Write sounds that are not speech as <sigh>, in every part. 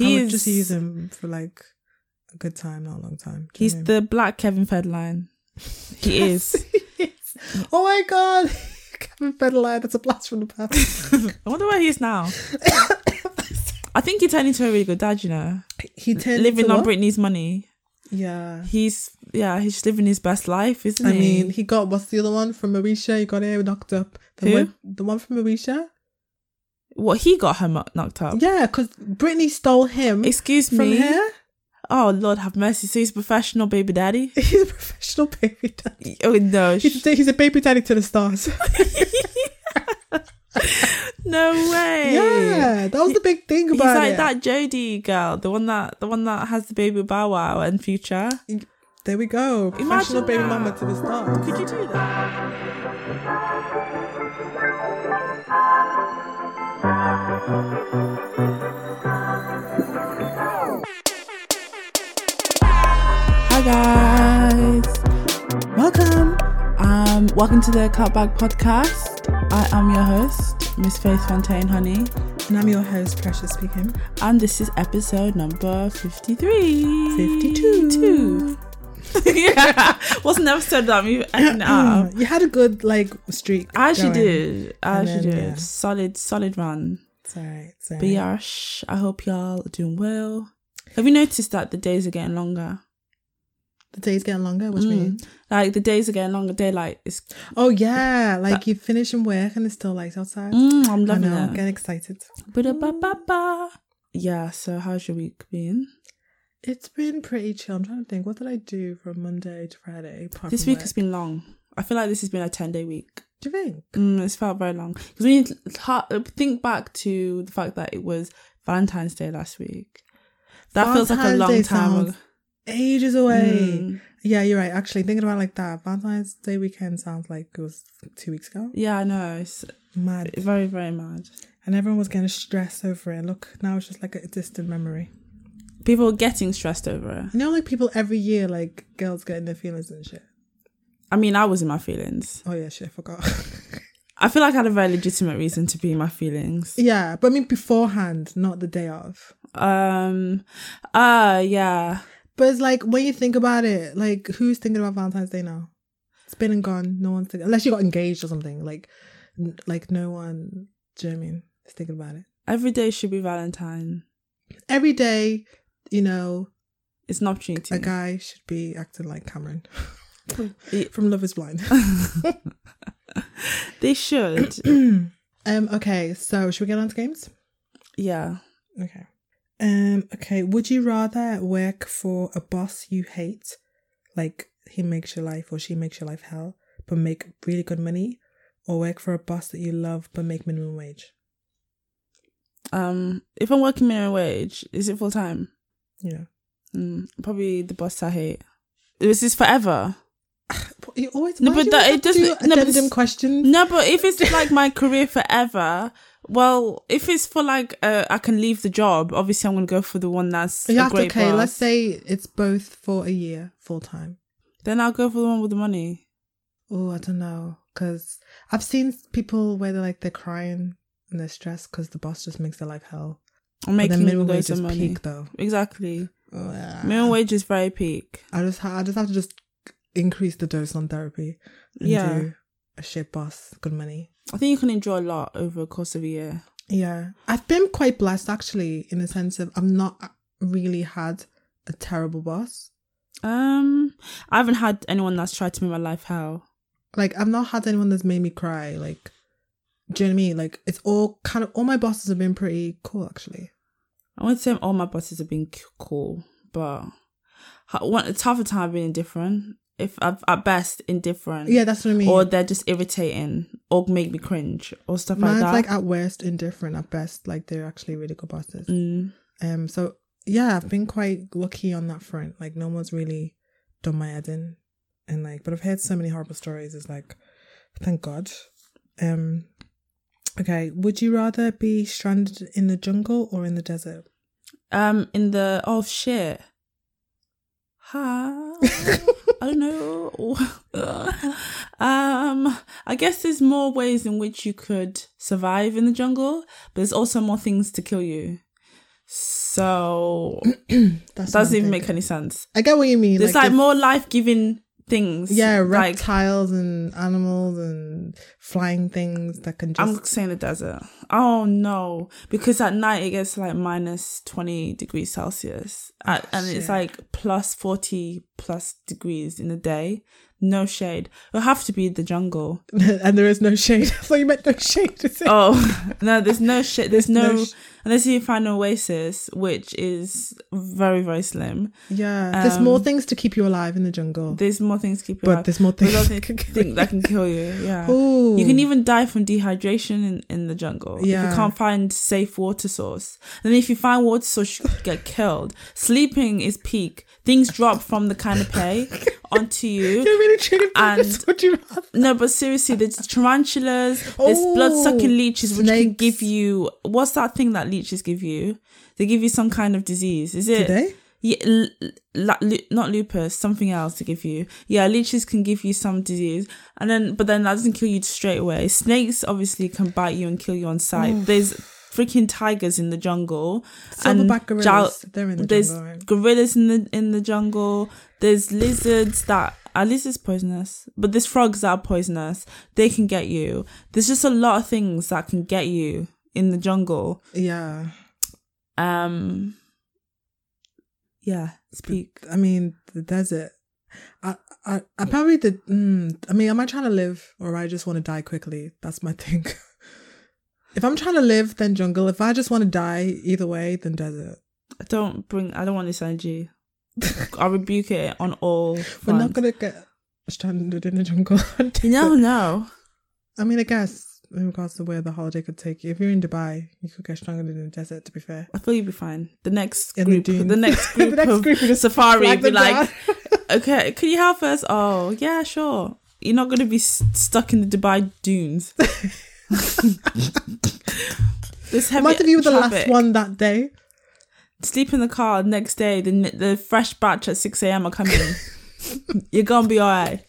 I He would just is- use him for like a good time, not a long time. Do you know He's I mean? the black Kevin Federline. <laughs> He is. oh my god, <laughs> Kevin Federline. That's a blast from the past. <laughs> I wonder where he is now. <coughs> I think he turned into a really good dad, you know. he turned living on what? Britney's money. Yeah. He's yeah, he's just living his best life, isn't I he? mean, he got what's the other one from Moesha? He got it knocked up. The Who? one, the one from Moesha. What he got her knocked up. Yeah, because Britney stole him Excuse from me. her. Oh Lord, have mercy. So he's a professional baby daddy. <laughs> He's a professional baby daddy. Oh no, He's a, he's a baby daddy to the stars. <laughs> <laughs> no way. yeah, that was the big thing He's about like it. that Jodie girl, the one that the one that has the baby Bow Wow and Future. There we go. Professional Imagine baby mama to the stars. Could you do that? Hi guys. Welcome. Um, welcome to the Cutback Podcast. I am your host, Miss Faith Fontaine Honey, And I'm your host, Precious speaking. and this is episode number 53. 52. Two. <laughs> yeah. What's an episode that ending it out? you had a good like streak. I actually did. I And actually then, did. yeah. Solid, solid run. It's alright. It's alright. But yeah, sh- I hope y'all are doing well. Have you noticed that the days are getting longer? The day's getting longer. What do you Mm. mean? Like the days are getting longer. Daylight is. Oh yeah, like you finish in work and it's still light outside. Mm, I'm I loving know. it. I'm getting excited. Ba-da-ba-ba-ba. Yeah. So how's your week been? It's been pretty chill. I'm trying to think. What did I do from Monday to Friday? This week work? has been long. I feel like this has been a ten day week. Do you think? Mm, it's felt very long because you ha- think back to the fact that it was Valentine's Day last week, that feels like a long Day time. Ages away. Mm. Yeah, you're right. Actually, thinking about it like that, Valentine's Day weekend sounds like it was two weeks ago. Yeah, I know. It's Mad. very, very mad. And everyone was getting stressed over it. Look, now it's just like a distant memory. People are getting stressed over it. You know, like people every year, like girls getting their feelings and shit. I mean, I was in my feelings. Oh yeah, shit, I forgot. <laughs> I feel like I had a very legitimate reason to be in my feelings. yeah, but I mean beforehand, not the day of. Um, uh, yeah. But it's like when you think about it, like who's thinking about Valentine's Day now? It's been and gone. No one's thinking unless you got engaged or something. Like, n- like no one. Do you know what I mean? Is thinking about it Every day should be Valentine. every day. You know, It's an opportunity. a guy should be acting like Cameron <laughs> from, from Love Is Blind. <laughs> they should. <clears throat> um. Okay. So should we get on to games? yeah. Okay. Um. Okay. Would you rather work for a boss you hate, like he makes your life or she makes your life hell, but make really good money, or work for a boss that you love but make minimum wage? Um, if I'm working minimum wage, is it full time? Know. Mm, probably the boss I hate. This is forever. <sighs> You always No, but that- it have to do doesn't- no, but questions. No, but if it's like my career forever, well, if it's for like uh, I can leave the job, obviously I'm gonna go for the one that's You a great okay, boss. let's say it's both for a year, full time. Then I'll go for the one with the money. Oh, I don't know, because I've seen people where they're like they're crying and they're stressed because the boss just makes their life hell. But then minimum wage is money. peak though. Exactly. Oh, yeah. Minimum wage is very peak. I just ha- I just have to just increase the dose on therapy and Yeah. do a shit boss, good money. I think you can enjoy a lot over the course of a year. Yeah, I've been quite blessed actually in the sense of I've not really had a terrible boss. Um, I haven't had anyone that's tried to make my life hell. Like I've not had anyone that's made me cry. Like, do you know what I mean? Like it's all kind of all my bosses have been pretty cool actually. I wouldn't say all my bosses have been cool, but one it's half the time I've been indifferent. If I've, at best indifferent, Yeah, that's what I mean. or they're just irritating, or make me cringe, or stuff like that. like at worst indifferent, at best like they're actually really good bosses. Mm. Um, so yeah, I've been quite lucky on that front. Like no one's really done my head in, and like, but I've heard so many horrible stories. It's like, thank God. Um, okay, would you rather be stranded in the jungle or in the desert? Um, in the oh shit, ha, I don't know. um, I guess there's more ways in which you could survive in the jungle, but there's also more things to kill you. So <clears throat> That's doesn't even make any sense. I get what you mean. There's like, the- more life giving things. yeah, like reptiles and animals and flying things that can just. I'm saying the desert. Oh no, because at night it gets like minus twenty degrees Celsius, At- and it's like plus forty plus degrees in the day. No shade. It'll have to be the jungle. <laughs> and there is no shade. <laughs> I thought you meant no shade. Oh <laughs> no, there's no shit. There's no no sh- unless you find an oasis, which is very very slim. Yeah, there's more Um, things to keep you alive in the jungle, There's more things to keep you but alive. there's more There's things. other things that can kill you. Yeah. Ooh. You can even die from dehydration in, in the jungle. If you can't find safe water source. And if you find water source, you could get killed. Sleeping is peak. Things drop from the canopy <laughs> onto you. You're really And-. Would you rather? No, but seriously, there's tarantulas, there's Oh, blood sucking leeches, which can give you what's that thing that leeches give you? They give you some kind of disease. Is it? Do they? Yeah, l- l- lu- not lupus, something else to give you. Yeah, leeches can give you some disease, and then but then that doesn't kill you straight away. Snakes obviously can bite you and kill you on sight. There's freaking tigers in the jungle, Silverback gorillas. They're in the there's jungle, right? gorillas in the in the jungle. There's lizards that are lizards poisonous, but there's frogs that are poisonous. They can get you. There's just a lot of things that can get you in the jungle. Yeah. Um, yeah, speak. I mean, the desert. I, I, I probably did. Mm, I mean, am I trying to live or I just want to die quickly? That's my <laughs> thing. If I'm trying to live, then jungle. If I just want to die, either way, then desert. I don't bring. I don't want this energy. I rebuke it on all. <laughs> We're not gonna get stranded in the jungle. <laughs> no, no. I mean, I guess in regards to where the holiday could take you. If you're in Dubai, you could get stranded in the desert. To be fair, I feel you'd be fine. The next In the group, the, dunes. next <laughs> The group next of group will just safari, be like, okay, can you help us? Oh, yeah, sure. You're not going to be s- stuck in the Dubai dunes. This heavy Imagine you were the last one that day. Sleep in the car. Next day, the the fresh batch at six a.m. are coming. <laughs> You're gonna be alright.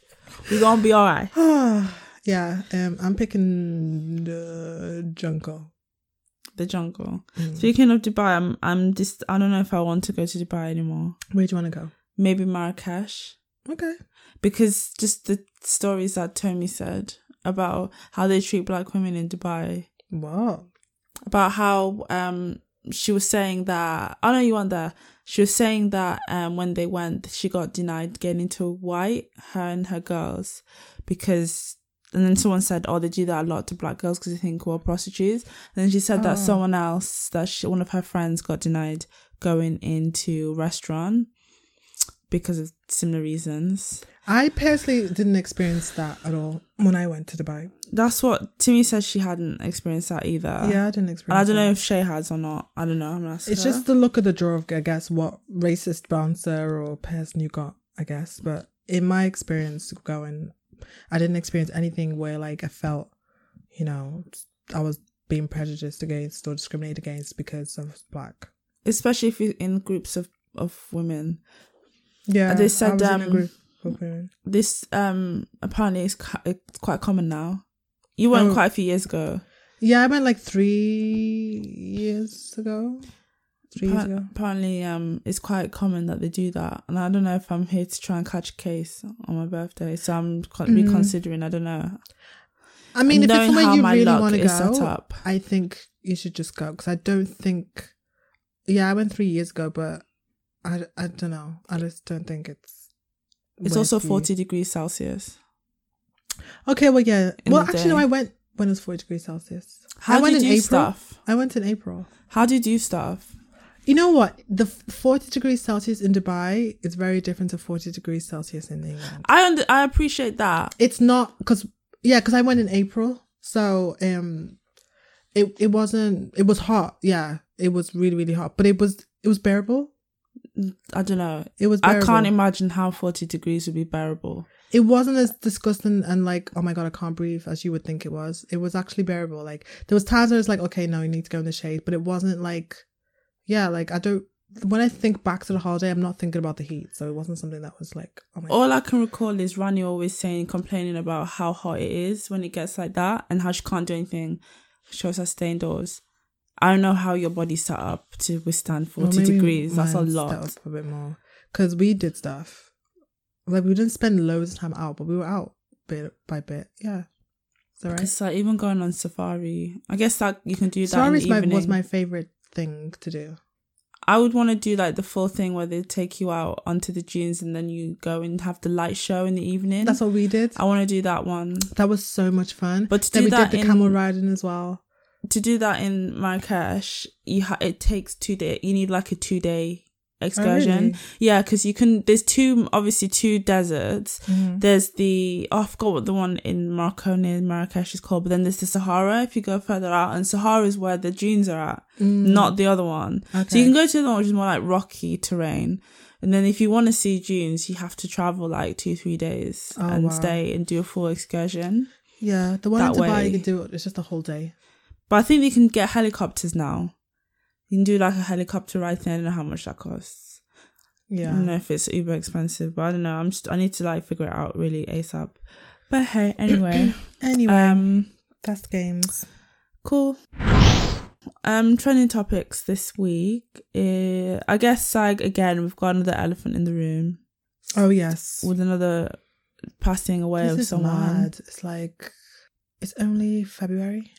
You're gonna be alright. <sighs> yeah, um, I'm picking the jungle. The jungle. Mm. Speaking of Dubai, I'm I'm just I don't know if I want to go to Dubai anymore. Where do you want to go? Maybe Marrakesh. Okay. because just the stories that Tommy said about how they treat black women in Dubai, Wow. about how um she was saying that I know you that. She was saying that um when they went, she got denied getting into white, her and her girls, because. And then someone said, "Oh, they do that a lot to black girls because they think we're prostitutes." And then she said that Oh. someone else, that she, one of her friends, got denied going into restaurant because of similar reasons. I personally didn't experience that at all when I went to Dubai. That's what Timmy says she hadn't experienced that either. yeah, I didn't experience. And I don't that. know if Shay has or not. I don't know. I'm gonna It's her. just the look of the draw of, I guess, what racist bouncer or person you got, I guess. But in my experience going, I didn't experience anything where, like, I felt, you know, I was being prejudiced against or discriminated against because I was black. especially if you're in groups of, of women. Yeah, They said, I was in a um, women. This um apparently is it's quite common now. You went Oh. quite a few years ago. Yeah, I went like three years ago. Three years ago. Apparently, um, it's quite common that they do that, and I don't know if I'm here to try and catch a case on my birthday, so I'm Mhm. reconsidering. I don't know. I mean, if it's somewhere you really want to is set go, up. I think you should just go because I don't think. Yeah, I went three years ago, but I, I don't know. I just don't think it's. It's also you- 40 degrees Celsius. Okay, well, yeah. in well, actually, no. I went when it was forty degrees Celsius. How I went in April. stuff? I went in April. How do you do stuff? You know what? The f- forty degrees Celsius in Dubai is very different to forty degrees Celsius in England. I under, I appreciate that. It's not because yeah, because I went in April, so um, it it wasn't. It was hot. Yeah, it was really really hot, but it was it was bearable. I don't know. It was. I can't imagine how 40 degrees would be bearable. It wasn't as disgusting and like oh my god I can't breathe as you would think it was. It was actually bearable. Like there was times where it's like okay no you need to go in the shade, but it wasn't like yeah like I don't. When I think back to the holiday, I'm not thinking about the heat, so it wasn't something that was like oh my. All I can recall is Rani always saying, complaining about how hot it is when it gets like that and how she can't do anything. She to stay indoors. I don't know how your body's set up to withstand 40 maybe degrees. That's a lot. set up a bit more because we did stuff. Like we didn't spend loads of time out, but we were out bit by bit. Yeah, is that right? Because like even going on safari, I guess that you can do that Safari my, evening. was my favorite thing to do. I would want to do like the full thing where they take you out onto the dunes and then you go and have the light show in the evening. That's what we did. I want to do that one. That was so much fun. But to then do we that did the in- camel riding as well. To do that in Marrakesh, you ha- it takes two day. You need like a two day excursion. Oh, really? Yeah, because you can. There's two, obviously two deserts. Mm-hmm. There's the oh, I forgot what the one in Morocco near Marrakesh is called, but then there's the Sahara. If you go further out, and Sahara is where the dunes are at, not the other one. Okay. So Mm. You can go to the one which is more like rocky terrain. And then if you want to see dunes, you have to travel like two, three days Oh, and wow. stay and do a full excursion. Yeah, the one That in Dubai way. you can do it. It's just a whole day. But I think you can get helicopters now. You can do like a helicopter ride thing. I don't know how much that costs. Yeah. I don't know if it's uber expensive, but I don't know. I'm just I need to like figure it out really ASAP. But hey, <clears throat> anyway, Anyway, um, fast games. cool. Um, trending topics this week. Uh, I guess like again we've got another elephant in the room Oh yes. with another passing away This of is someone. mad. It's like it's only February.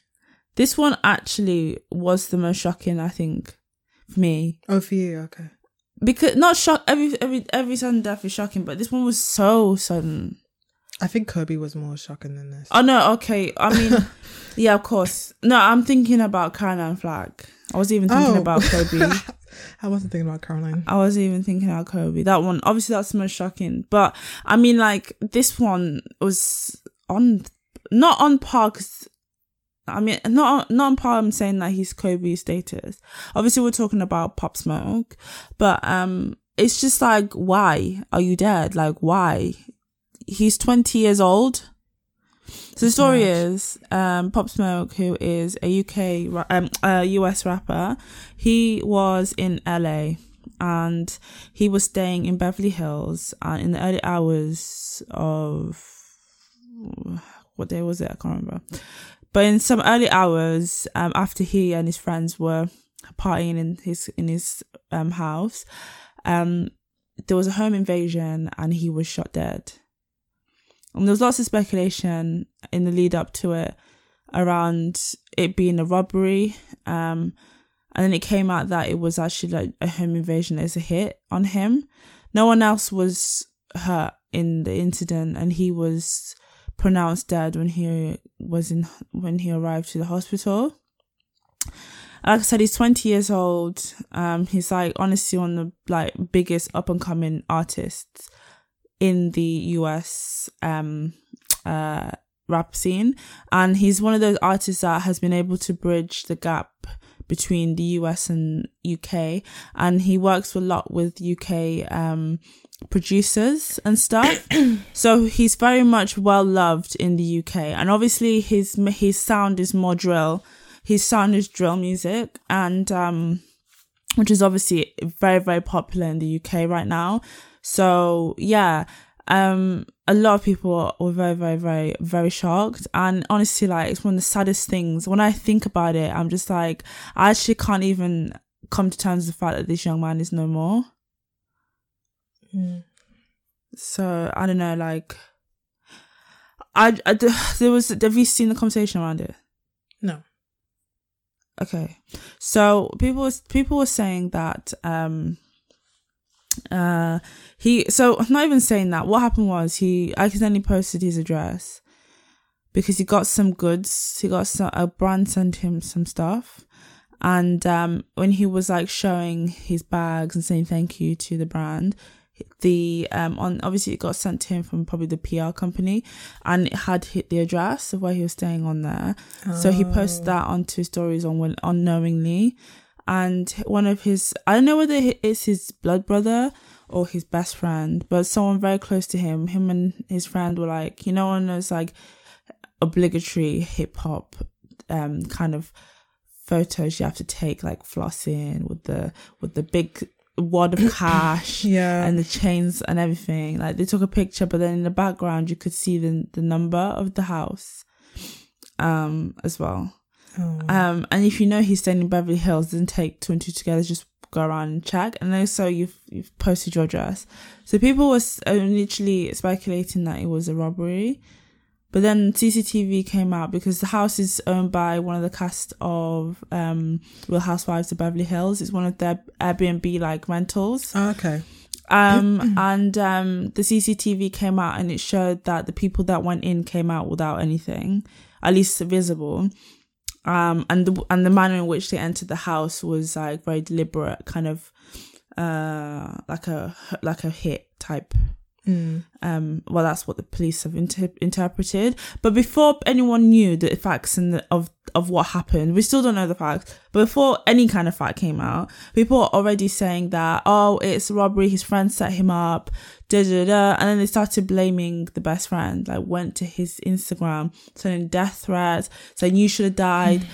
This one actually was the most shocking, I think, for me. Oh, for you, okay. Because not shock every every every sudden death is shocking, but this one was so sudden. I think Kobe was more shocking than this. Oh no, okay. I mean, <laughs> yeah, of course. No, I'm thinking about Caroline Flack. I was even thinking Oh. about Kobe. <laughs> I wasn't thinking about Caroline. I was even thinking about Kobe. That one, obviously, that's the most shocking. But I mean, like this one was on, not on par. 'cause- I mean, not not on par. I'm saying that he's Kobe status. Obviously, we're talking about Pop Smoke, but um, it's just like, why are you dead? Like, why? He's 20 years old. So the story is, um, Pop Smoke, who is a UK, um, a US rapper, he was in LA and he was staying in Beverly Hills and in the early hours of what day was it? I can't remember. But in some early hours, um, after he and his friends were partying in his in his um house, um, there was a home invasion and he was shot dead. And there was lots of speculation in the lead up to it around it being a robbery. Um, and then it came out that it was actually like a home invasion as a hit on him. No one else was hurt in the incident, and he was pronounced dead when he was in when he arrived to the hospital. Like I said, he's twenty years old. Um, he's like honestly one of the like biggest up and coming artists in the US um uh rap scene and he's one of those artists that has been able to bridge the gap between the US and UK and he works a lot with UK um producers and stuff <coughs> so he's very much well loved in the UK and obviously his his sound is more drill his sound is drill music and um which is obviously very very popular in the UK right now so yeah, um, a lot of people were very, very, very, very shocked. And honestly, like it's one of the saddest things. When I think about it, I'm just like, I actually can't even come to terms with the fact that this young man is no more. Mm. So I don't know, like, I, I there was. Have you seen the conversation around it? No. Okay, so people was people were saying that um uh he so I'm not even saying that what happened was he accidentally posted his address because he got some goods he got some a brand sent him some stuff and um when he was like showing his bags and saying thank you to the brand the um on obviously it got sent to him from probably the PR company and it had hit the address of where he was staying on there so he posted that onto his stories on unknowingly and one of his I don't know whether it's his blood brother or his best friend, but someone very close to him. Him and his friend were like, you know, on those like obligatory hip hop um kind of photos you have to take, like flossing with the with the big wad of <coughs> cash Yeah. and the chains and everything. Like they took a picture, but then in the background you could see the the number of the house, um, as well. Oh. Um, and if you know he's staying in Beverly Hills, then take two and two together, just go around and check. And also, you've you've posted your address, so people were s- initially speculating that it was a robbery. But then CCTV came out because the house is owned by one of the cast of um, Real Housewives of Beverly Hills. It's one of their Airbnb like rentals. Oh, okay. Um, and um, the CCTV came out and it showed that the people that went in came out without anything, at least visible. Um, and the and the manner in which they entered the house was like very deliberate, kind of uh like a like a hit type Mm. um well that's what the police have inter- interpreted. But before anyone knew the facts and the, of of what happened we still don't know the facts but before any kind of fact came out people were already saying that oh it's robbery his friend set him up da da da and then they started blaming the best friend like went to his instagram sending death threats saying you should have died.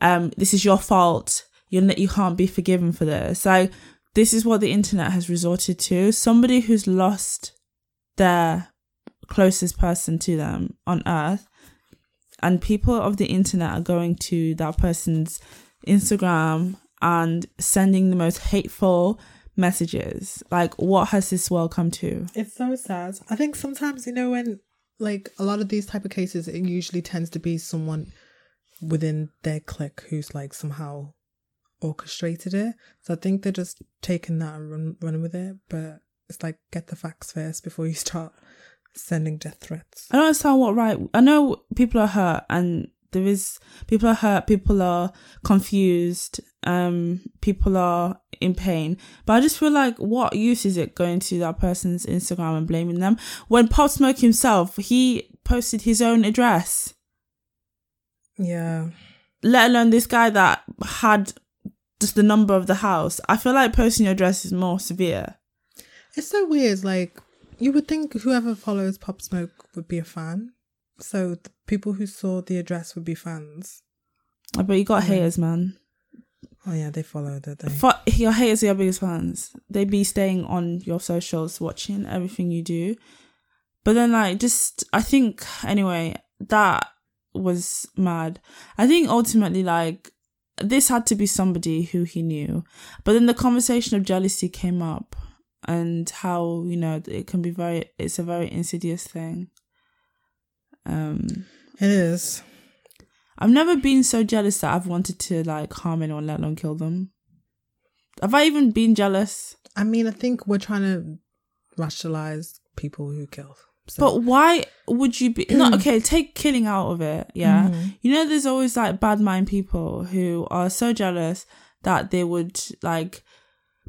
Um this is your fault. You're you can't be forgiven for this. Like this is what the internet has resorted to. Somebody who's lost their closest person to them on earth, and people of the internet are going to that person's Instagram and sending the most hateful messages. Like, what has this world come to? It's so sad. I think sometimes, you know, when like a lot of these type of cases, it usually tends to be someone within their clique who's like somehow orchestrated it. So I think they're just taking that and run, running with it. But it's like get the facts first before you <laughs> start sending death threats. I don't understand what right. I know people are hurt and there is people are hurt, people are confused, um, people are in pain. But I just feel like what use is it going to that person's Instagram and blaming them? When Pop Smoke himself, he posted his own address. Yeah. Let alone this guy that had just the number of the house. I feel like posting your address is more severe. It's so weird. Like you would think whoever follows Pop Smoke would be a fan. So the people who saw the address would be fans. But you got haters, man. Oh yeah, they followed it. They. Your haters are your biggest fans. They'd be staying on your socials, watching everything you do. But then, like, just I think anyway that was mad. I think ultimately, like, this had to be somebody who he knew. But then the conversation of jealousy came up, and how you know it can be very. It's a very insidious thing. Um, It is. I've never been so jealous that I've wanted to like harm anyone, let alone kill them. Have I even been jealous? I mean, I think we're trying to rationalize people who kill. So. But why would you be not <clears throat> okay? Take killing out of it, yeah. Mm-hmm. You know, there's always like bad mind people who are so jealous that they would like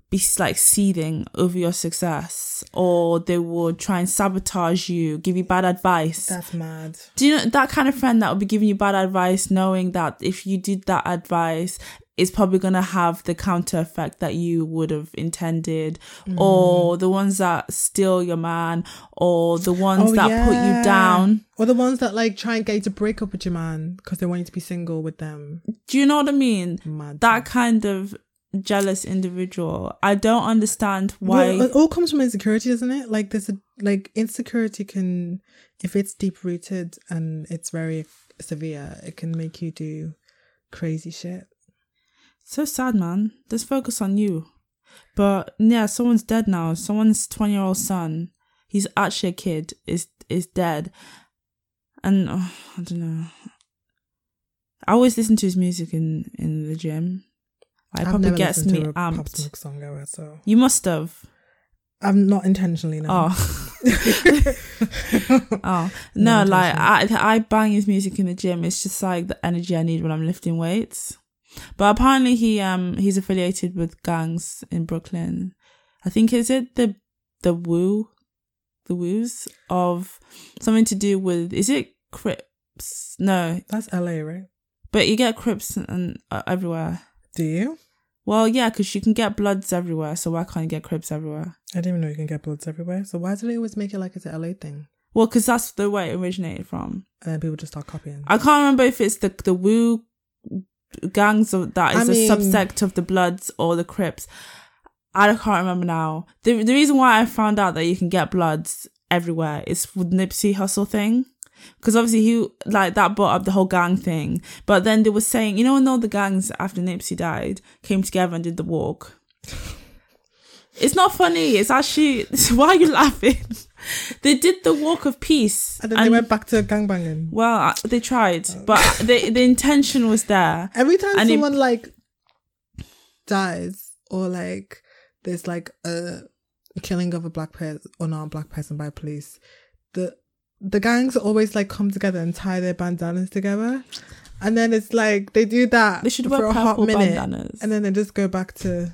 be like seething over your success, or they would try and sabotage you, give you bad advice. That's mad. Do you know that kind of friend that would be giving you bad advice, knowing that if you did that advice, it's probably gonna have the counter effect that you would have intended, Mm. or the ones that steal your man, or the ones Oh, that put you down. Or the ones that like try and get you to break up with your man because they want you to be single with them. Do you know what I mean? Mad. That kind of jealous individual. I don't understand why. Well, it all comes from insecurity, doesn't it? Like there's a like insecurity can, if it's deep rooted and it's very severe, it can make you do crazy shit. So sad, man. Just focus on you. But yeah, someone's dead now. Someone's twenty year old son. He's actually a kid. Is is dead, and oh, I don't know. I always listen to his music in in the gym. Like, It probably gets me amped. Song ever, so You must have. I'm not intentionally now. Oh. <laughs> <laughs> oh no, No like I I bang his music in the gym. It's just like the energy I need when I'm lifting weights. But apparently he um he's affiliated with gangs in Brooklyn. I think is it the the Woo, the Woos of something to do with is it Crips? No, That's LA, right? but you get Crips and uh, everywhere. Do you? Well, yeah, because you can get Bloods everywhere. So why can't you get Crips everywhere? I didn't even know you can get bloods everywhere. So why do they always make it like it's a LA thing? Well, because that's the way it originated from. And then people just start copying. I can't remember if it's the the Wu gangs of that is I a mean- subsect of the Bloods or the Crips. I can't remember now. The the reason why I found out that you can get Bloods everywhere is with Nipsey Hussle thing. because obviously he like that brought up the whole gang thing. But then they were saying, you know, when all the gangs after Nipsey died came together and did the walk. It's not funny. It's actually <laughs> why are you laughing? <laughs> they did the walk of peace, And then they went back to gangbanging. well, uh, they tried, but the the intention was there. <laughs> Every time And it- someone like dies or like there's like a killing of a black person or not a black person by police, the the gangs always like come together and tie their bandanas together. And then it's like they do that They should for wear a hot minute. bandanas. And then they just go back to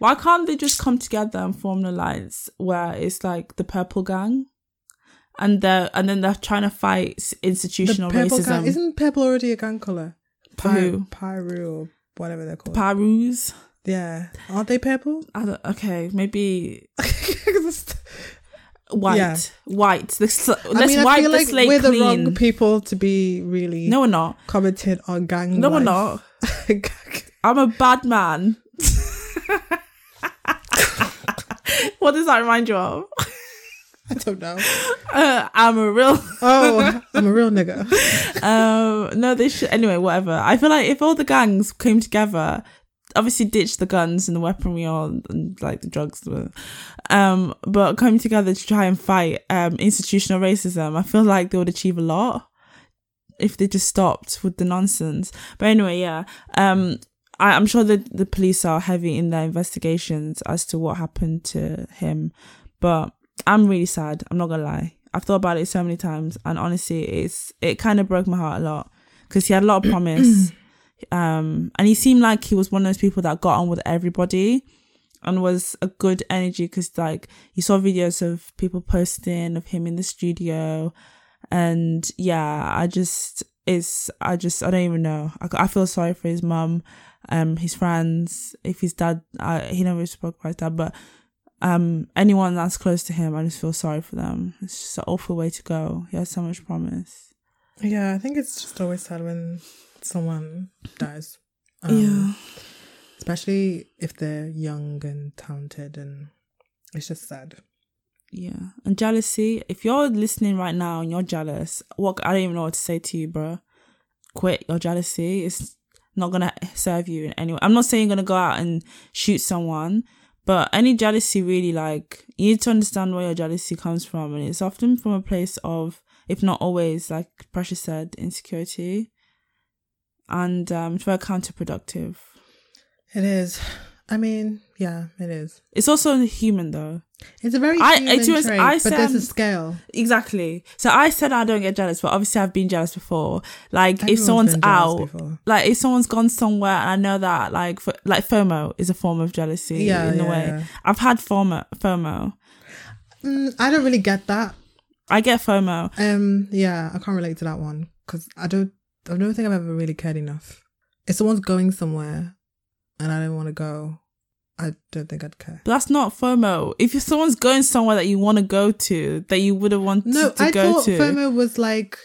Why can't they just come together and form an alliance where it's like the purple gang, and are and then they're trying to fight the institutional purple racism. gang. Isn't purple already a gang color? Who? Piru or whatever they're called. Parus. yeah. Aren't they purple? I don't, okay, maybe. <laughs> white. Yeah. White. Let's, sl- I mean, I feel the like we're the clean. wrong people to be really no, we're not. commenting on gang. No, we're not. <laughs> I'm a bad man. <laughs> <laughs> what does that remind you of? I don't know. <laughs> Uh, I'm a real. <laughs> Oh, I'm a real nigga. um, no, they should. Anyway, whatever. I feel like if all the gangs came together, obviously ditch the guns and the weaponry or and, like the drugs, um, but coming together to try and fight um institutional racism, I feel like they would achieve a lot if they just stopped with the nonsense. But anyway, yeah. Um, I, I'm sure that the police are heavy in their investigations as to what happened to him, but I'm really sad. I'm not gonna lie. I've thought about it so many times, and honestly, it's it kind of broke my heart a lot because he had a lot of <clears throat> promise, um, and he seemed like he was one of those people that got on with everybody and was a good energy because like you saw videos of people posting of him in the studio and yeah i just it's i just i don't even know i, I feel sorry for his mum um his friends if his dad uh, he never spoke about his dad but um anyone that's close to him i just feel sorry for them it's just an awful way to go he has so much promise Yeah, I think it's just always sad when someone dies. Um, Especially if they're young and talented, and it's just sad. Yeah. And jealousy, if you're listening right now and you're jealous, what I don't even know what to say to you, bro. Quit your jealousy. It's not gonna serve you in any way. I'm not saying you're gonna go out and shoot someone, but any jealousy really like you need to understand where your jealousy comes from and it's often from a place of, if not always, like Precious said, insecurity. And um it's very counterproductive. It is. I mean, yeah, it is. It's also human though. It's a very I- human to be honest, trait, I but there's a scale. Exactly. So I said I don't get jealous, but obviously I've been jealous before. Like if Everyone's someone's been jealous out, before. like if someone's gone somewhere, and I know that like f- like FOMO is a form of jealousy Yeah, in a way. yeah. I've had FOMO. FOMO. Mm, I don't really get that. I get FOMO. Um, yeah, I can't relate to that one because I don't. I don't think I've ever really cared enough. If someone's going somewhere and I don't want to go, I don't think I'd care. But that's not FOMO. If someone's going somewhere that you want to go to, that you would have wanted No, to No, I go thought to. FOMO was like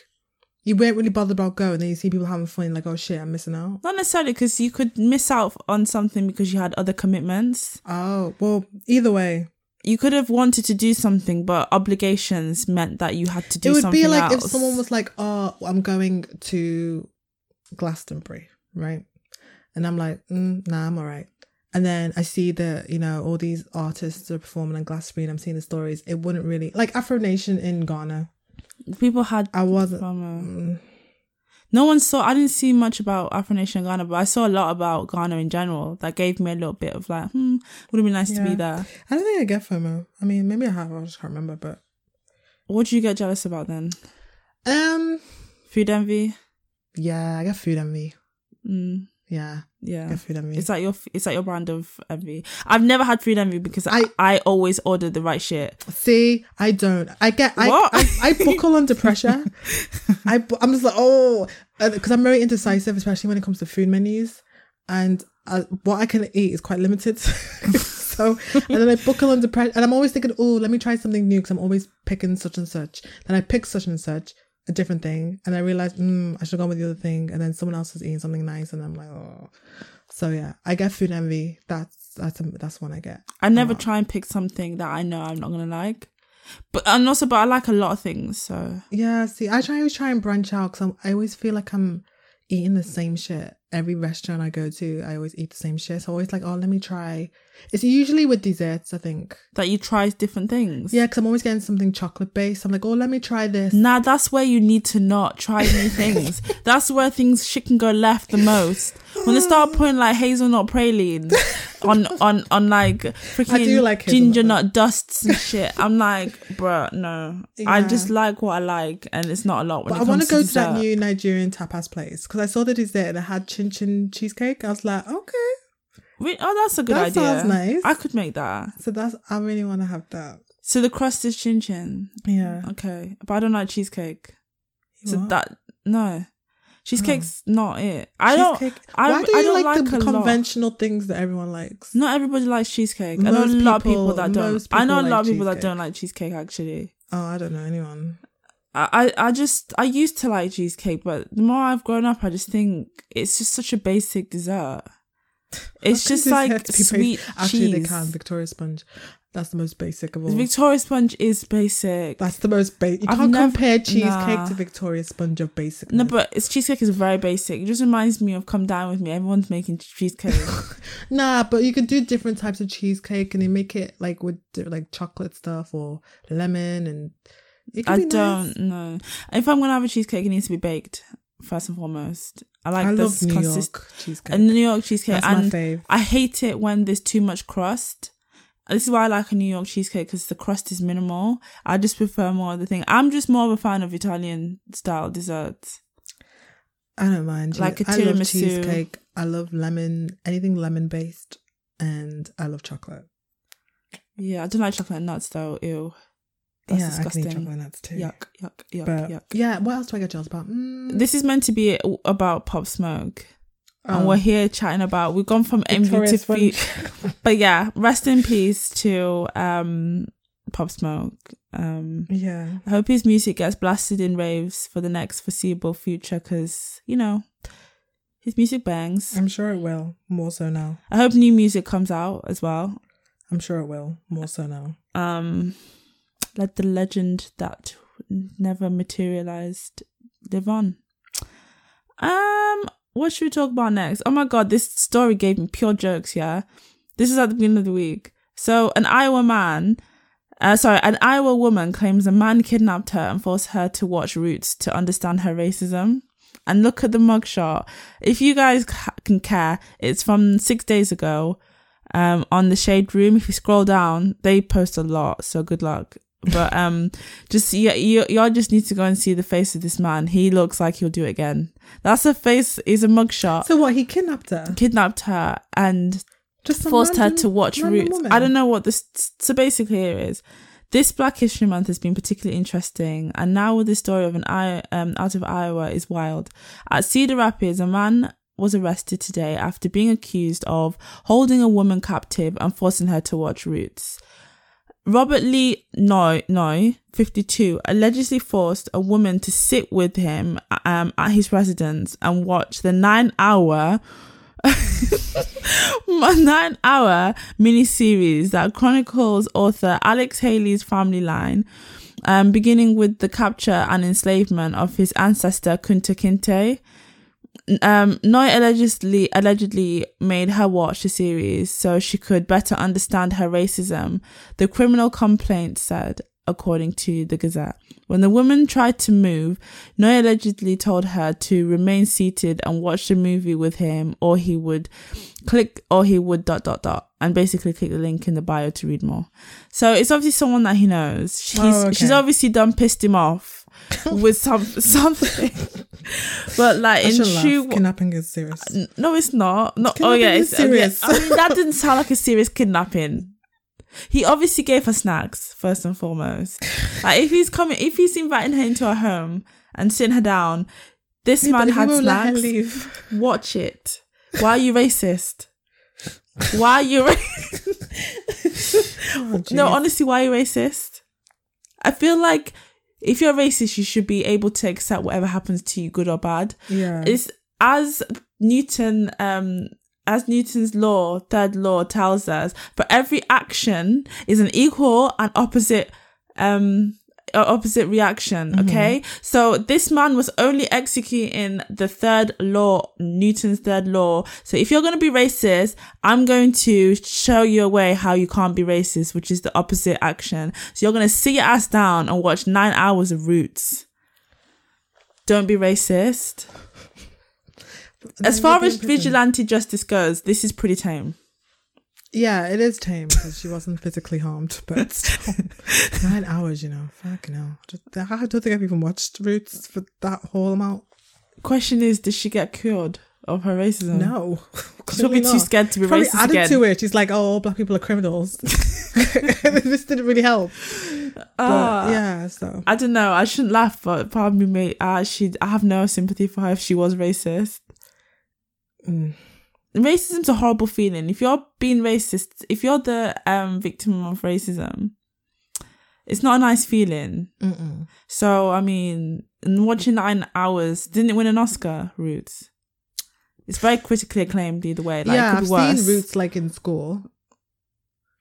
you weren't really bothered about going, then you see people having fun, like oh shit, I'm missing out. Not necessarily because you could miss out on something because you had other commitments. Oh well, either way, You could have wanted to do something, but obligations meant that you had to do something. it would something be like else. if someone was like, "Oh, I'm going to Glastonbury," right? And I'm like, mm, "Nah, I'm alright." And then I see that you know all these artists are performing on Glastonbury, and I'm seeing the stories. It wouldn't really like Afro Nation in Ghana. people had I wasn't. FOMO. mm, No one saw. I didn't see much about Afro Nation in Ghana, but I saw a lot about Ghana in general. That gave me a little bit of like, hmm, would have been nice to be there. I don't think I get FOMO. I mean, maybe I have. I just can't remember. But What do you get jealous about then? um, Food envy. yeah, I get food envy. Mm, Yeah, I yeah. get food envy. Is that your is that your brand of envy? I've never had food envy because I, I- I always order the right shit. See, I don't. I get. I What? I, I <laughs> buckle under pressure. I I'm just like oh, because I'm very indecisive, especially when it comes to food menus, and uh, what I can eat is quite limited. <laughs> so and then I buckle under pressure, and I'm always thinking, oh, let me try something new because I'm always picking such and such. Then I pick such and such a different thing, and I realize, mm, I should go with the other thing, and then someone else is eating something nice, and I'm like, oh. So yeah, I get food envy. That's that's that's one I get. I never try and pick something that I know I'm not gonna like. But and also, but I like a lot of things. So Yeah, see, I try always try and branch out because I always feel like I'm eating the same shit. Every restaurant I go to, I always eat the same shit. So I'm always like, oh, let me try. It's usually with desserts, I think. that you try different things. Yeah, because I'm always getting something chocolate based. I'm like, oh, let me try this. Nah, that's where you need to not try new <laughs> things. that's where things shit can go left the most. When they start <sighs> putting like hazelnut praline on on on like freaking like ginger nut dusts and shit, I'm like, bruh, no. I just like what I like, and it's not a lot. When But I want to go to that new Nigerian tapas place because I saw the dessert and it had chin chin cheesecake. I was like, okay. Wait, oh, that's a good That idea. sounds nice. I could make that. So that's, I really want to have that. So the crust is chin chin. Yeah. Okay, but I don't like cheesecake. So What? that no, cheesecake's not it. I don't. I, Why do I you don't like, like, the a lot. conventional things that everyone likes? Not everybody likes cheesecake. I know a Most lot of people people- that don't. most I know a lot like of people that don't like cheesecake. Actually, Oh, I don't know anyone. I, I just I used to like cheesecake, but the more I've grown up, I just think it's just such a basic dessert. It's just like sweet Actually, cheese. they can. Victoria Sponge. That's the most basic of all. The Victoria sponge is basic. That's the most basic. You I've can't never- compare cheesecake nah. to Victoria Sponge of basic. no, but it's cheesecake is very basic. It just reminds me of Come Dine with Me. Everyone's making cheesecake. <laughs> Nah, but you can do different types of cheesecake and you make it like with like chocolate stuff or lemon and I nice. don't know. If I'm gonna have a cheesecake, it needs to be baked first and foremost. I like I this love New consist- York cheesecake. a New York cheesecake, That's my and fave. I hate it when there's too much crust. This is why I like a New York cheesecake because the crust is minimal. I just prefer more of the thing. I'm just more of a fan of Italian style desserts. I don't mind. like a I love tiramisu. cheesecake. I love lemon, anything lemon based, and I love chocolate. Yeah, I don't like chocolate nuts though. Ew, that's yeah, disgusting. I can eat chocolate nuts too. Yuck, yuck, yuck, But yuck. yeah, what else do I get jealous about? Mm, This is meant to be about Pop Smoke. And oh, we're here chatting about we've gone from envy to Victoria's fe- Sponge. <laughs> but yeah, rest in peace to um Pop Smoke. Um yeah, I hope his music gets blasted in raves for the next foreseeable future because, you know, his music bangs. I'm sure it will. More so now. I hope new music comes out as well. I'm sure it will. More so now. Um, let the legend that never materialized live on. Um, what should we talk about next? Oh my god, this story gave me pure jokes, yeah? This is at the beginning of the week. So, an Iowa man, uh, sorry, an Iowa woman claims a man kidnapped her and forced her to watch Roots to understand her racism. And look at the mugshot. If you guys ca- can care, it's from six days ago um, on the Shade Room. If you scroll down, they post a lot, so good luck. But um, just you, you, y'all just need to go and see the face of this man. He looks like he'll do it again. That's a face. Is a mugshot. So what? He kidnapped her. Kidnapped her and Just forced her to watch Roots. woman. I don't know what this. So basically, here is this Black History Month has been particularly interesting, and now with the story of an I um out of Iowa is wild. At Cedar Rapids, a man was arrested today after being accused of holding a woman captive and forcing her to watch Roots. Robert Lee Noy, Noy, 52, allegedly forced a woman to sit with him um, at his residence and watch the nine hour <laughs> nine hour miniseries that chronicles author Alex Haley's family line, um, beginning with the capture and enslavement of his ancestor Kunta Kinte. Um, Noy allegedly allegedly made her watch the series so she could better understand her racism. The criminal complaint said, according to the Gazette. When the woman tried to move, Noy allegedly told her to remain seated and watch the movie with him, or he would click, or he would dot dot dot, and basically click the link in the bio to read more. So it's obviously someone that he knows. She's Oh, okay. she's obviously done pissed him off <laughs> with some something, but like I in should laugh. true. Kidnapping is serious. No, it's not. No, oh yeah, it's um, yeah. serious. I mean, that didn't sound like a <laughs> serious kidnapping. He obviously gave her snacks first and foremost. Like if he's coming, if he's inviting her into a home and sitting her down, this Yeah, man had snacks. Watch it. Why are you racist? Why are you? Ra- <laughs> Oh, no, honestly, why are you racist? I feel like if you're racist, you should be able to accept whatever happens to you, good or bad. yeah. It's as Newton, um, as Newton's law, third law tells us, for every action is an equal and opposite um opposite reaction. Okay. So this man was only executing the third law, Newton's third law. So if you're going to be racist, I'm going to show you a way how you can't be racist, which is the opposite action. So you're going to sit your ass down and watch nine hours of roots. Don't be racist. <laughs> As far as vigilante justice goes, this is pretty tame. Yeah, it is tame because she wasn't physically harmed, <laughs> but still, <laughs> nine hours, you know, hell. Just- I don't think I've even watched Roots for that whole amount. Question is, did she get cured of her racism? No, She'll be <laughs> clearly too scared to be Probably racist added again. to it. She's like, "Oh, all black people are criminals." this didn't really help. But, Ah. yeah, so I don't know. I shouldn't laugh, but part of me may I actually I have no sympathy for her if she was racist. mm, Racism's a horrible feeling. If you're being racist, if you're the um victim of racism, it's not a nice feeling. mm-mm. So I mean, and watching nine hours didn't it win an Oscar? Roots. It's very critically acclaimed either way. Like, yeah, I've seen Roots like in school,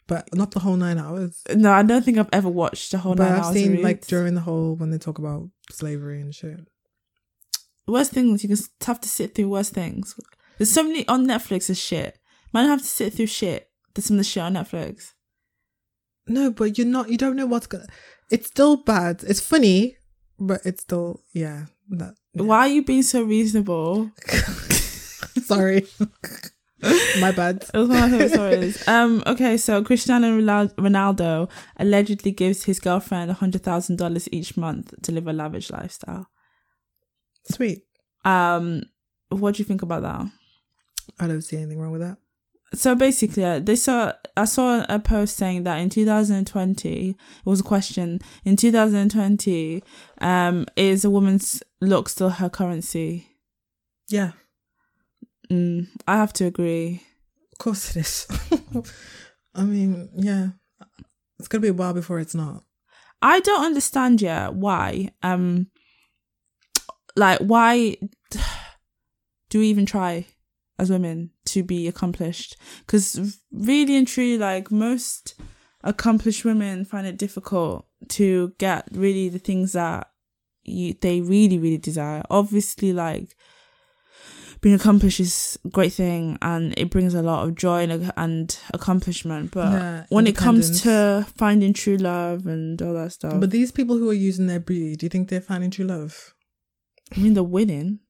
but not the whole nine hours. No, I don't think I've ever watched the whole but nine I've hours. of seen like during the whole when they talk about slavery and shit. worst things you can have to sit through worst things. There's so many on Netflix is shit. Man have to sit through shit. There's some of the shit on Netflix. No, but you're not. You don't know what's gonna. It's still bad. It's funny, but it's still yeah. That, Why are you being so reasonable? <laughs> Sorry, <laughs> my bad. It was one of my favorite stories. <laughs> Um, okay, so Cristiano Ronaldo allegedly gives his girlfriend hundred thousand dollars each month to live a lavish lifestyle. Sweet. Um, what do you think about that? I don't see anything wrong with that. So basically, uh, they saw I saw a post saying that in 2020, it was a question. In 2020, um, is a woman's look still her currency? Yeah, Mm, I have to agree. of course it is. <laughs> I mean, yeah, it's gonna be a while before it's not. I don't understand yet why. Um, like why <sighs> do we even try as women to be accomplished? Because really and truly, like most accomplished women find it difficult to get really the things that you they really really desire. Obviously, like being accomplished is a great thing and it brings a lot of joy and, and accomplishment. But Yeah, when it comes to finding true love and all that stuff, But these people who are using their beauty, do you think they're finding true love I mean, they're winning.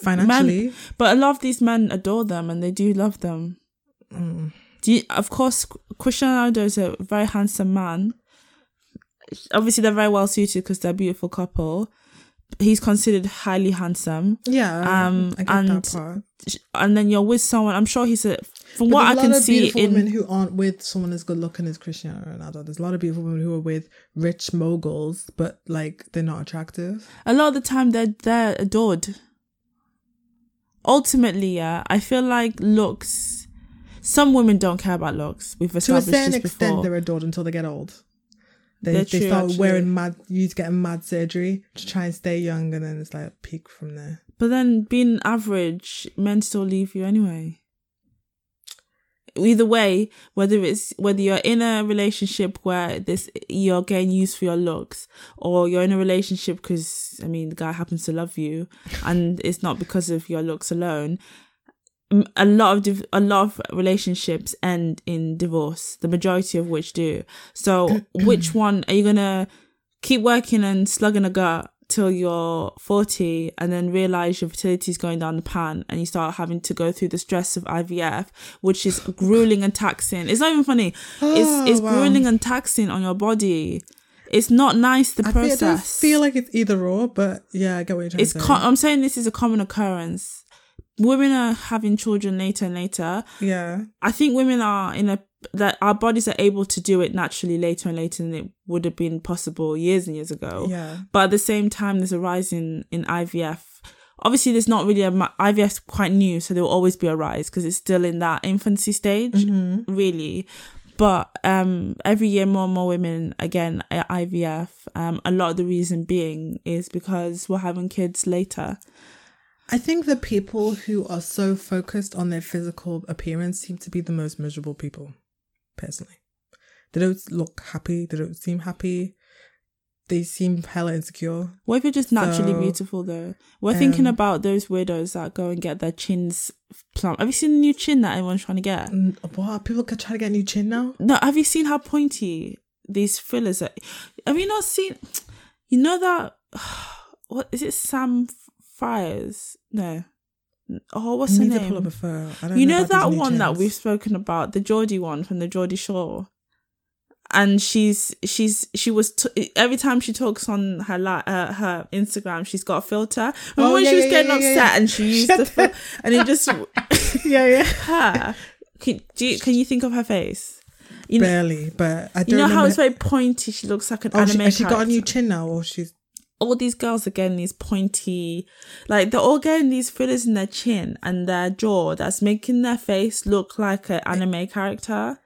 Financially? But a lot of these men adore them and they do love them. Mm. Do you, of course, Cristiano Ronaldo is a very handsome man. Obviously, they're very well suited because they're a beautiful couple. He's considered highly handsome. Yeah, Um, I get and that part. And then you're with someone, I'm sure he's a, from But what I there's a can lot of see beautiful in, women who aren't with someone as good looking as Cristiano Ronaldo. There's a lot of beautiful women who are with rich moguls, but like they're not attractive. a lot of the time they're, they're adored. Ultimately, yeah, I feel like looks, some women don't care about looks. We've established To a certain extent, before. they're adored until they get old. They They're they true, start actually. wearing mad, you getting mad surgery to try and stay young, and then it's like a peak from there. But then being average, men still leave you anyway. Either way, whether it's whether you're in a relationship where this you're getting used for your looks, or you're in a relationship because I mean the guy happens to love you, and it's not because of your looks alone. A lot of div- a lot of relationships end in divorce. The majority of which do. So, <clears throat> which one are you gonna keep working and slugging a gut till you're 40 and then realize your fertility is going down the pan and you start having to go through the stress of IVF, which is <laughs> grueling and taxing. It's not even funny. it's Oh, it's wow. grueling and taxing on your body. It's not nice the process. I feel, it does process. feel like it's either or, but yeah, I get what you're trying it's to say. com- I'm saying this is a common occurrence. Women are having children later and later. yeah, I think women are in a that our bodies are able to do it naturally later and later than it would have been possible years and years ago. yeah. But at the same time, there's a rise in, in IVF. Obviously, there's not really a IVF's quite new, so there will always be a rise because it's still in that infancy stage, Mm-hmm. really. But um, every year, more and more women again at IVF. Um, a lot of the reason being is because we're having kids later. I think the people who are so focused on their physical appearance seem to be the most miserable people, personally. They don't look happy, they don't seem happy. they seem hella insecure. What if you're just naturally So, beautiful though? We're thinking um, about those weirdos that go and get their chins plump. Have you seen the new chin that everyone's trying to get? What people could try to get a new chin now? No, have you seen how pointy these fillers are? Have you not seen? You know that <sighs> what is it? Sam Fires? No. Oh, what's her need pull up name? a photo. I don't You know these that one that we've spoken about, the Geordie one from the Geordie Shore. And she's she's she was t- every time she talks on her li- uh, her Instagram she's got a filter. Remember Oh, when yeah, she was yeah, getting yeah, upset and she <laughs> used Shut the fil- and it just <laughs> yeah, yeah. <laughs> her. Can, do you, can you think of her face? You know, Barely, but I don't you know how it's very pointy. She looks like an Oh, she, anime. has she got a new chin now, or she's all these girls are getting these pointy, like they're all getting these fillers in their chin and their jaw that's making their face look like an anime character,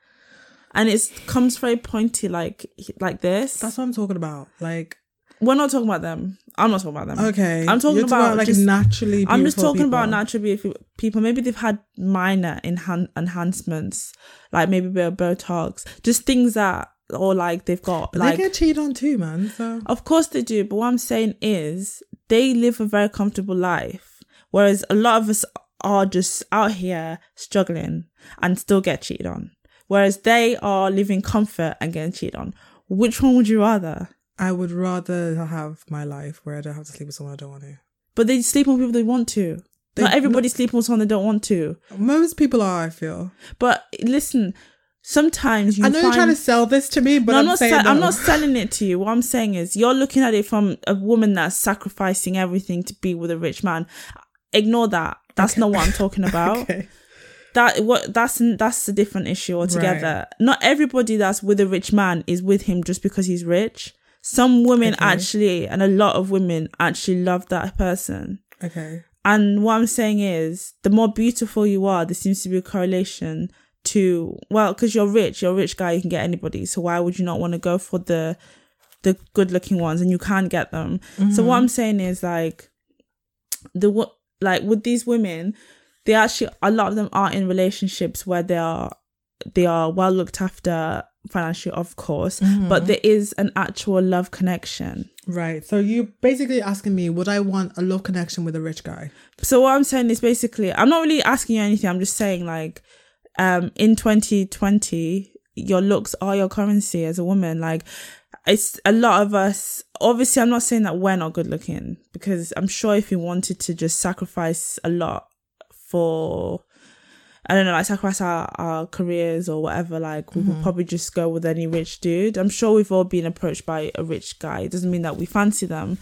and it comes very pointy, like like this. that's what I'm talking about. Like, We're not talking about them. I'm not talking about them. okay, I'm talking You're about like just- naturally. I'm just talking about naturally beautiful people. Maybe they've had minor enhan- enhancements, like maybe a bit of Botox, just things that, or like they've got But like they get cheated on too, man. So Of course they do, but what I'm saying is they live a very comfortable life, whereas a lot of us are just out here struggling and still get cheated on. Whereas they are living comfort and getting cheated on. Which one would you rather? I would rather have my life where I don't have to sleep with someone I don't want to. But they sleep on people they want to. They- Not everybody's sleeping with someone they don't want to. Most people are. I feel. But listen, sometimes you I know find you're trying to sell this to me, but no, I'm, I'm not. saying I'm not selling it to you. What I'm saying is, you're looking at it from a woman that's sacrificing everything to be with a rich man. Ignore that. That's not what I'm talking <laughs> about. okay. That what that's that's a different issue altogether. Not everybody that's with a rich man is with him just because he's rich. Some women Okay. actually, and a lot of women actually love that person. Okay. And what I'm saying is, the more beautiful you are, there seems to be a correlation to well, because you're rich, you're a rich guy, you can get anybody. So why would you not want to go for the the good looking ones and you can get them? So what I'm mm-hmm. saying is like the what like with these women, they actually a lot of them are in relationships where they are they are well looked after financially, of course, mm-hmm. but there is an actual love connection. Right. So you're basically asking me, would I want a love connection with a rich guy? So what I'm saying is basically, I'm not really asking you anything. I'm just saying like, um, in 2020, your looks are your currency as a woman. Like, it's a lot of us. Obviously, I'm not saying that we're not good looking because I'm sure if we wanted to just sacrifice a lot for, I don't know, like sacrifice our, our careers or whatever, like we would probably just go with any rich dude. I'm sure we've all been approached by a rich guy. It doesn't mean that we fancy them.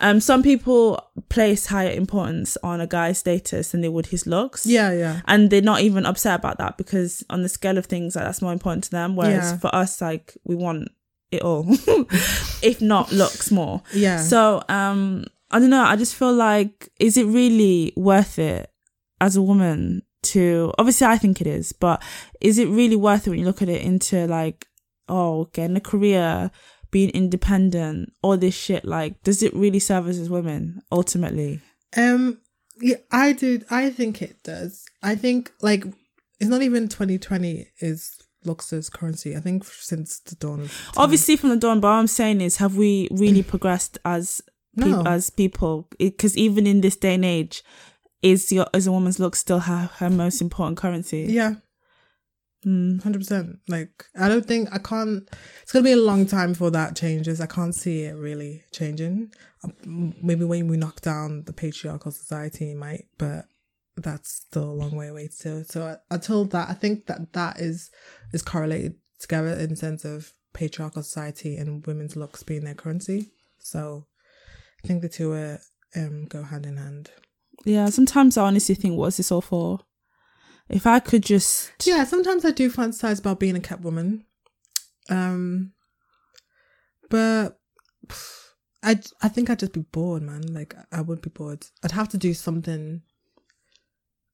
Um, some people place higher importance on a guy's status than they would his looks. Yeah, yeah. And they're not even upset about that because on the scale of things, like that's more important to them. Whereas Yeah. for us, like we want it all, <laughs> if not looks more. Yeah. So um, I don't know. I just feel like, is it really worth it as a woman to? Obviously, I think it is, but is it really worth it when you look at it into like, oh, getting a career, being independent, all this shit? Like, does it really serve us as women ultimately? Um, yeah, I do. I think it does. I think like it's not even 2020 is looks as currency. I think since the dawn of time. Obviously, from the dawn, but what I'm saying is, have we really <laughs> progressed as No. as people? Because even in this day and age, is your is a woman's look still her her most important currency? Yeah, Mm. hundred percent. Like I don't think I can't. It's gonna be a long time before that changes. I can't see it really changing. Um, Maybe when we knock down the patriarchal society, it might, but that's still a long way away still. So uh, until that, I think that that is is correlated together in the sense of patriarchal society and women's looks being their currency. So I think the two are, um go hand in hand. Yeah, sometimes I honestly think, what's this all for? If I could just, Yeah, sometimes I do fantasize about being a cat woman. Um, but <sighs> I I think I'd just be bored, man. Like I wouldn't be bored. I'd have to do something.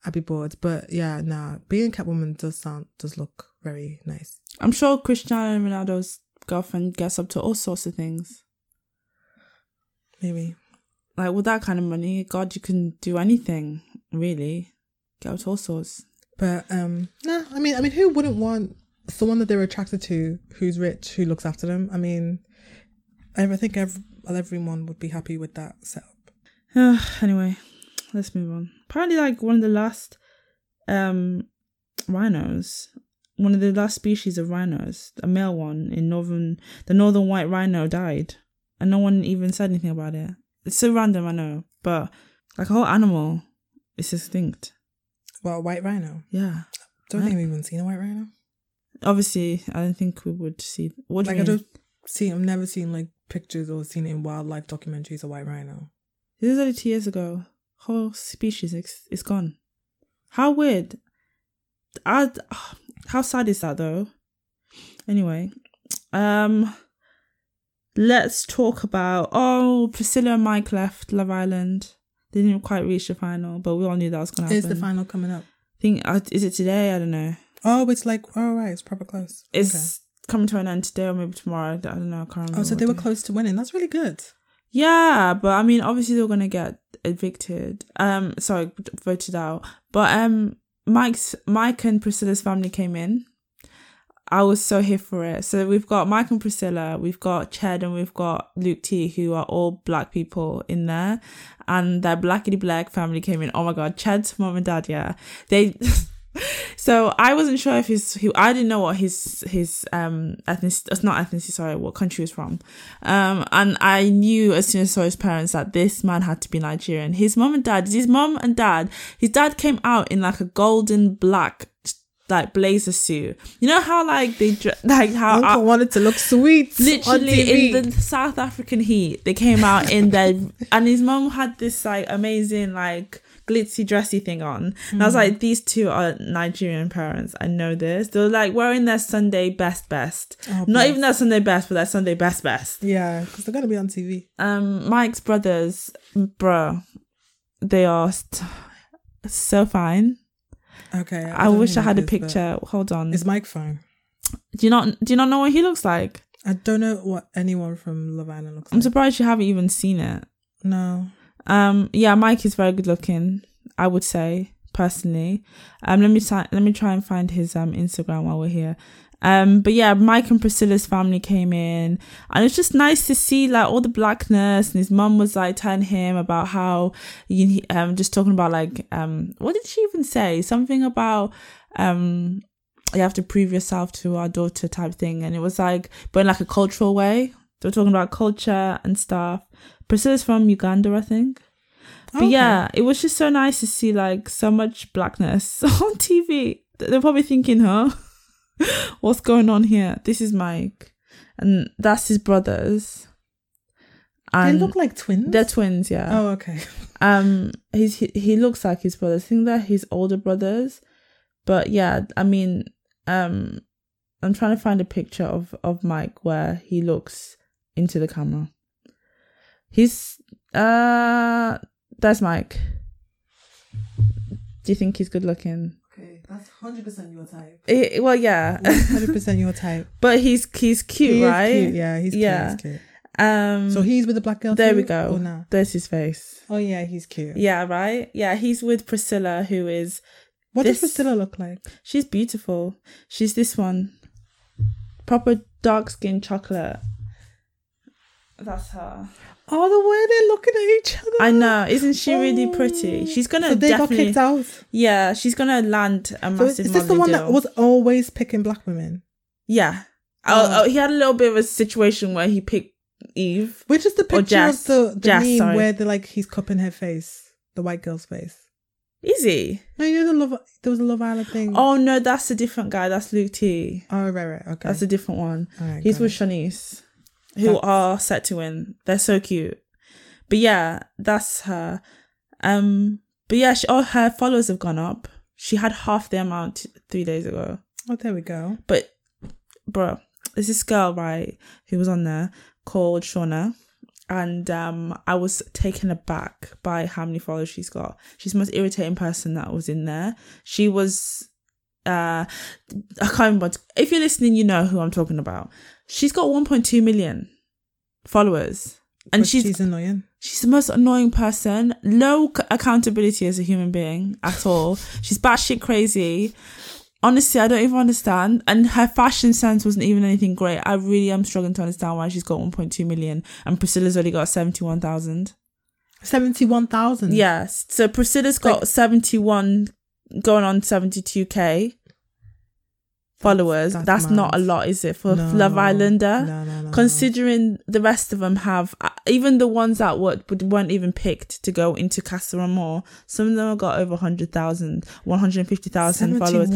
I'd be bored, but yeah, nah. Being a cat woman does sound does look very nice. I'm sure Cristiano Ronaldo's girlfriend gets up to all sorts of things. Maybe. Like with that kind of money, God, you can do anything really. Get to all sorts. But um, nah. I mean, I mean, who wouldn't want someone that they're attracted to who's rich, who looks after them? I mean, I think every, everyone would be happy with that setup. <sighs> anyway, let's move on. Apparently, like one of the last um rhinos, one of the last species of rhinos, a male one in northern, the northern white rhino died, and no one even said anything about it. It's so random, I know, but like a whole animal is extinct. Well, white rhino. Yeah. Don't Right. think we've even seen a white rhino. Obviously, I don't think we would see. What do Like you I don't see. I've never seen like pictures or seen it in wildlife documentaries of white rhino. This is only two years ago. Whole species is, is gone. How weird. I, how sad is that though? Anyway, um, let's talk about. Oh, Priscilla and Mike left Love Island. They didn't quite reach the final, but we all knew that was gonna happen. Is the final coming up? I think uh, is it today? I don't know. Oh, it's like oh right, it's proper close. It's coming to an end today or maybe tomorrow. I don't know. I can't remember. Oh, so they were day. close to winning. That's really good. Yeah, but I mean, obviously they're gonna get evicted. Um, sorry, voted out. But um, Mike's Mike and Priscilla's family came in. I was so here for it. So we've got Mike and Priscilla, we've got Ched, and we've got Luke T, who are all black people in there, and their blackity black family came in. Oh my god, Ched's mom and dad, yeah, they. <laughs> so I wasn't sure if his, he, I didn't know what his his um ethnic, it's not ethnicity, sorry, what country he was from, um, and I knew as soon as I saw his parents that this man had to be Nigerian. His mom and dad, his mom and dad, his dad came out in like a golden black like blazer suit. You know how like they <laughs> like how Uncle wanted to look sweet. literally in the South African heat, they came out in their <laughs> and his mom had this like amazing like glitzy dressy thing on. And I was Mm. like, these two are Nigerian parents. I know this. They were like wearing their Sunday best best. Oh, Not bless. even their Sunday best, but their Sunday best best. Yeah, because they're gonna be on TV. Um, Mike's brothers, bro, they are st- so fine. Okay. I, don't wish I had a who it is, picture. Hold on. Is Mike fine? Do you not do you not know what he looks like? I don't know what anyone from Love Island looks I'm like. surprised you haven't even seen it. no. Um, yeah, Mike is very good looking. I would say personally. Um, let me try, let me try and find his um Instagram while we're here. Um, but yeah, Mike and Priscilla's family came in, and it's just nice to see like all the blackness. And his mum was like telling him about how you um just talking about like um what did she even say? Something about um you have to prove yourself to our daughter type thing, and it was like but in like a cultural way. They were talking about culture and stuff. Priscilla's from Uganda, I think. But Okay. yeah, it was just so nice to see like so much blackness <laughs> on TV. They're probably thinking, huh? <laughs> What's going on here? This is Mike. And that's his brothers. They look like twins. they're twins, yeah. oh, okay. <laughs> Um he's he, he looks like his brothers. I think they're his older brothers. But yeah, I mean, um I'm trying to find a picture of, of Mike where he looks into the camera. He's uh that's Mike. Do you think he's good looking? Okay, that's hundred percent your type. Eh, well, yeah, Hundred percent your type. <laughs> but he's he's cute, He is right? cute, Yeah, he's Yeah. cute. He's cute. Um, So he's with the black girl. there too, we go. Or nah? There's his face. Oh yeah, he's cute. Yeah, right. Yeah, he's with Priscilla, who is What This- does Priscilla look like? she's beautiful. She's this one, proper dark skin chocolate. That's her. Oh, the way they're looking at each other. I know, isn't she really oh. pretty? Oh. She's gonna So they got kicked out. Yeah, she's gonna land a massive is this the one deal. that was always picking black women? yeah. Oh. Oh, oh, he had a little bit of a situation where he picked Eve. Which is the picture Jess. of the, the Jess, meme sorry. where they're like he's cupping her face, the white girl's face. Is he? No, you know the love. There was a Love Island thing. Oh no, that's a different guy. That's Luke T. Oh, right, right. Okay. That's a different one. Right, He's with it. Siannise, who That's- are set to win. They're so cute. But yeah, that's her. Um, but yeah, she, all her followers have gone up. She had half the amount three days ago. Oh, there we go. But, bro, there's this girl right who was on there called Shaughna, and um, I was taken aback by how many followers she's got. She's the most irritating person that was in there. She was, uh, I can't remember. If you're listening, you know who I'm talking about. She's got 1.2 million followers, and But she's she's annoying. She's the most annoying person. Low c- accountability as a human being at all. She's batshit crazy. honestly, I don't even understand. And her fashion sense wasn't even anything great. I really am struggling to understand why she's got 1.2 million and Priscilla's only got 71,000. Seventy-one thousand. Yes. So Priscilla's got 71, going on 72k followers. That's, that's not a lot, is it, for No. Love Islander? No, no, no. Considering the rest of them have, uh, even the ones that were, weren't even picked to go into Casa Amor, some of them have got over 100,000, 150,000 followers.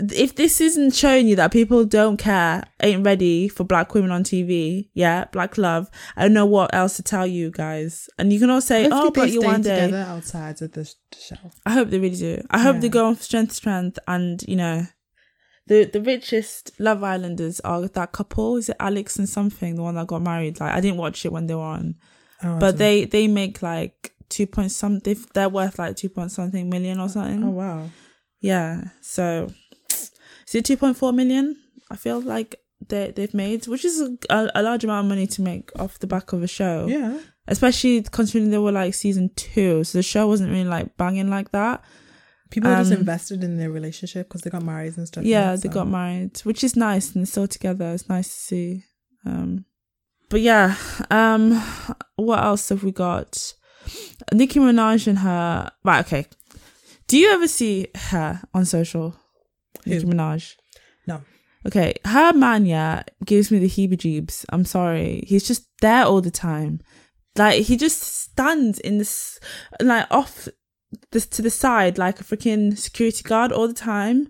71. if this isn't showing you that people don't care, ain't ready for black women on TV, yeah, black love, I don't know what else to tell you guys. And you can all say, oh, but you one day. together outside of the show. I hope they really do. I hope they go on strength to strength and, you know, the the richest Love Islanders are that couple. Is it Alex and something, the one that got married? Like I didn't watch it when they were on. Oh, But they they make like two point something they're worth like two point something million or something. Oh wow. Yeah. So is it two point four million? I feel like they they've made, which is a, a, large amount of money to make off the back of a show. Yeah. Especially considering they were like season two, so the show wasn't really like banging like that. People are just Um, invested in their relationship because they got married and stuff. Yeah, they so- got married, which is nice and they're still together. It's nice to see. Um, but yeah, um, what else have we got? Nicki Minaj and her. Right, okay. Do you ever see her on social? Nicki Minaj. No. Okay, her man, yeah, gives me the heebie-jeebs. I'm sorry. He's just there all the time. Like he just stands in this, like off this to the side like a freaking security guard all the time.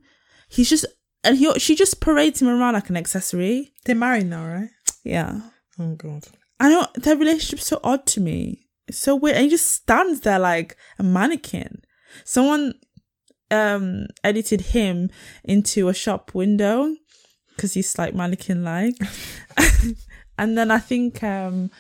He's just and he she just parades him around like an accessory. They're married now, right? Yeah, Oh god. I know their relationship's so odd to me. It's so weird, and he just stands there like a mannequin. Someone um edited him into a shop window because he's like mannequin like, <laughs> and then I think um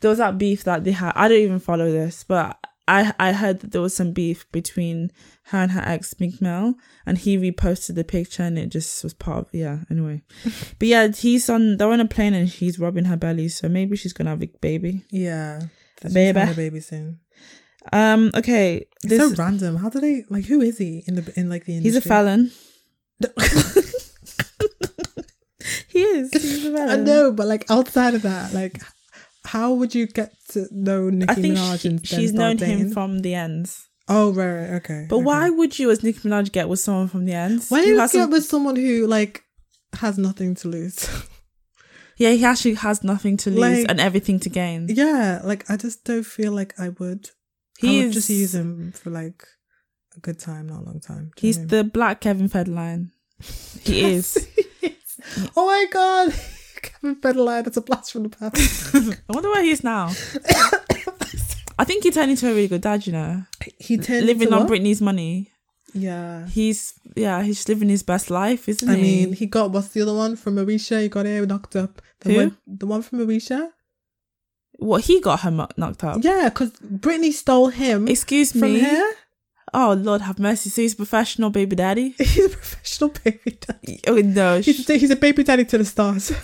there was that beef that they had. I don't even follow this, but I I heard that there was some beef between her and her ex Meek Mill, and he reposted the picture, and it just was part of yeah. Anyway, <laughs> but yeah, he's on. They're on a plane, and he's rubbing her belly, so maybe she's gonna have a baby. Yeah. Baby. baby soon. Um. Okay. This so random. How do they like? Who is he in the in like the industry? he's a felon. <laughs> he is. He's a <laughs> felon. I know, but like outside of that, like, how would you get to know Nicki I think Minaj she- and she's known dating? him from the ends. Oh right, right, okay. But okay. why would you, as Nicki Minaj, get with someone from the ends? Why do you get some- with someone who like has nothing to lose? <laughs> Yeah, he actually has nothing to lose Like- and everything to gain. yeah, like I just don't feel like I would. I He would just use him for like a good time, not a long time. Do you He's the black Kevin Federline. He <laughs> I mean? is. oh my god, <laughs> Kevin Federline, that's a blast from the past. <laughs> I wonder where he is now. <coughs> I think he turned into a really good dad. You know, he turned living on what? Britney's money. Yeah. He's yeah, he's just living his best life, isn't I he? I mean, he got what's the other one from Moesha? He got it knocked up. The Who? one, the one from Moesha. What he got her knocked up. Yeah, because Britney stole him Excuse me. her. Oh Lord, have mercy. So he's a professional baby daddy. <laughs> He's a professional baby daddy. Oh no, He's a, he's a baby daddy to the stars. <laughs>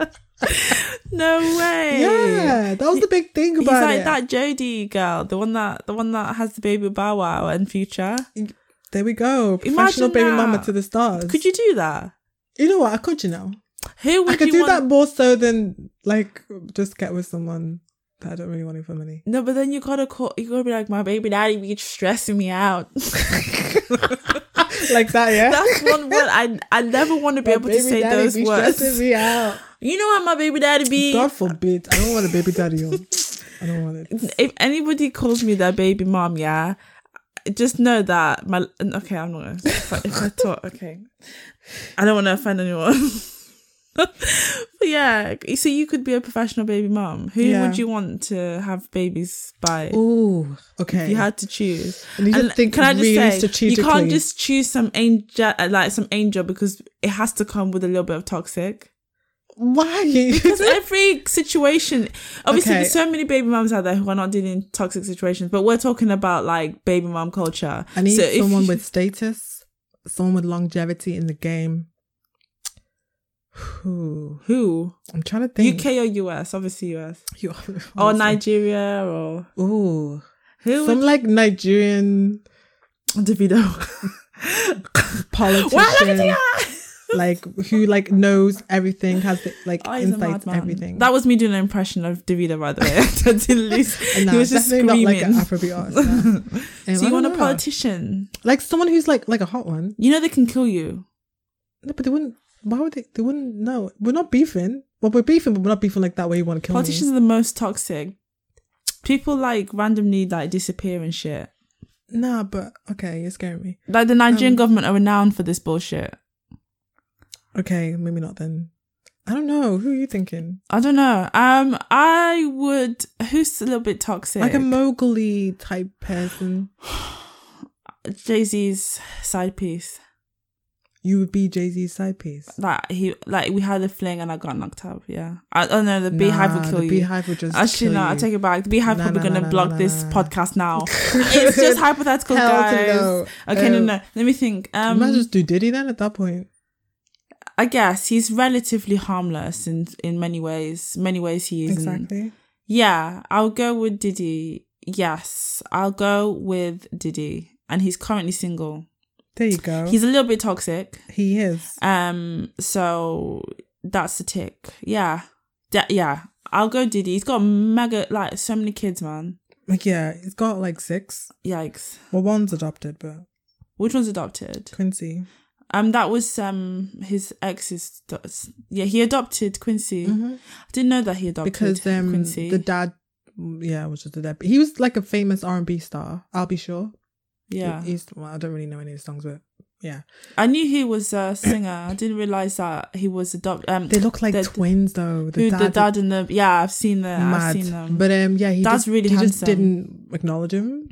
<laughs> no way. yeah, that was the big thing He's about like it. that Jodie girl, the one that the one that has the baby Bow Wow and Future. There we go. Imagine Professional baby that. mama to the stars. Could you do that? You know what? I could. You know, Who would I could you do want? that more so than like just get with someone that I don't really want it for money. No, but then you gotta call. You gotta be like, my baby daddy be stressing me out. <laughs> like that, yeah. That's one word I I never want to be My able to say those be words. stressing me out. You know what my baby daddy be? God forbid. I don't want a baby daddy. On. I don't want it. If anybody calls me their baby mom, yeah, just know that my okay. I'm not gonna. If I, if I talk, okay, I don't want to offend anyone. <laughs> <laughs> but yeah, so you could be a professional baby mom. Who Yeah. would you want to have babies by? Oh, okay. If you had to choose. I need to And think can I just really say, you can't just choose some angel, like some angel, because it has to come with a little bit of toxic. Why? Because <laughs> every situation, obviously, Okay. there's so many baby moms out there who are not dealing in toxic situations, but we're talking about like baby mom culture. I need So someone you- with status, someone with longevity in the game. Who? who I'm trying to think. UK or US, obviously US, <laughs> You- or. Nigeria or Ooh, who some like Nigerian. Davido. <laughs> politician, like who like knows everything, has the, like Oh, insights, everything. That was me doing an impression of Davido, by the way. I didn't lose. And he was just screaming. not like an Afrobeat artist. Um, <laughs> so you want a politician? like someone who's like like a hot one. You know they can kill you. No, but they wouldn't. Why would they? They wouldn't. No, we're not beefing. Well, we're beefing, but we're not beefing like that. way. you want to kill Politicians me. are the most toxic. People like randomly like disappear and shit. Nah, but okay, you're scaring me. Like the Nigerian Um, government are renowned for this bullshit. Okay, maybe not then. I don't know. Who are you thinking? I don't know. Um, I would. Who's a little bit toxic? Like a Mowgli type person. <sighs> Jay Z's side piece. You would be Jay Z's side piece. Like he, like we had a fling and I got knocked up. Yeah. I don't know. The beehive will Nah, kill the you. Beehive would just Actually, no. I you. take it back. The beehive Nah, probably nah, gonna nah, block nah, this nah. podcast now. <laughs> it's just hypothetical, Hell guys. no. Okay, no, Um, no. Let me think. Um, might just do Diddy then at that point. I guess he's relatively harmless in in many ways. Many ways he is. and- Exactly. Yeah, I'll go with Diddy. Yes, I'll go with Diddy, and he's currently single. There you go. He's a little bit toxic. he is. Um, so that's the tick. Yeah, yeah. I'll go Diddy. He's got mega like so many kids, man. Like yeah, he's got like six. Yikes. Well, one's adopted, but Which one's adopted? Quincy. Um, that was um his ex's. Yeah, he adopted Quincy. I didn't know that he adopted Mm-hmm. because um Quincy. the dad, yeah, was just the dad. He was like a famous R and B star. I'll be sure. Yeah, He's well, I don't really know any of his songs, but yeah, I knew he was a singer. I didn't realize that he was adopted. Um, they look like the- twins though. who the dad and the yeah, I've seen the I've seen them. But um, yeah, he That's just, really he just didn't acknowledge him.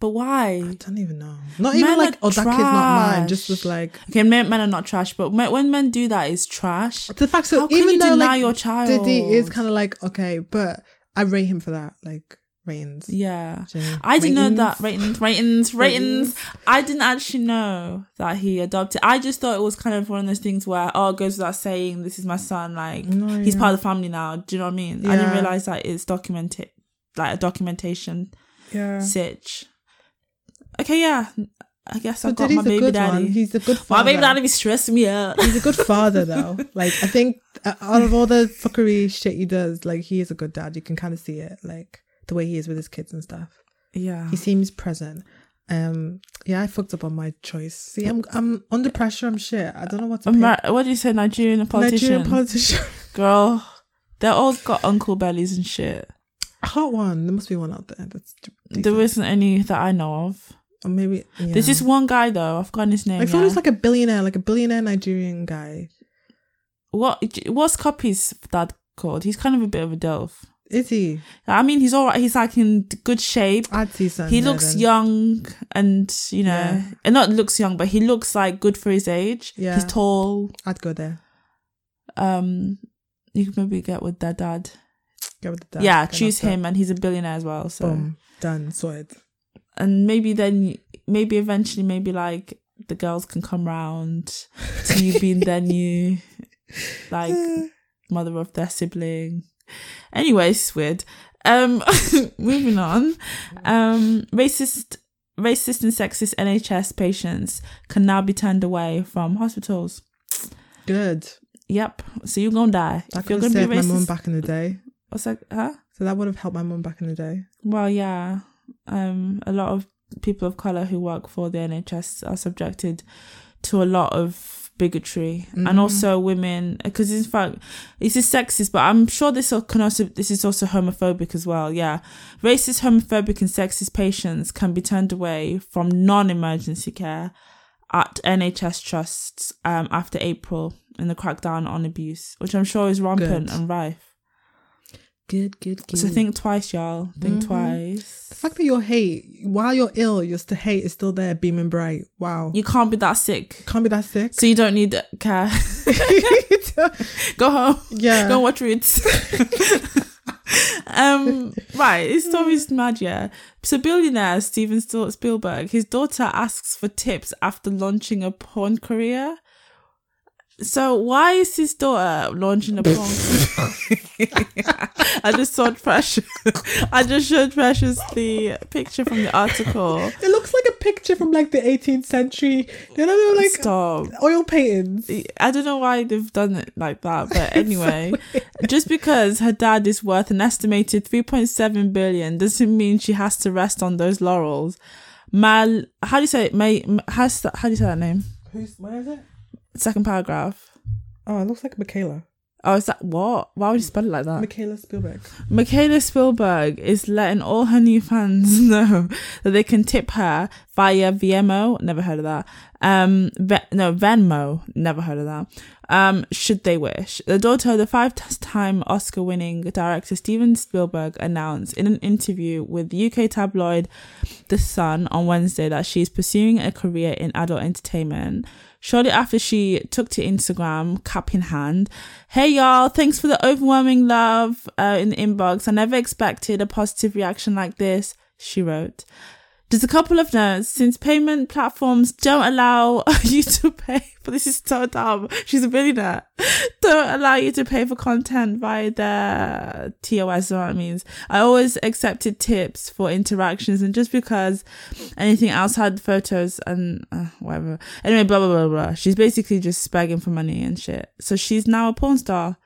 But why? I don't even know. Not Men even like, oh, that kid's not mine. Just was like Okay, men, men are not trash, but men, when men do that, it's trash. the fact. So How can even you though deny like your child? Diddy is kind of like okay, but I rate him for that. Like ratings. Yeah. Do you know? I didn't know that Ratings. ratings, ratings, ratings. I didn't actually know that he adopted. I just thought it was kind of one of those things where, oh, it goes without saying, this is my son. Like, No, he's yeah. part of the family now. Do you know what I mean? I didn't realize that it's documented, like a documentation Yeah. sitch. Okay, yeah. I guess So I've got my baby good daddy. one. He's a good my father. baby daddy be stressing me out. He's a good <laughs> father though. Like I think uh, out of all the fuckery shit he does, like he is a good dad. You can kind of see it, like the way he is with his kids and stuff. yeah. He seems present. Um, yeah, I fucked up on my choice. See, I'm I'm under pressure. I'm shit. I don't know what to pick. What do you say, Nigerian politician? Nigerian politician. Girl, they're all got uncle bellies and shit. Hot one. There must be one out there. That's decent. There isn't any that I know of. or maybe yeah. There's this one guy though. I've forgotten his name. like someone yeah. who's like a billionaire, like a billionaire Nigerian guy. what? What's Cuppy's dad called? He's kind of a bit of a delf. Is he? I mean, he's all right. He's like in good shape. I'd see some. He looks young, and you know, Yeah. and not looks young, but he looks like good for his age. Yeah. He's tall. I'd go there. Um, you could maybe get with their dad. Go with the dad. yeah, Get choose him, and he's a billionaire as well. So, Boom. Done. Sorted. and maybe then, maybe eventually, maybe like the girls can come round to you being their new, <laughs> like mother of their sibling. Anyway, it's weird. Um, <laughs> moving on. Um, racist, racist and sexist NHS patients can now be turned away from hospitals. Good. Yep. So you're gonna die That if you're could have gonna be saved my mum back in the day. What's that? Huh? So that would have helped my mum back in the day. Well, yeah. Um, a lot of people of color who work for the NHS are subjected to a lot of bigotry, and Mhm. also women. Because in fact, this is sexist, but I'm sure this can also this is also homophobic as well. Yeah, racist, homophobic, and sexist patients can be turned away from non-emergency care at NHS trusts um, after April in the crackdown on abuse, which I'm sure is rampant Good. and rife. Good, good, good. So think twice, y'all. Think Mhm. twice. the fact that you're hate, while you're ill, your st- hate is still there, beaming bright. Wow. You can't be that sick. can't be that sick. So you don't need care. <laughs> Go home. yeah. Go and watch Roots. <laughs> um, right, his story's mad, yeah. So billionaire Steven Spiel- Spielberg, his daughter asks for tips after launching a porn career. So why is his daughter launching a porn? <laughs> <laughs> I just saw Precious. I just showed Precious the picture from the article. It looks like a picture from like the 18th century. You know, they're like Stop. oil paintings. I don't know why they've done it like that, but <laughs> anyway, just because her dad is worth an estimated 3.7 billion doesn't mean she has to rest on those laurels. Mal, how do you say it? May, has how do you say that name? Who's, where is it? Second paragraph. Oh, it looks like Mikaela. Oh, is that what? Why would you spell it like that? Mikaela Spielberg. Mikaela Spielberg is letting all her new fans <laughs> know that they can tip her via VMO. never heard of that. Um, Ve- no, Venmo, never heard of that. Um, should they wish. The daughter of the five-time Oscar-winning director Steven Spielberg announced in an interview with UK tabloid The Sun on Wednesday that she's pursuing a career in adult entertainment. Shortly after she took to Instagram, cap in hand, hey y'all, thanks for the overwhelming love uh, in the inbox. I never expected a positive reaction like this, she wrote. Just a couple of notes. Since payment platforms don't allow <laughs> you to pay, but this is so dumb. She's a billionaire. Don't allow you to pay for content via their TOS, know what it means. I always accepted tips for interactions and just because anything else had photos and uh, whatever. Anyway, blah, blah, blah, blah. She's basically just begging for money and shit. So she's now a porn star.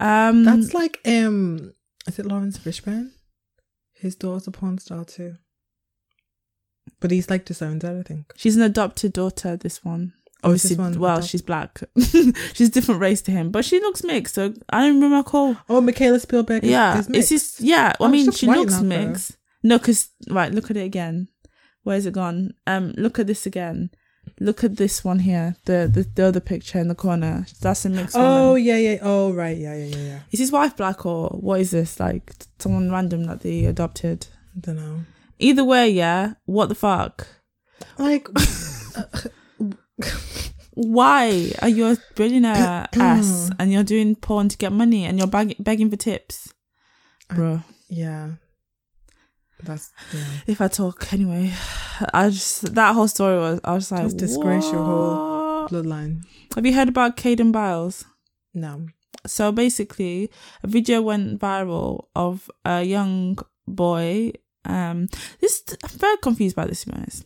Um, That's like, um, is it Laurence Fishburne? His daughter's a porn star too. But he's like disowned that, I think. She's an adopted daughter, this one. Oh, is this Obviously, one well, she's black. <laughs> she's different race to him, but she looks mixed. So I don't remember her call. Oh, Mikaela Spielberg is, yeah, is it's mixed. just yeah. I Oh, mean, she looks now, though. mixed. No, because right, look at it again. Where's it gone? Um, look at this again. Look at this one here. The the, the other picture in the corner. That's a mixed Oh, woman. yeah, yeah. Oh, right. Yeah, yeah, yeah, yeah. Is his wife black or what is this? Like someone random that they adopted? I don't know. Either way, yeah. What the fuck? Like, <laughs> Why are you a billionaire ass <clears throat> and you're doing porn to get money and you're beg- begging for tips, bro? yeah. That's, yeah. If I talk anyway, I just that whole story was I was like, Just disgrace your whole- "What?" Bloodline. Have you heard about Quayden Bayles? No. So basically, a video went viral of a young boy. Um, this I'm very confused by this, to be honest.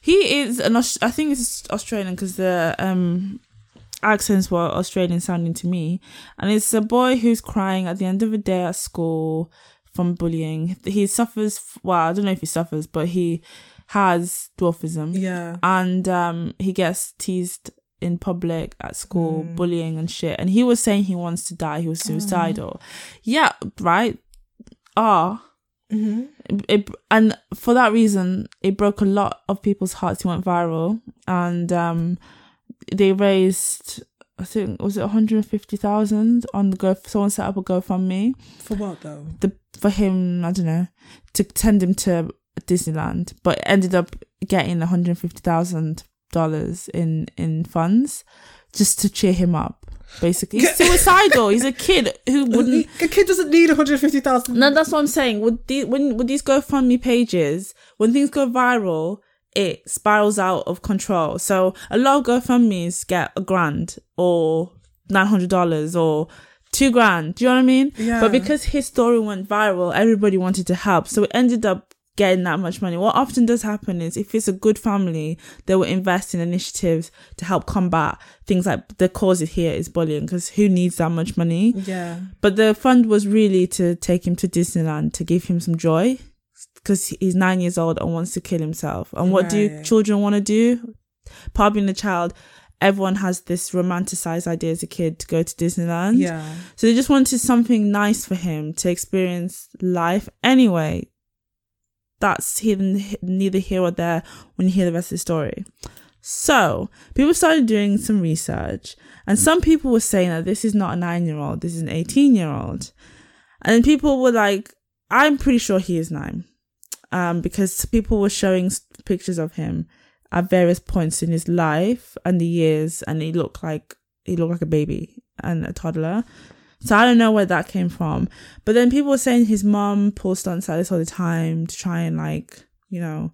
He is an I think it's Australian because the um accents were Australian sounding to me, and it's a boy who's crying at the end of a day at school from bullying. He suffers. Well, I don't know if he suffers, but he has dwarfism Yeah. and um he gets teased in public at school Mm. bullying and shit and he was saying he wants to die he was suicidal yeah right ah Mm-hmm. it, and for that reason it broke a lot of people's hearts he went viral and um they raised i think was it 150000 on the go someone set up a gofundme For what though? the for him i don't know to send him to disneyland but ended up getting 150000 dollars in in funds just to cheer him up basically he's suicidal he's a kid who <laughs> wouldn't A kid doesn't need 150,000. no that's what i'm saying with these when with these gofundme pages when things go viral it spirals out of control so a lot of gofundmes get a grand or $900 or two grand do you know what i mean Yeah. but because his story went viral, everybody wanted to help. So it ended up getting that much money. What often does happen is if it's a good family, they will invest in initiatives to help combat things like the cause here is bullying because who needs that much money? Yeah. But the fund was really to take him to Disneyland to give him some joy because he's nine years old and wants to kill himself. And what do children want to do? Part being a child, everyone has this romanticized idea as a kid to go to Disneyland. Yeah. So they just wanted something nice for him to experience life. Anyway, that's neither here or there when you hear the rest of the story. So people started doing some research, and some people were saying that this is not a nine year old, this is an 18 year old. And people were like, I'm pretty sure he is nine. Um, because people were showing pictures of him at various points in his life and the years, and he looked like he looked like a baby and a toddler. So I don't know where that came from. But then people were saying his mom pulls stunts like this all the time to try and like, you know,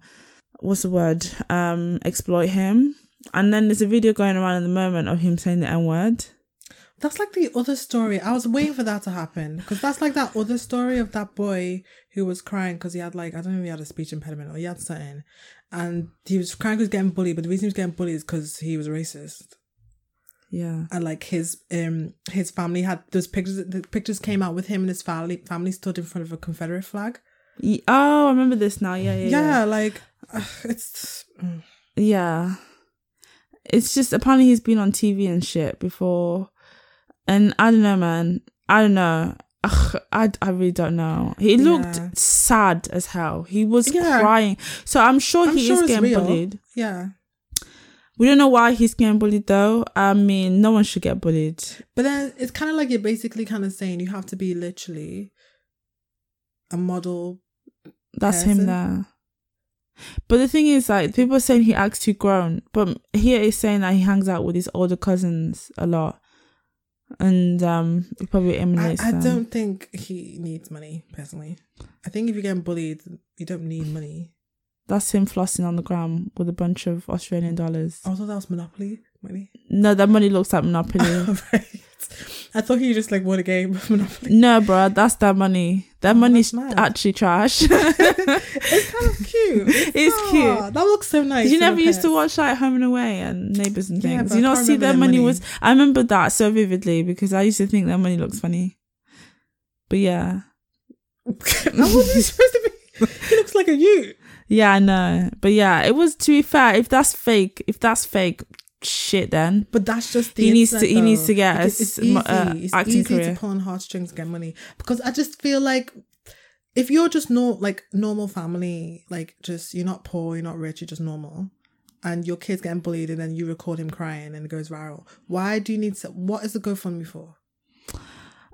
what's the word? Um, exploit him. And then there's a video going around at the moment of him saying the N word. That's like the other story. I was waiting for that to happen because that's like that other story of that boy who was crying because he had like I don't know if he had a speech impediment or he had something, and he was crying because getting bullied. But the reason he was getting bullied is because he was racist. Yeah. And like his um his family had those pictures. The pictures came out with him and his family. Family stood in front of a Confederate flag. Ye- Oh, I remember this now. Yeah, yeah, Yeah, yeah. like ugh, it's mm. Yeah. It's just apparently he's been on TV and shit before. And I don't know, man. I don't know. Ugh, I, I really don't know. He looked Yeah. sad as hell. He was Yeah. crying. So I'm sure I'm he sure is getting real. bullied. yeah. We don't know why he's getting bullied though. I mean, no one should get bullied. But then it's kind of like you're basically kind of saying you have to be literally a model. That's him there. But the thing is, like, people are saying he acts too grown. But here he's saying that he hangs out with his older cousins a lot. And um he probably I, emulates I them. don't think he needs money personally. I think if you're getting bullied, you don't need money. That's him flossing on the ground with a bunch of Australian dollars. Oh, I thought that was Monopoly money. No, that money looks like Monopoly. <laughs> right. I thought he just like won a game of Monopoly. no, bro, that's that money. That Oh, money's actually trash. <laughs> it's kind of cute. <laughs> It's not. cute. That looks so nice. You never used to watch like Home and Away and Neighbours and things? but you not see their money money. was. I remember that so vividly because I used to think their money looks funny. But yeah, that wasn't supposed to be. He looks like a Ute. Yeah, I know. But yeah, it was. To be fair, if that's fake, if that's fake, shit, then But that's just the He needs to- he needs to get a because s- it's easy. uh, it's acting easy career. to pull on heartstrings get money because I just feel like if you're just no like normal family, like just you're not poor, you're not rich, you're just normal, and your kid's getting bullied, and then you record him crying and it goes viral. Why do you need to? What is the GoFundMe for?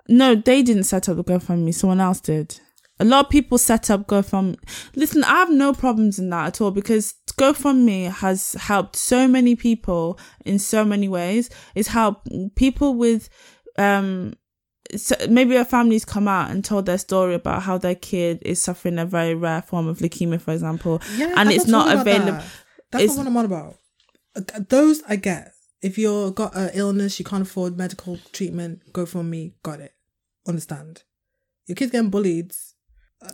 no, they didn't set up the GoFundMe. Someone else did. A lot of people set up GoFundMe. Listen, I have no problems in that at all because GoFundMe has helped so many people in so many ways. It's helped people with, um, so maybe a family's come out and told their story about how their kid is suffering a very rare form of leukemia, for example, Yeah, and I'm it's not about available. that. That's It's- not what I'm on about. Those I get. If you've got an illness, you can't afford medical treatment, GoFundMe. Got it. Understand. Your kid's getting bullied.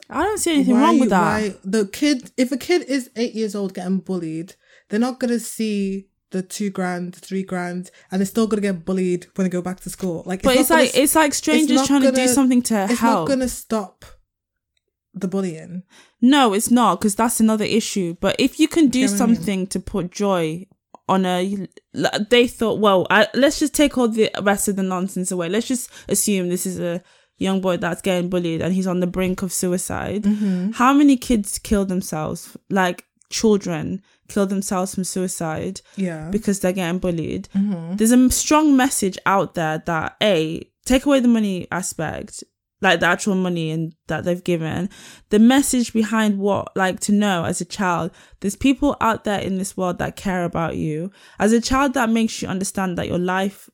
I don't see anything Why- wrong with that. Why the kid? If a kid is eight years old getting bullied, they're not gonna see the two grand, three grand, and they're still gonna get bullied when they go back to school. Like, But it's not like gonna- it's like strangers not trying to do gonna- something to it's help. not gonna stop the bullying. No, it's not because that's another issue. But if you can do get what I mean? something to put joy on a, they thought, well, I, let's just take all the rest of the nonsense away. Let's just assume this is a young boy that's getting bullied and he's on the brink of suicide. Mm-hmm. How many kids kill themselves? Like children kill themselves from suicide Yeah. because they're getting bullied. Mm-hmm. There's a strong message out there that a take away the money aspect, like the actual money and that they've given. The message behind what, like to know as a child, there's people out there in this world that care about you. As a child, that makes you understand that your life.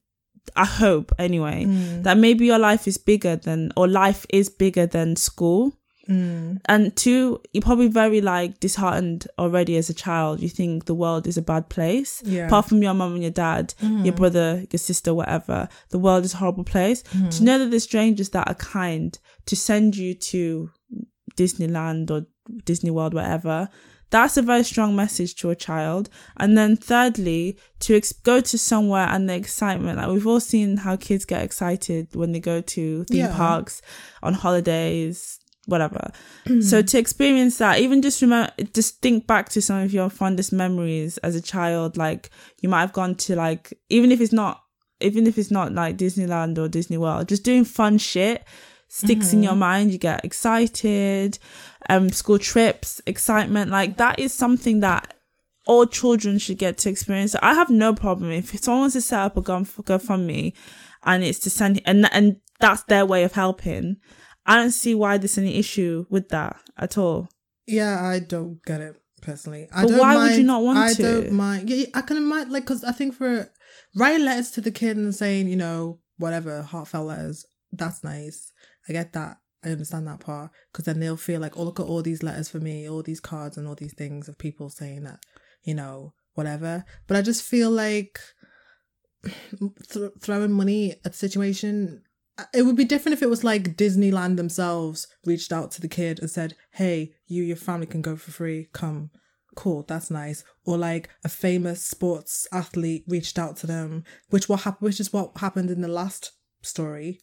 I hope anyway Mm. that maybe your life is bigger than or life is bigger than school Mm. and two, you're probably very like disheartened already as a child. You think the world is a bad place. Yeah. Apart from your mum and your dad, your brother, your sister, whatever, the world is a horrible place. To know that there's strangers that are kind to send you to Disneyland or Disney World, whatever. That's a very strong message to a child. And then thirdly, to ex- go to somewhere and the excitement. Like we've all seen how kids get excited when they go to theme Yeah. parks on holidays, whatever. Mm. so to experience that, even just remember, just think back to some of your fondest memories as a child. Like you might have gone to like, even if it's not, even if it's not like Disneyland or Disney World, just doing fun shit sticks in your mind. You get excited. Um, school trips, excitement, like that is something that all children should get to experience. I have no problem if someone wants to set up a gun for GoFundMe and it's to send and and that's their way of helping. I don't see why there's any issue with that at all. Yeah, I don't get it personally. I But don't why would you not want I to? I don't mind. Yeah, I can mind like because I think for writing letters to the kid and saying you know whatever heartfelt letters, that's nice. I get that. I understand that part because then they'll feel like, oh look at all these letters for me, all these cards and all these things of people saying that you know whatever. But I just feel like <clears throat> th- throwing money at the situation. Uh, it would be different if it was like Disneyland themselves reached out to the kid and said, "Hey, you, your family can go for free. Come." Cool, that's nice. Or like a famous sports athlete reached out to them, which what happened, which is what happened in the last story,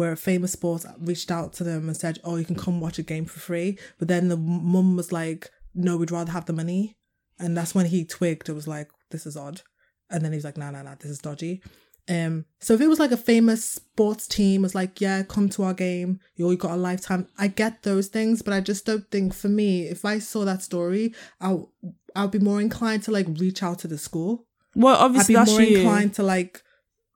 where a famous sports reached out to them and said, "Oh, you can come watch a game for free." But then the mum was like, "No, we'd rather have the money," and that's when he twigged. It was like, "This is odd," and then he was like, "No, no, no, this is dodgy." Um, so if it was like a famous sports team was like, yeah, come to our game, you got a lifetime. I get those things, but I just don't think for me, if I saw that story, I'll I'll be more inclined to like reach out to the school. Well, obviously, I'd be more you. inclined to like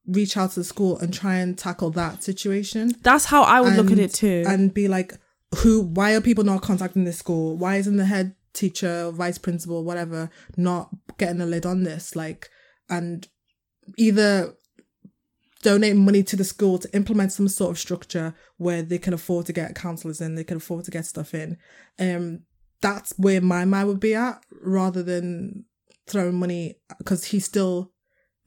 reach out to the school and try and tackle that situation That's how I would look at it too. and be like, who? Why are people not contacting this school? Why isn't the head teacher, vice principal, whatever, not getting a lid on this? Like, and either donate money to the school to implement some sort of structure where they can afford to get counselors in, they can afford to get stuff in. Um, that's where my mind would be at, rather than throwing money because he's still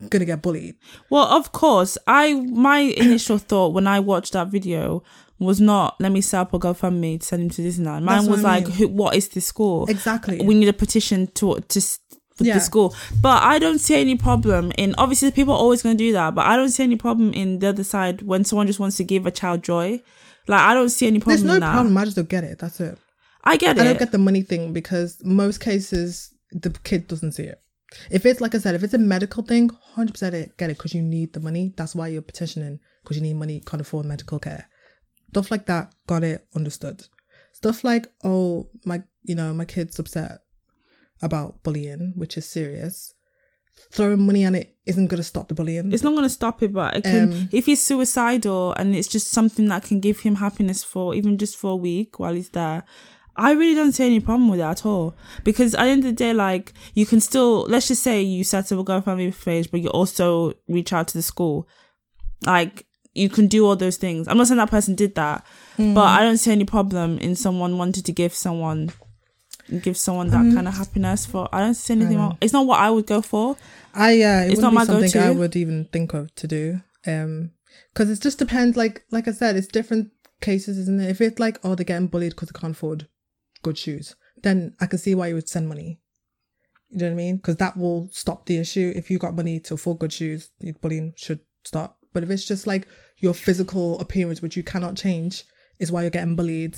gonna get bullied. Well, of course, I my initial thought when I watched that video was not let me set up a GoFundMe to send him to Disneyland. Mine That's was I like, mean. who, what is this school? Exactly. We need a petition to to Yeah. the school. But I don't see any problem in obviously people are always going to do that, but I don't see any problem in the other side when someone just wants to give a child joy. Like I don't see any problem There's no problem. I just don't get it. That's it. I get I it. don't get the money thing because most cases the kid doesn't see it. If it's like I said, if it's a medical thing, hundred percent get it because you need the money. That's why you're petitioning because you need money, can't afford medical care. Stuff like that, got it, understood. Stuff like oh my, you know, my kid's upset about bullying, which is serious. Throwing money on it isn't going to stop the bullying. it's not going to stop it, but it can, Um, if he's suicidal and it's just something that can give him happiness for even just for a week while he's there, I really don't see any problem with it at all. Because at the end of the day, like you can still, let's just say you set up a GoFundMe page, but you also reach out to the school. Like you can do all those things. I'm not saying that person did that, Mm. but I don't see any problem in someone wanting to give someone. Give someone Um, that kind of happiness for. I don't see anything wrong. It's not what I would go for. I yeah, it It's wouldn't not be my something go-to. I would even think of to do. Um, because it just depends. Like like I said, it's different cases, isn't it? If it's like oh they're getting bullied because they can't afford good shoes, then I can see why you would send money. You know what I mean? Because that will stop the issue. If you got money to afford good shoes, the bullying should stop. But if it's just like your physical appearance, which you cannot change, is why you're getting bullied.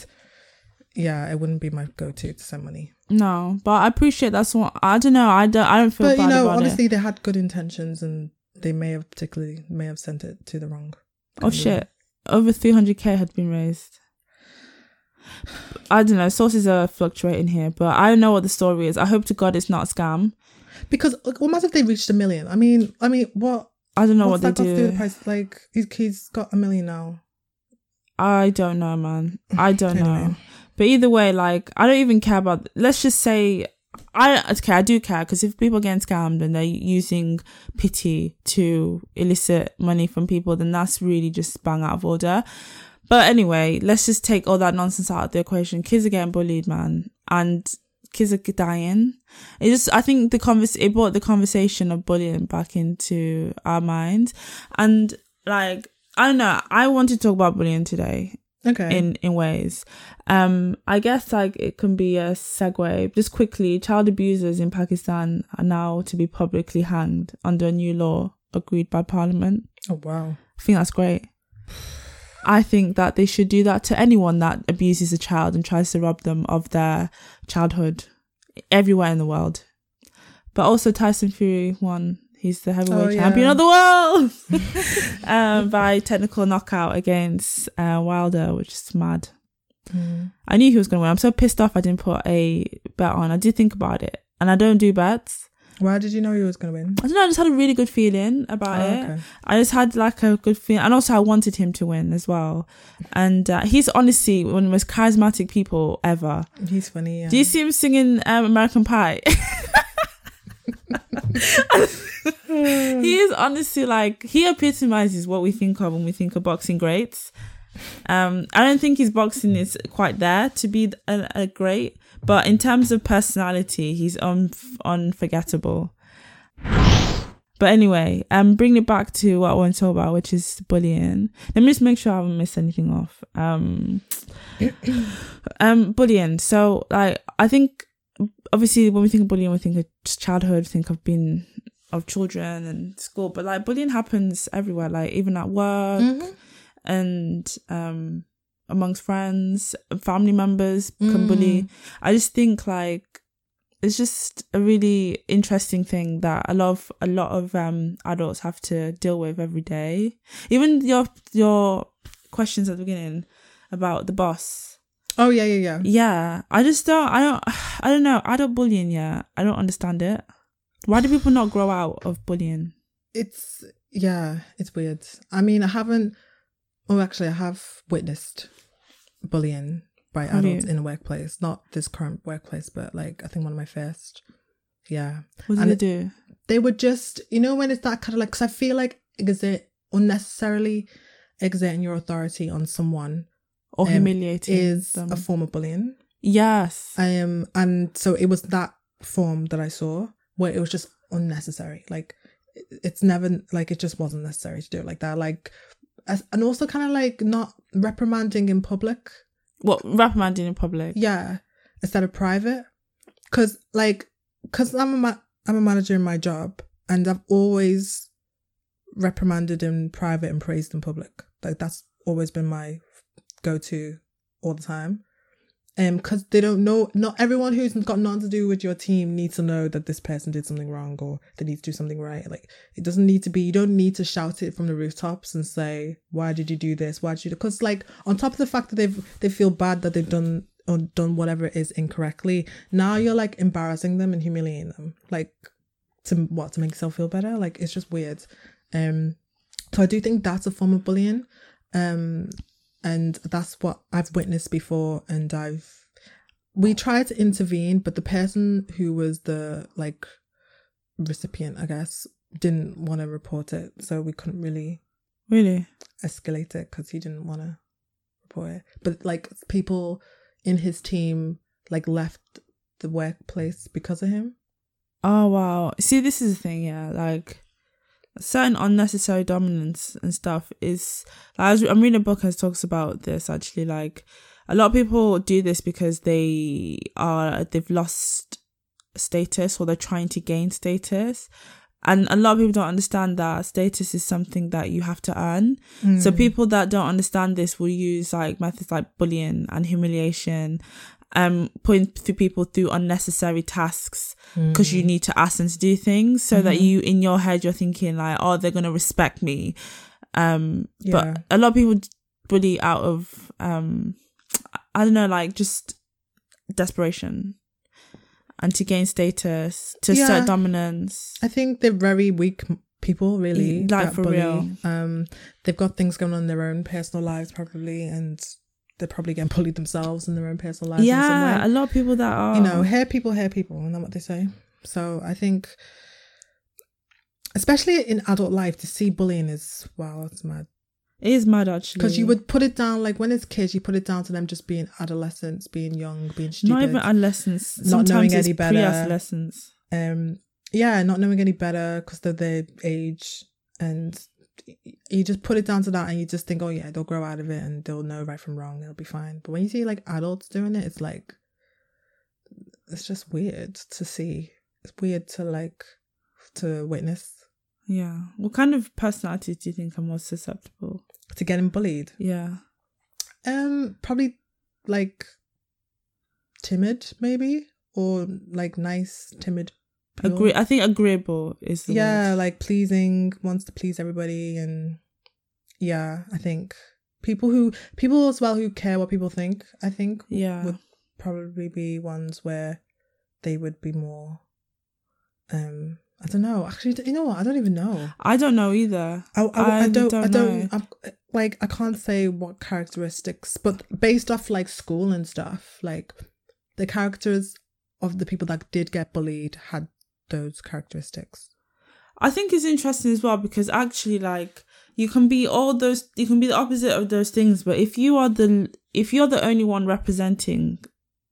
Yeah, it wouldn't be my go-to to send money. No, but I appreciate that's what I don't know. I don't. I don't feel but bad you know honestly it. they had good intentions and they may have particularly may have sent it to the wrong Oh shit! Over three hundred k had been raised. I don't know. Sources are fluctuating here, but I don't know what the story is. I hope to God it's not a scam. because like, what matters if they reached a million i mean i mean what I don't know what they do the price like he's, he's got a million now I don't know, man. I <laughs> don't know. But either way, like I don't even care about. Let's just say. I okay, I do care because if people are getting scammed and they're using pity to elicit money from people, then that's really just bang out of order. But anyway, let's just take all that nonsense out of the equation. Kids are getting bullied, man, and kids are dying. It just, I think the convers, it brought the conversation of bullying back into our minds, and like I don't know, I want to talk about bullying today okay in in ways. Um, I guess like it can be a segue. Just quickly, child abusers in Pakistan are now to be publicly hanged under a new law agreed by Parliament. oh wow I think that's great. I think that they should do that to anyone that abuses a child and tries to rob them of their childhood everywhere in the world. But also Tyson Fury won. He's the heavyweight Oh, yeah. champion of the world <laughs> um, by technical knockout against uh, Wilder, which is mad. Mm. I knew he was going to win. I'm so pissed off I didn't put a bet on. I did think about it, and I don't do bets. Why did you know he was gonna win I don't know. I just had a really good feeling about Oh, it. okay. I just had like a good feeling, and also I wanted him to win as well. And uh, he's honestly one of the most charismatic people ever. he's funny yeah Do you see him singing um, American Pie? <laughs> he is honestly like he epitomizes what we think of when we think of boxing greats. Um, I don't think his boxing is quite there to be a, a great, but in terms of personality, he's un- unforgettable. But anyway, um, bringing it back to what I want to talk about, which is bullying. Let me just make sure I haven't missed anything off. Um, um, bullying. So, like, I think obviously when we think of bullying, we think of childhood, think of being of children and school, but like bullying happens everywhere, like even at work Mhm. and um amongst friends, family members can Mm. bully. I just think like it's just a really interesting thing that a lot of a lot of um adults have to deal with every day. Even your your questions at the beginning about the boss. Oh yeah, yeah, yeah. Yeah, I just don't. I don't. <sighs> I don't know. Adult bullying. Yeah, I don't understand it. Why do people not grow out of bullying? It's yeah, it's weird. I mean, I haven't. Oh, actually, I have witnessed bullying by Have adults in a workplace. Not this current workplace, but like I think one of my first. Yeah, What do And they it- do? they would just, you know, when it's that kind of like, because I feel like exert unnecessarily exerting your authority on someone Or um, humiliating is them? a form of bullying. yes. I am, and so it was that form that I saw where it was just unnecessary. Like it's never like it just wasn't necessary to do it like that. Like, and also kind of like not reprimanding in public. what reprimanding in public? Yeah, instead of private, because like, because I'm a ma- I'm a manager in my job, and I've always reprimanded in private and praised in public. Like that's always been my go to all the time. Um, because they don't know. Not everyone who's got nothing to do with your team needs to know that this person did something wrong or they need to do something right. Like it doesn't need to be. You don't need to shout it from the rooftops and say, "Why did you do this? Why did you?" Because like on top of the fact that they've they feel bad that they've done or done whatever it is incorrectly. Now you're like embarrassing them and humiliating them. Like to what to make yourself feel better. Like it's just weird. Um, so I do think that's a form of bullying. Um, and that's what I've witnessed before. And I've we tried to intervene, but the person who was the like recipient, I guess, didn't want to report it, so we couldn't really Really? escalate it because he didn't want to report it. But like people in his team like left the workplace because of him. Oh wow. See, this is the thing. Yeah, like certain unnecessary dominance and stuff is. Was, I'm reading a book that talks about this actually. Like a lot of people do this because they are they've lost status or they're trying to gain status. And a lot of people don't understand that status is something that you have to earn. So mm. people that don't understand this will use like methods like bullying and humiliation, um, putting through people through unnecessary tasks because you need to ask them to do things so that you in your head you're thinking like, oh, they're gonna respect me. Um, Yeah. but a lot of people bully out of um, I don't know, like just desperation and to gain status, to Yeah. assert dominance. I think they're very weak people, really. Like, for real. Um, they've got things going on in their own personal lives, probably, and they're probably getting bullied themselves in their own personal lives. Yeah, a lot of people that are you know, hair people, hair people, and that's what they say. So I think, especially in adult life, to see bullying is wow, it's mad. it is mad actually Because you would put it down like when it's kids, you put it down to them just being adolescents, being young, being stupid. not even adolescence, Not sometimes knowing any better. pre-adolescence. um, yeah, not knowing any better because of their age, and you just put it down to that, and you just think, oh yeah, they'll grow out of it, and they'll know right from wrong, they'll be fine. But when you see like adults doing it, it's like it's just weird to see. It's weird to like to witness Yeah. What kind of personalities do you think are most susceptible? to getting bullied. Yeah. Um, probably like timid, maybe, or like nice, timid. Agree. I think agreeable is the yeah word. like pleasing wants to please everybody and yeah i think people who people as well who care what people think i think Yeah. would probably be ones where they would be more um i don't know actually you know what i don't even know I don't know either. i, I, I, I don't, i don't don't know. I'm, like i can't say what characteristics but based off like school and stuff like the characters of the people that did get bullied had those characteristics I think it's interesting as well because actually, like, you can be all those, you can be the opposite of those things. But if you are the, if you're the only one representing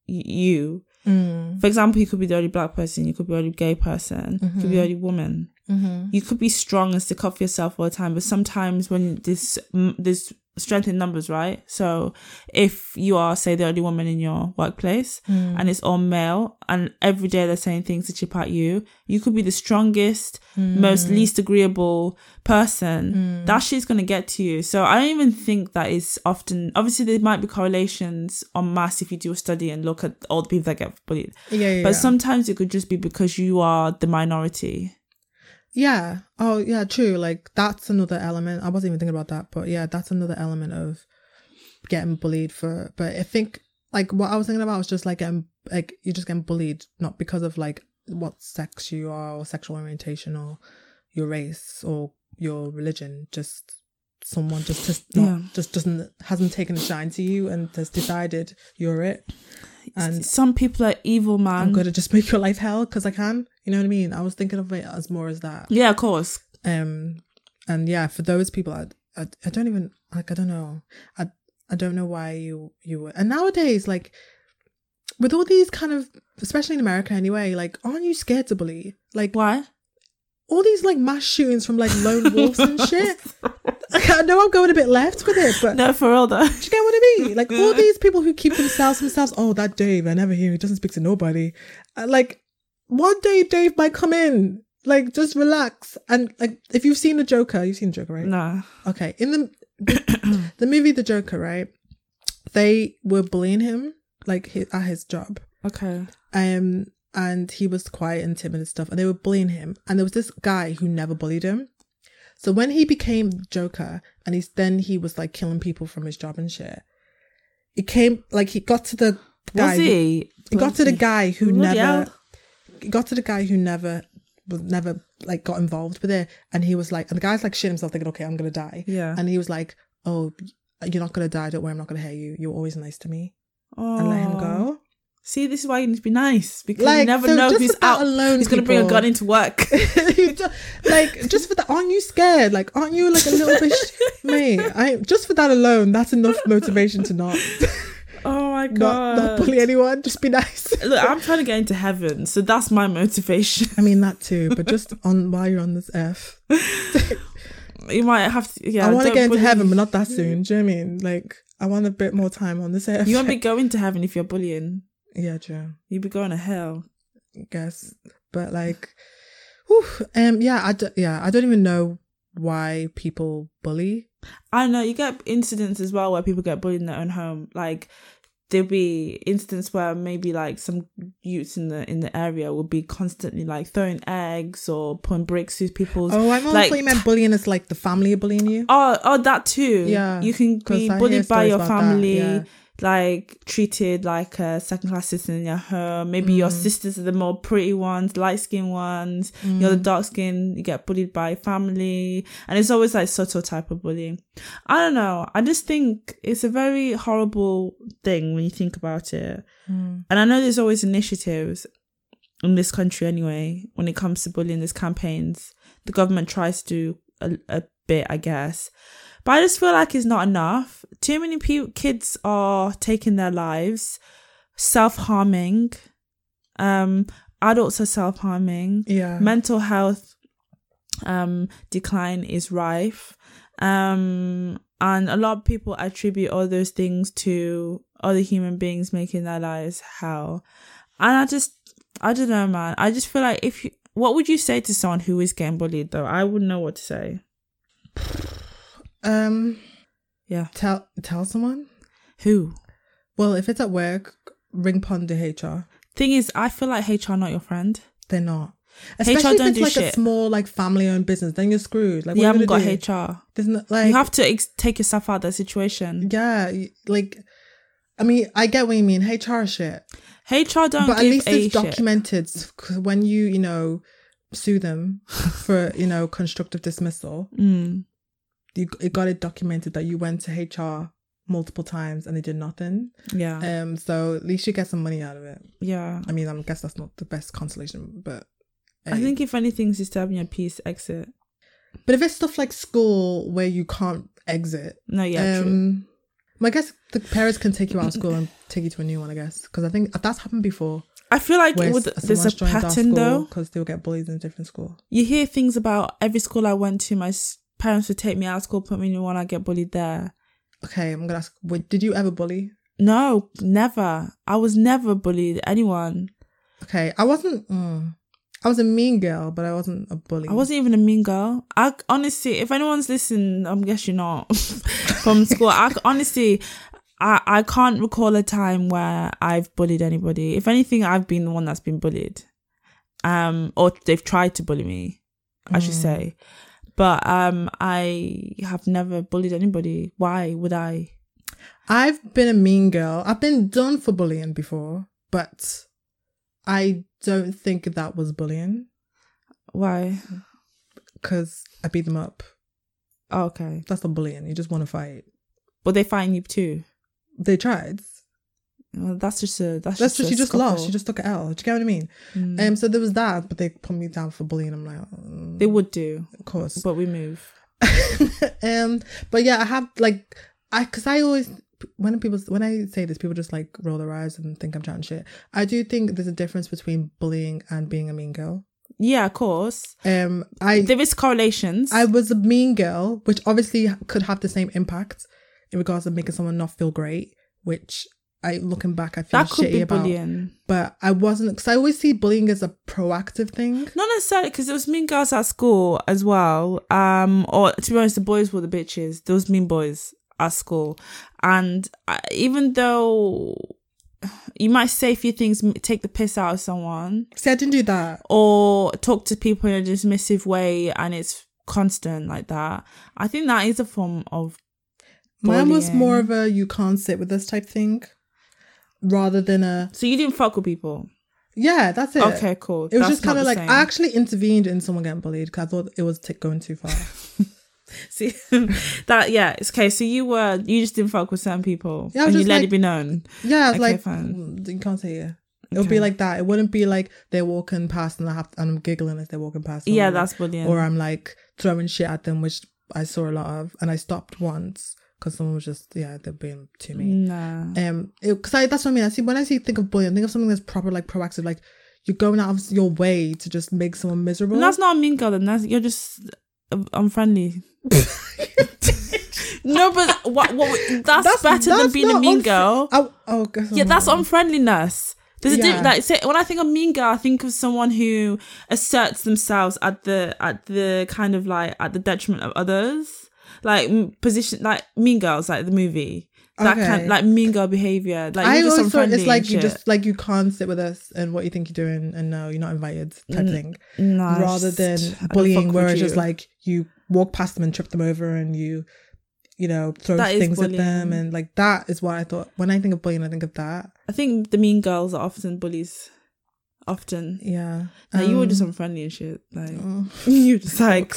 y- you, Mm. For example, you could be the only black person, you could be the only gay person, you could be the only woman. Mm-hmm. You could be strong and stick up for yourself all the time, but sometimes when this mm, there's strength in numbers, right? So if you are, say, the only woman in your workplace and it's all male, and every day they're saying things to chip at you, you could be the strongest, most least agreeable person. That shit's gonna get to you. So I don't even think that is often. Obviously, there might be correlations on mass if you do a study and look at all the people that get bullied. Yeah, yeah. But yeah. sometimes it could just be because you are the minority. Yeah. Oh, yeah, true. Like that's another element. I wasn't even thinking about that, but yeah, that's another element of getting bullied for. But I think like what I was thinking about was just like getting like you're just getting bullied not because of like what sex you are or sexual orientation or your race or your religion. Just someone just just not, Yeah. just doesn't hasn't taken a shine to you and has decided you're it. And Some people are evil, man. I'm gonna just <laughs> make your life hell because I can. You know what I mean? I was thinking of it as more as that. Yeah, of course. Um, and yeah, for those people, I, I, I don't even like. I don't know. I, I don't know why you you would. And nowadays, like with all these kind of, especially in America anyway, like aren't you scared to bully? Like Why? all these like mass shootings from like lone <laughs> wolves and shit. <laughs> Like, I know I'm going a bit left with it, but No, for real though. do you get what I mean? Like all <laughs> these people who keep themselves themselves. Oh, that Dave, I never hear. He doesn't speak to nobody. Uh, like one day, Dave might come in. Like just relax and like if you've seen the Joker, you've seen the Joker, right? No. Okay, in the <coughs> the movie The Joker, right? They were bullying him like hi- at his job, Okay. um, and he was quiet and timid and stuff, and they were bullying him. And there was this guy who never bullied him. So when he became Joker, and he's then he was like killing people from his job and shit. It came like he got to the guy. Was who- he? he got to the guy who Bloody never hell. Got to the guy who never was never like got involved with it and he was like and the guy's like shit himself thinking okay i'm gonna die Yeah. and he was like oh you're not gonna die don't worry i'm not gonna hate you you're always nice to me Oh. and let him go See, this is why you need to be nice because Like, you never so know who's out. alone, who's going to bring a gun into work. <laughs> Like just for that aren't you scared like aren't you like a little bit sh- <laughs> mate i just for that alone that's enough motivation to not <laughs> oh my not, god. not bully anyone just be nice <laughs> Look, I'm trying to get into heaven, so that's my motivation. i mean that too but <laughs> just on while you're on this earth <laughs> You might have to. Yeah. I want to get into bully- heaven, but not that soon. Do you know what I mean? Like, I want a bit more time on this earth. You won't be going to heaven if you're bullying. yeah, true. You'd be going to hell. I guess, but like, whew, um, yeah, I d- yeah, I don't even know why people bully. I know you get incidents as well where people get bullied in their own home. Like there'll be incidents where maybe like some youths in the in the area will be constantly like throwing eggs or putting bricks through people's. Oh, I'm almost like- like, you meant bullying is like the family bullying you. Oh, oh, that too. Yeah, you can be bullied by your about that, family, yeah. Like treated like a second class citizen in your home. Maybe your Mm. sisters are the more pretty ones, light skinned ones. You're the Mm. dark skin. You get bullied by family, and it's always like subtle type of bullying. I don't know. I just think it's a very horrible thing when you think about it. Mm. And I know there's always initiatives in this country anyway when it comes to bullying. There's campaigns. The government tries to do a, a bit, I guess. But I just feel like it's not enough. Too many people, kids are taking their lives, self harming. Um, adults are self harming. Yeah, Mental health um decline is rife. Um, and a lot of people attribute all those things to other human beings making their lives hell. And I just, I don't know, man. I just feel like if you, what would you say to someone who is getting bullied though? I wouldn't know what to say. Um, Yeah. tell tell someone. Who? Well, if it's at work, ring Ponder HR. Thing is, I feel like HR not your friend. They're not. HR Especially don't if it's do like a shit. small, like family-owned business, then you're screwed. Like, what you haven't got do? HR. There's no, like, you have to ex- take yourself out of that situation. yeah, like, I mean, I get what you mean. HR shit, HR don't but at least a it's documented. Because when you, you know, sue them <laughs> for, you know, constructive dismissal, Mm. You it got it documented that you went to HR multiple times and they did nothing. Yeah. Um, so at least you get some money out of it. yeah. I mean, I guess that's not the best consolation, but I think if anything's having a peace, exit. But if it's stuff like school where you can't exit, No, yeah, true. um, I guess the parents can take you out of school and <laughs> take you to a new one. I guess because I think that's happened before. I feel like with, there's a someone's joined our pattern though. because they'll get bullied in a different school. You hear things about every school I went to. My parents would take me out of school, put me in the one. I get bullied there. Okay, I'm gonna ask. Did you ever bully? No, never. I was never bullied anyone. Okay, I wasn't. Mm, I was a mean girl, but I wasn't a bully. I wasn't even a mean girl. I honestly, if anyone's listening, I'm guess you're not <laughs> from school. I honestly, I I can't recall a time where I've bullied anybody. If anything, I've been the one that's been bullied, um, or they've tried to bully me, I should Mm. say. But um, I have never bullied anybody. Why would I? I've been a mean girl. I've been done for bullying before, but I don't think that was bullying Why? because I beat them up. Oh, okay. That's not bullying. You just want to fight. But they find you too. They tried. Well, that's just a that's, That's just you just lost. She just took it out. Do you get what I mean? Mm. Um. So there was that, but they put me down for bullying. I'm like, mm, they would do, of course. but we move. <laughs> um. But yeah, I have like I because I always when people when I say this, people just like roll their eyes and think I'm chatting shit. I do think there's a difference between bullying and being a mean girl. Yeah, of course. Um. I There is correlations. I was a mean girl, which obviously could have the same impact in regards to making someone not feel great. Which I looking back, I feel that could shitty be about. bullying. But I wasn't because I always see bullying as a proactive thing. Not necessarily because there was mean girls at school as well. Um, or to be honest, the boys were the bitches. Those mean boys at school, and I, even though you might say a few things, take the piss out of someone, See, I didn't do that. or talk to people in a dismissive way, and it's constant like that. I think that is a form of Mine was more of a you can't sit with us type thing, rather than a So you didn't fuck with people. yeah. That's it. Okay, cool. It was That's just kind of like same. I actually intervened in someone getting bullied because I thought it was t- going too far. <laughs> <laughs> See <laughs> that yeah, it's okay. So you were you just didn't fuck with certain people, Yeah, and you let like- it be known. Yeah, Okay, like fine. mm, you can't say yeah. It would Okay. be like that. It wouldn't be like they're walking past and I have and I'm giggling as they're walking past. Yeah, or- that's bullying. Or I'm like throwing shit at them, which I saw a lot of, and I stopped once because someone was just yeah they're being too mean. Nah. Um, because I that's what I mean. I see when I see think of bullying, I think of something that's proper like proactive, like you're going out of your way to just make someone miserable. And that's not a mean girl. Then that's you're just uh, unfriendly. <laughs> no, but what? What? That's, better than being a mean unfri- girl. Oh, oh, Yeah, that's unfriendliness. There's a Yeah. difference. Like, say, when I think of mean girl, I think of someone who asserts themselves at the at the kind of like at the detriment of others. Like position, like Mean Girls, like the movie. That Okay. kind, like Mean Girl behavior. Like I always thought it's like you just like you can't sit with us and what you think you're doing, and no, you're not invited type Mm, thing. Nah, rather than just- I don't bullying where it's just like you walk past them and trip them over and you you know throw That things at them and like that is what i thought when i think of bullying i think of that I think the mean girls are often bullies. Often. yeah Like, you were Um, just unfriendly and shit. Like oh. <laughs> you just like,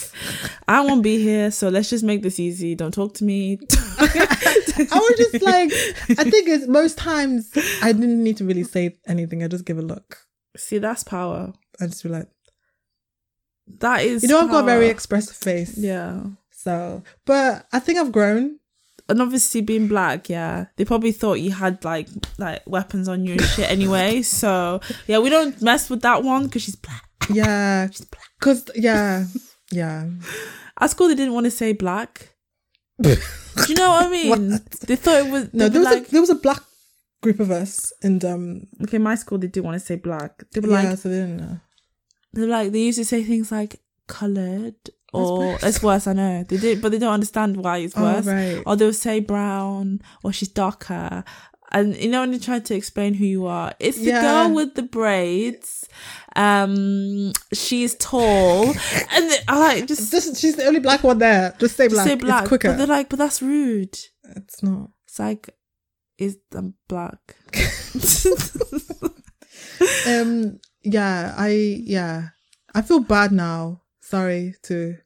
I won't be here, so let's just make this easy. Don't talk to me. <laughs> i was just like i think it's most times i didn't need to really say anything i just give a look See, that's power. i just be like That is. you know i've got a very expressive face yeah. so but i think i've grown And obviously, being black, yeah, they probably thought you had like like weapons on you and shit anyway. <laughs> So yeah, we don't mess with that one because she's black. yeah <laughs> because yeah yeah At school, they didn't want to say black. <laughs> Do you know what I mean? They thought it was no there was like a there was a black group of us and um okay. My school, they didn't want to say black. They were yeah like so they didn't know They're like they used to say things like colored or worse. it's worse. I know they do, but they don't understand why it's Oh, worse. right. Or they'll say brown or she's darker, and you know when they try to explain who you are, it's the Yeah. girl with the braids. Um, she's tall, <laughs> and I like just This, she's the only black one there. Just say black. Just say black. It's quicker. But they're like, but that's rude. it's not. It's like, is I'm black. <laughs> <laughs> Um. Yeah. I. Yeah. I feel bad now. Sorry to.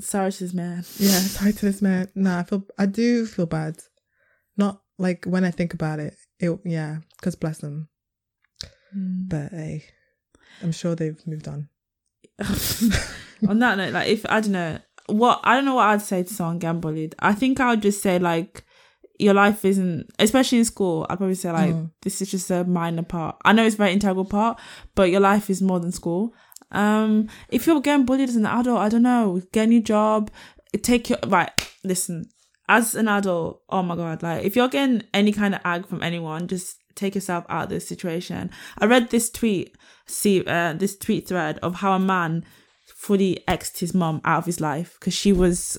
sorry to this man. Yeah. Sorry to this man. Nah. I feel. I do feel bad. Not like when I think about it. It. Yeah. Because bless them. Mm. But hey, I'm sure they've moved on. <laughs> on that note, like if I don't know what I don't know what I'd say to someone getting bullied. I think I would just say like your life isn't, especially in school. I'd probably say like Mm. this is just a minor part. I know it's a very integral part, but your life is more than school. Um, if you're getting bullied as an adult, I don't know, get a new job, take your right. Listen, as an adult, oh my god, like if you're getting any kind of ag from anyone, just take yourself out of this situation. I read this tweet, see, uh, this tweet thread of how a man fully exed his mom out of his life because she was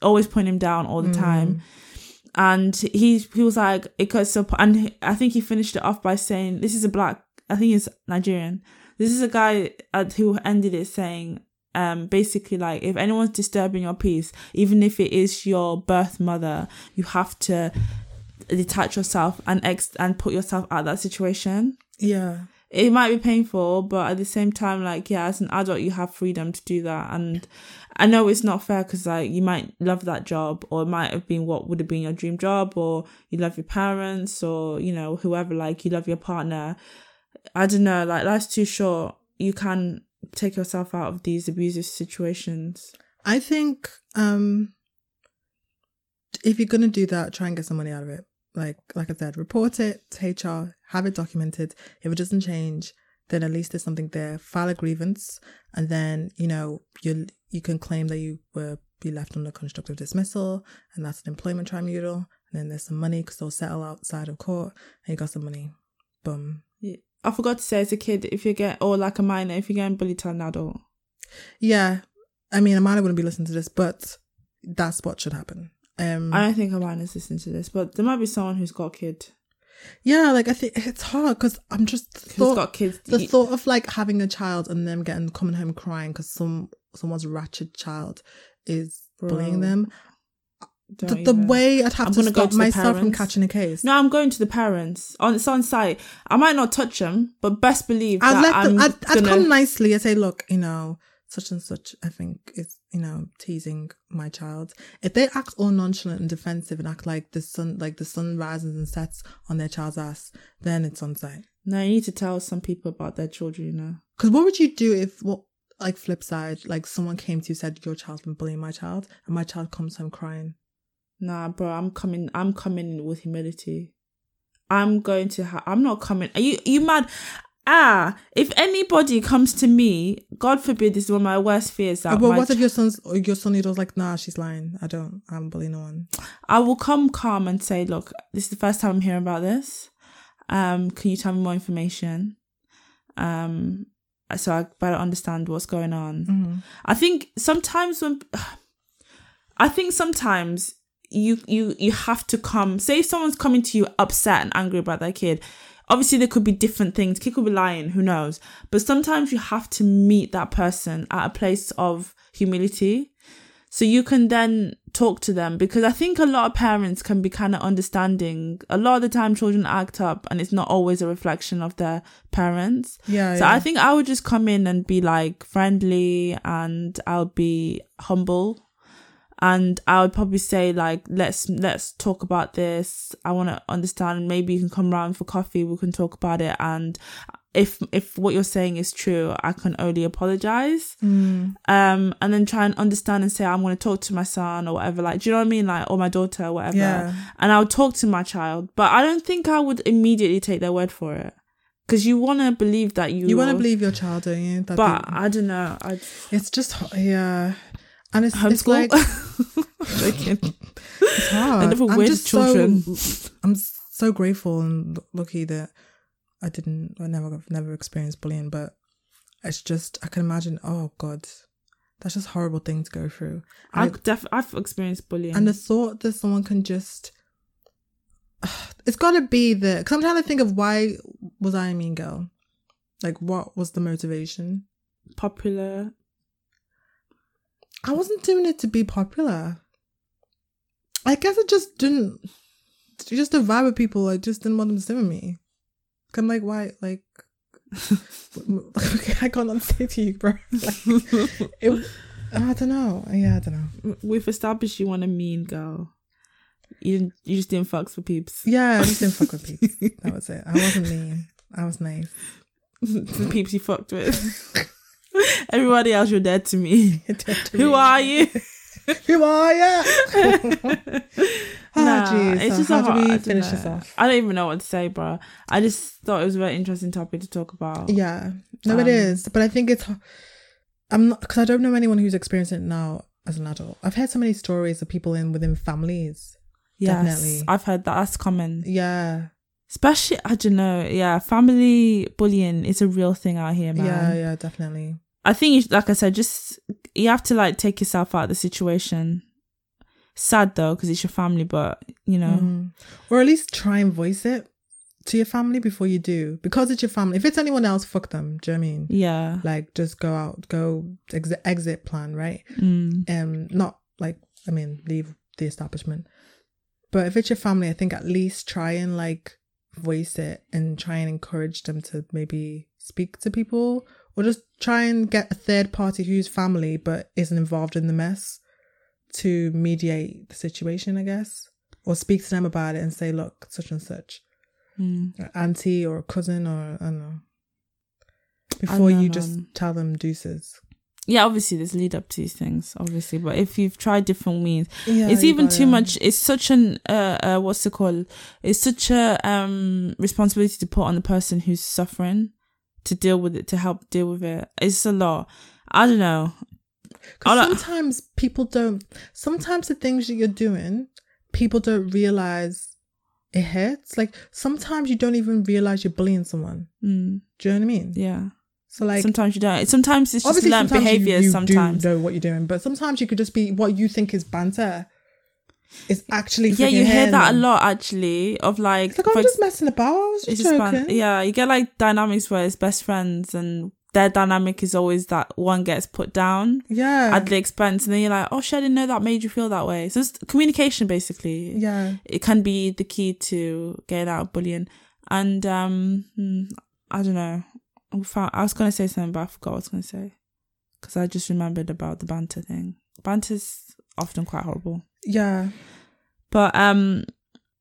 always putting him down all the time. And he he was like it got so and he- I think he finished it off by saying this is a black I think he's Nigerian. This is a guy uh, who ended it saying um basically like if anyone's disturbing your peace even if it is your birth mother you have to detach yourself and ex and put yourself out of that situation Yeah. it might be painful, but at the same time, like, yeah, as an adult, you have freedom to do that. And I know it's not fair because, like, you might love that job, or it might have been what would have been your dream job, or you love your parents, or, you know, whoever, like, you love your partner. I don't know, like, life's too short. You can take yourself out of these abusive situations. I think um if you're gonna do that, try and get some money out of it. Like like I said, report it to HR, have it documented. If it doesn't change, then at least there's something there. File a grievance, and then you know you you can claim that you were be left under constructive dismissal, and that's an employment tribunal. And then there's some money because they'll settle outside of court, and you got some money. Boom. I forgot to say, as a kid, if you get, or like a minor, if you're getting bullied to an adult, Yeah, I mean, I might wouldn't be listening to this, but that's what should happen. Um, I don't think a minor's listening to this, but there might be someone who's got a kid, Yeah, like I think it's hard because I'm just who's thought, got kids. the thought of like having a child and them getting coming home crying because some someone's ratchet child is bullying them. The, the way I'd have I'm to gonna go stop to myself from catching a case. No, I'm going to the parents. On it's on site. I might not touch them, but best believe I'd that let them. I'd, I'd gonna. come nicely and say, look, you know, such and such. I think is you know teasing my child. If they act all nonchalant and defensive and act like the sun, like the sun rises and sets on their child's ass, then it's on site. no, you need to tell some people about their children. You know. Because what would you do if what like flip side, like someone came to you said your child's been bullying my child, and my child comes home crying. Nah, bro, I'm coming. I'm coming with humility. I'm going to. Ha- I'm not coming. Are you? Are you mad? Ah, if anybody comes to me, God forbid, this is one of my worst fears. That but what if your son's or your son was like, nah, she's lying. I don't. I don't bully no one. I will come calm and say, look, this is the first time I'm hearing about this. Um, can you tell me more information? Um, so I better understand what's going on. Mm-hmm. I think sometimes when, <sighs> I think sometimes you you you have to come. Say if someone's coming to you upset and angry about their kid. Obviously, there could be different things. Kid could be lying. Who knows? But sometimes you have to meet that person at a place of humility so you can then talk to them because I think a lot of parents can be kind of understanding. A lot of the time, children act up, and it's not always a reflection of their parents. Yeah. So yeah. I think I would just come in and be like friendly, and I'll be humble, and I would probably say like let's let's talk about this. I want to understand. Maybe you can come round for coffee. We can talk about it, and if if what you're saying is true, I can only apologize Mm. um and then try and understand and say i'm going to talk to my son or whatever like do you know what i mean like or my daughter or whatever Yeah. and I'll talk to my child but i don't think i would immediately take their word for it because you want to believe that you You want to believe your child, don't you? That but they- i don't know i it's just yeah, and it's, it's like <laughs> Joking. it's <laughs> hard. I with I'm just children. So, I'm so grateful and lucky that I didn't, I never, I've never experienced bullying, but it's just, I can imagine, oh God, that's just a horrible thing to go through. I've, def- I've experienced bullying and the thought that someone can just, <sighs> it's got to be the, because I'm trying to think of why was I a mean girl? Like, what was the motivation? popular I wasn't doing it to be popular. I guess I just didn't. Just the vibe of people, I just didn't want them to sit with me. I'm like, why? Like, <laughs> I can't say to you, bro. <laughs> Like, it, I don't know. Yeah, I don't know. we've established you want a mean girl you, you just didn't fuck with peeps Yeah, I just didn't fuck with <laughs> peeps. That was it. I wasn't mean. I was nice. the peeps you fucked with <laughs> everybody else you're dead to me dead to <laughs> who me. are you <laughs> Who are you? Ah, nah, jeez, it's oh. do we I don't finish this off? I don't even know what to say, bro. I just thought it was a very interesting topic to talk about. Yeah, no, it Um, is. But I think it's. I'm not because I don't know anyone who's experiencing it now as an adult. I've heard so many stories of people in within families. Yes, Definitely. I've heard that. That's common. Yeah, Especially, I don't know. Yeah, family bullying is a real thing out here, man. yeah, yeah, definitely. I think, you, like I said, just you have to like take yourself out of the situation. Sad though, because it's your family, but you know, Mhm. Or at least try and voice it to your family before you do, because it's your family. If it's anyone else, fuck them. Do you know what I mean? yeah, Like, just go out, go exit, exit plan, right? mm, um not like i mean leave the establishment but if it's your family i think at least try and like voice it and try and encourage them to maybe speak to people or just try and get a third party who's family but isn't involved in the mess to mediate the situation i guess or speak to them about it and say look such and such mm. An auntie or a cousin or i don't know before know, you just man. tell them deuces yeah. Obviously, there's lead up to these things, obviously, but if you've tried different means, yeah it's even gotta- too much. It's such an uh, uh, what's it called? It's such a um responsibility to put on the person who's suffering to deal with it, to help deal with it. It's a lot. I don't know. Because sometimes people don't. Sometimes the things that you're doing, people don't realize it hurts. Like sometimes you don't even realize you're bullying someone. Mm, Do you know what I mean? yeah. So like, sometimes you don't. Sometimes it's just learned sometimes you- behaviors. you, sometimes. do know what you're doing, but sometimes you could just be what you think is banter. Is actually yeah, you hear that a lot actually. Of like, It's like I'm just messing about. I was just joking. Yeah, you get like dynamics where it's best friends and their dynamic is always that one gets put down Yeah, at the expense and then you're like, oh shit, I didn't know that made you feel that way. So it's communication basically. yeah. It can be the key to getting out of bullying. And um hmm, I don't know. I I was gonna say something but I forgot what I was gonna say. Because I just remembered about the banter thing. Banter's often quite horrible. Yeah, But um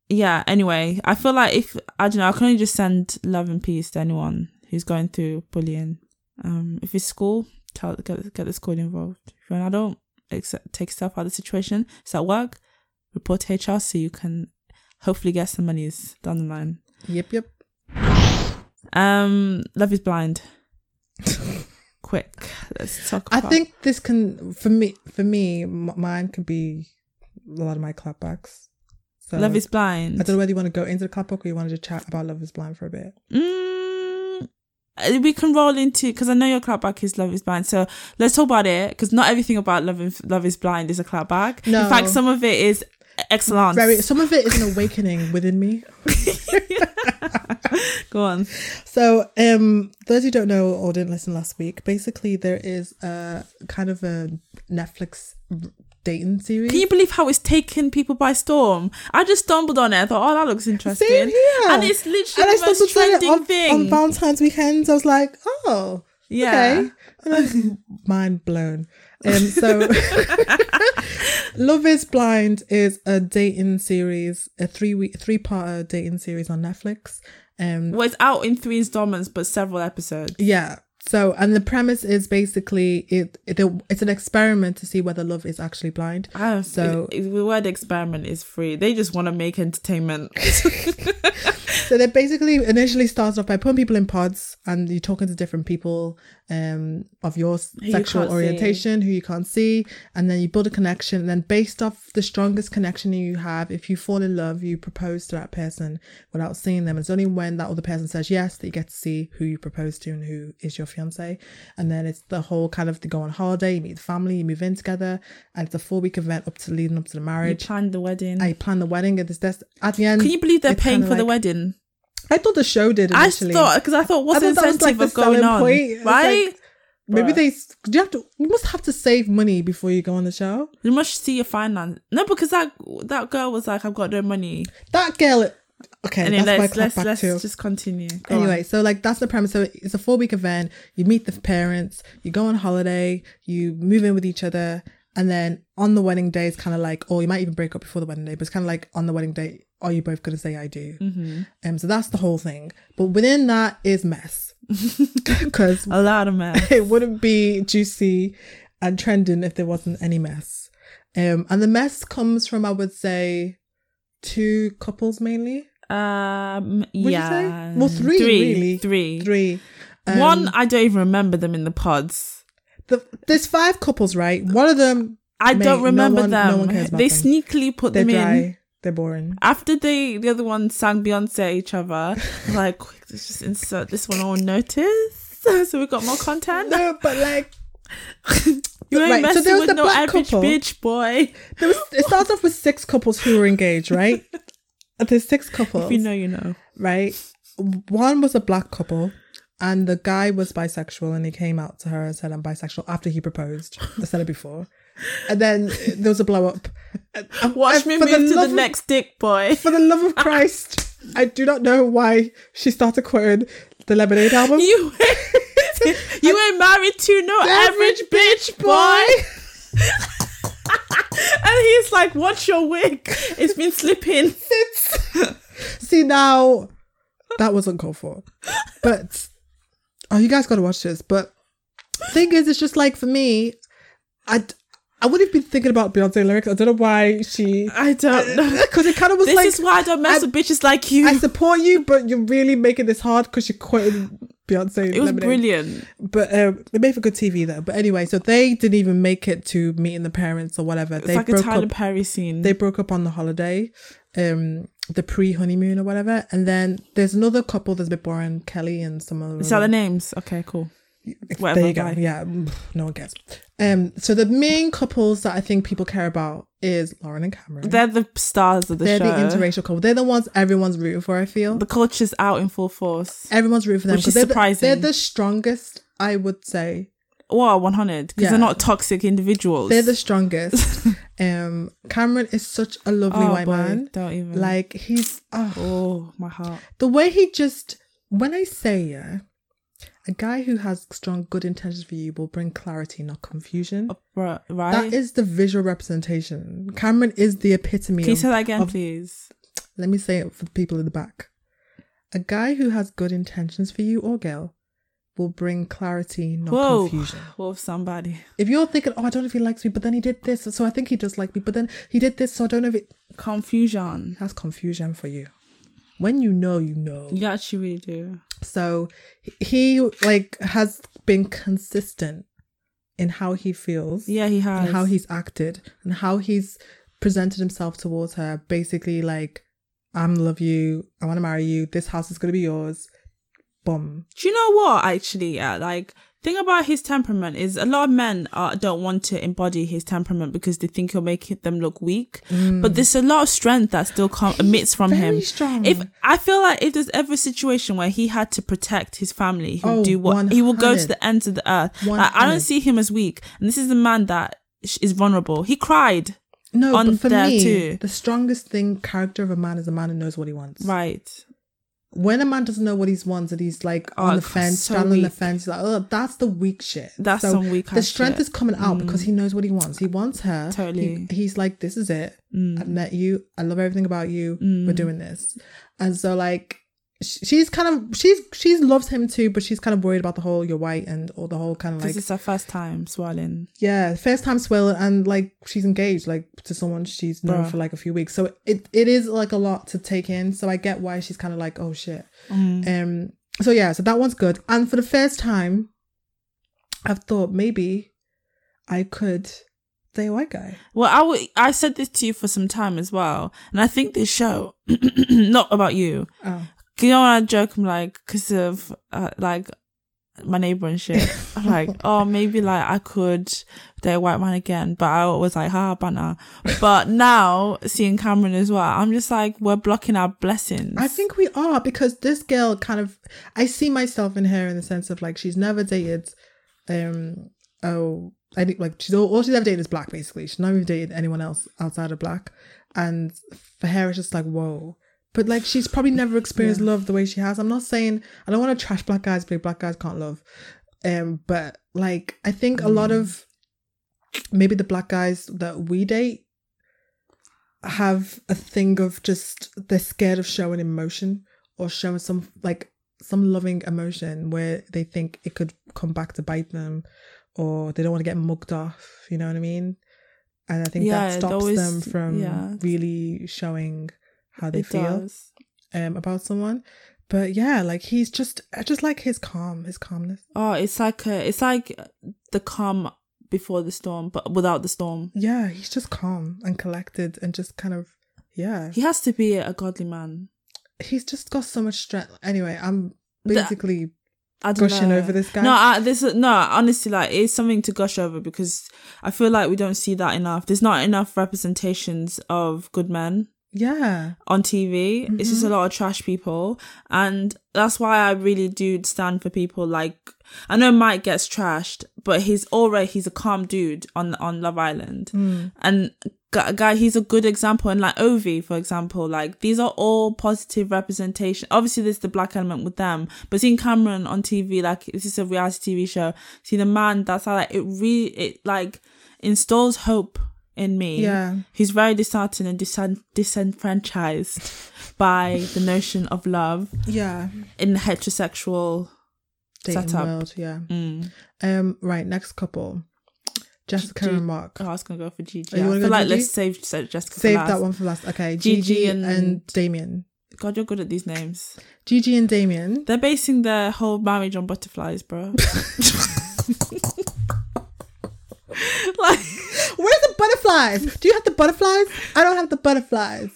yeah, anyway, I feel like if I don't know, I can only just send love and peace to anyone who's going through bullying. Um if it's school, tell get get the school involved. If you're an adult, accept, take yourself out of the situation. It's at work, report to HR so you can hopefully get some monies down the line. yep, yep. Um Love is blind. <laughs> Quick. Let's talk I about think this can for me. For me, m- mine could be a lot of my clapbacks. So Love is blind. I don't know whether you want to go into the clapbook or you wanted to chat about Love is Blind for a bit. Mm, we can roll into because I know your clapback is Love is Blind. So let's talk about it because not everything about Love is, Love is Blind is a clapback. No. In fact, some of it is excellent. Very some of it is an awakening within me. <laughs> Go on. So, um, those who don't know or didn't listen last week, basically there is a kind of a Netflix dating series. Can you believe how it's taken people by storm? I just stumbled on it. I thought, oh, that looks interesting. Same here. And it's literally and the most stumbled on it trending on, thing. on Valentine's weekends. I was like, oh, yeah. okay. And I was <laughs> mind blown. Um, so, <laughs> Love is Blind is a dating series, a three week, three part dating series on Netflix. Um, Well, it's out in three installments, but several episodes. yeah. So, and the premise is basically it, it it's an experiment to see whether love is actually blind. Don't, So- so the word experiment is free. They just want to make entertainment. <laughs> <laughs> So they basically initially starts off by putting people in pods and you're talking to different people um of your you sexual see. orientation who you can't see and then you build a connection and then based off the strongest connection you have if you fall in love you propose to that person without seeing them it's only when that other person says yes that you get to see who you propose to and who is your fiance and then it's the whole kind of to go on holiday you meet the family you move in together and it's a four week event up to leading up to the marriage. you planned the wedding. I plan the wedding and this, this at the end Can you believe they're paying for the wedding? I thought the show did I thought because I thought what's I the thought that was, incentive like, of the going on, point. Right? like, Maybe they do you have to you must have to save money before you go on the show. You must see your finance. No, because that that girl was like, I've got no money. That girl okay, Anyway, that's let's my let's back let's too. just continue. Go on. Anyway, so like that's the premise. So it's a four week event. You meet the parents, you go on holiday, you move in with each other, and then on the wedding day, it's kind of like, or you might even break up before the wedding day, but it's kind of like on the wedding day, are you both going to say I do? Mm-hmm. Um, so that's the whole thing. But within that is mess <laughs> because a lot of mess. <laughs> it wouldn't be juicy and trending if there wasn't any mess. Um, and the mess comes from, I would say, two couples mainly. Um, say? yeah. Well, three, three, really. three. Three. Um, One, I don't even remember them in the pods. The, there's five couples, right? One of them I Mate, don't no remember no one cares about they them. sneakily put they're them in dry. They're boring. after they the other one sang Beyonce at each other. <laughs> like, quick, let's just insert this one on notice, <laughs> so we got more content. No, but like <laughs> You ain't Right, so messing there was with the no black average couple. bitch, boy. there was. It starts off with six couples who were engaged, right? There's six couples, If you know, you know. right? One was a black couple, and the guy was bisexual, and he came out to her and said, "I'm bisexual." After he proposed, I said it before, and then there was a blow up. <laughs> Watch me move to the of- next dick, boy. For the love of <laughs> Christ, I do not know why she started quoting the Lemonade album. You ain't, you ain't married to no average bitch, boy. <laughs> and he's like, "What's your wig? It's been slipping." See now, that was uncalled for. But oh, you guys got to watch this. But thing is, it's just like for me, I I would have been thinking about Beyonce lyrics. I don't know why she I don't know. because it kind of was This like is why I don't mess I- with bitches like you. I support you, but you're really making this hard because you're quoting Beyonce. it was Lemonade. brilliant. But um, they made for good TV though. But anyway, so they didn't even make it to meeting the parents or whatever. It's they like a broke Tyler up. Perry scene. They broke up on the holiday, um, the pre honeymoon or whatever. And then there's another couple that's a bit boring, Kelly and some other. Is that the names? Okay, cool. Whatever, there you go. bye. Yeah, mm, no one cares. Um, so the main couples that I think people care about is Lauren and Cameron. They're the stars of the show. They're the interracial couple. They're the ones everyone's rooting for. I feel the culture's out in full force. everyone's rooting for them Which is they're the- surprising. they're the strongest. I would say Wow, 100. Because Yeah. they're not toxic individuals. they're the strongest. <laughs> um, Cameron is such a lovely oh, white boy, man. Don't even. Like he's oh, oh, my heart. the way he just when I say yeah, a guy who has strong good intentions for you will bring clarity, not confusion. Oh, right. right? That is the visual representation. Cameron is the epitome. Can you say that again, of- please? let me say it for the people in the back. A guy who has good intentions for you or girl will bring clarity, not Whoa. confusion. Whoa, somebody. If you're thinking, oh, I don't know if he likes me, but then he did this, so I think he does like me, but then he did this, so I don't know if it Confusion. That's confusion for you. When you know, you know. You actually really do. So he like has been consistent in how he feels, Yeah, he has. and how he's acted, and how he's presented himself towards her. Basically, like, I'm love you, I want to marry you. This house is gonna be yours. Boom. Do you know what? Actually, yeah, like thing about his temperament is a lot of men uh, don't want to embody his temperament because they think he'll make them look weak. But there's a lot of strength that still com- emits from Mm. very him. strong. If I feel like if there's ever a situation where he had to protect his family, he will Oh, do what he will go to the ends of the earth. Like, I don't see him as weak, and this is a man that is vulnerable. He cried, No, but for me, too. the strongest thing character of a man is a man who knows what he wants. right? When a man doesn't know what he wants and he's like on Oh, the fence, so straddling the fence, like, oh, that's the weak shit. That's some weak The strength shit. Mm. is coming out because he knows what he wants. He wants her. Totally. He- he's like, this is it. Mm. I've met you. I love everything about you. We're doing this. And so like she's kind of she's she loves him too, but she's kind of worried about the whole you're white and all the whole kind of like This is her first time swallowing. yeah, first time swell and like she's engaged like to someone she's known Bruh. for like a few weeks. So it it is like a lot to take in. So I get why she's kind of like, oh shit. Mm. Um so yeah, so that one's good. And for the first time I've thought maybe I could date a white guy. Well, I would- I said this to you for some time as well, and I think this show, <clears throat> not about you. Oh. You know, I joke, I'm like, because of uh, like my neighbor and shit. <laughs> I'm like, oh, maybe like I could date a white man again, but I was like, ha, banner. But now seeing Cameron as well, I'm just like, we're blocking our blessings. I think we are because this girl kind of I see myself in her in the sense of like she's never dated um oh I think like she's all, all she's ever dated is black basically. She's never dated anyone else outside of black. And for her it's just like whoa. But like she's probably never experienced love the way she has. I'm not saying I don't want to trash black guys, but black guys can't love. Um but like I think a lot of maybe the black guys that we date have a thing of just they're scared of showing emotion or showing some like some loving emotion where they think it could come back to bite them or they don't want to get mugged off you know what i mean and i think Yeah, that stops always- them from yeah. really showing how they it feel does. um about someone. But yeah, like he's just I just like his calm, his calmness. Oh, it's like a, it's like the calm before the storm, but without the storm. Yeah, he's just calm and collected and just kind of yeah. He has to be a godly man. He's just got so much strength. Anyway, I'm The- basically I don't gushing know. over this guy. No, I, this is no. Honestly, like it's something to gush over because I feel like we don't see that enough. There's not enough representations of good men yeah. on TV. It's just a mm-hmm. lot of trash people, and that's why I really do stand for people like I know Mike gets trashed, but he's already he's a calm dude on on Love Island, mm. and gu- guy he's a good example. And like Ovie, for example, like these are all positive representation. Obviously, there's the black element with them, but seeing Cameron on TV, like this is a reality TV show. See the man, that's how like it really it like installs hope in me. Yeah. He's very disheartened and disen- disenfranchised by the notion of love Yeah. in the heterosexual Dating setup. world, yeah. Mm. Um right, next couple. Jessica G- and Mark. Oh, I was gonna go for Gigi. Oh, you I feel go like Gigi? let's save Sa- Jessica. for Save that one for last. Okay. Gigi Gigi, and- and, Damian. God, you're good at these names. Gigi and Damian. They're basing their whole marriage on butterflies, bro. <laughs> <laughs> like, butterflies? Do you have the butterflies? I don't have the butterflies.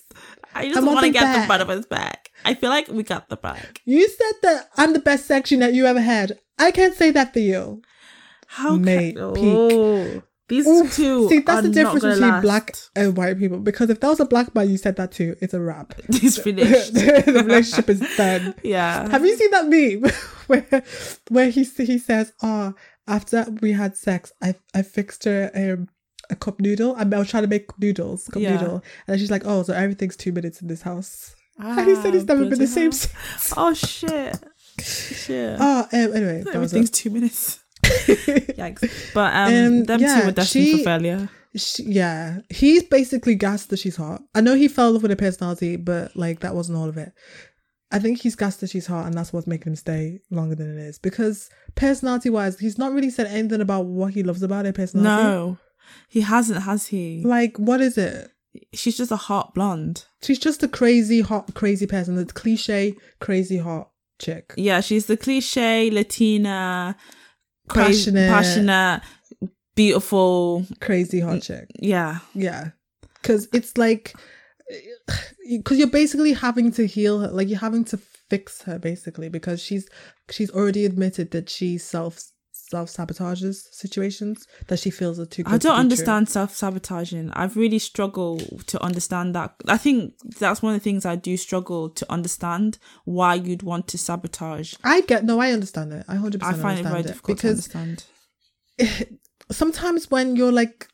I just want to get back. the butterflies back. I feel like we got the back. You said that I'm the best section that you ever had. I can't say that for you. How Mate, can, peak. Oh, these two. See, that's the difference between last. black and white people. Because if that was a black man, you said that too. It's a wrap. <laughs> It's finished. <laughs> the relationship is done. yeah. Have you seen that meme <laughs> where where he he says, "Oh, after we had sex, I I fixed her um, a cup noodle. I was trying to make noodles, cup Yeah. noodle, and she's like, "Oh, so everything's two minutes in this house." <laughs> and he said he's Ah, never been the same. since. Oh shit. Shit. Oh, um, anyway, Everything's two minutes. <laughs> Yikes. But um, Um, them yeah, two were destined she- for failure. She, yeah, he's basically gassed that she's hot. I know he fell in love with her personality, but like that wasn't all of it. I think he's gassed that she's hot, and that's what's making him stay longer than it is. Because personality wise, he's not really said anything about what he loves about her personality. No. He hasn't, has he? Like, what is it? She's just a hot blonde. She's just a crazy, hot, crazy person. The cliche, crazy, hot chick. Yeah, she's the cliche Latina, crazy, Passionate. passionate, beautiful. Crazy, hot mm, chick. Yeah. Yeah. Because it's like, because you're basically having to heal her. Like, you're having to fix her, basically, because she's she's already admitted that she self self sabotages situations that she feels are too good I don't be understand self sabotaging. I've really struggled to understand that. I think that's one of the things I do struggle to understand why you'd want to sabotage. I get, no, I understand it. I 100% I find it very difficult to because understand. <laughs> sometimes when you're like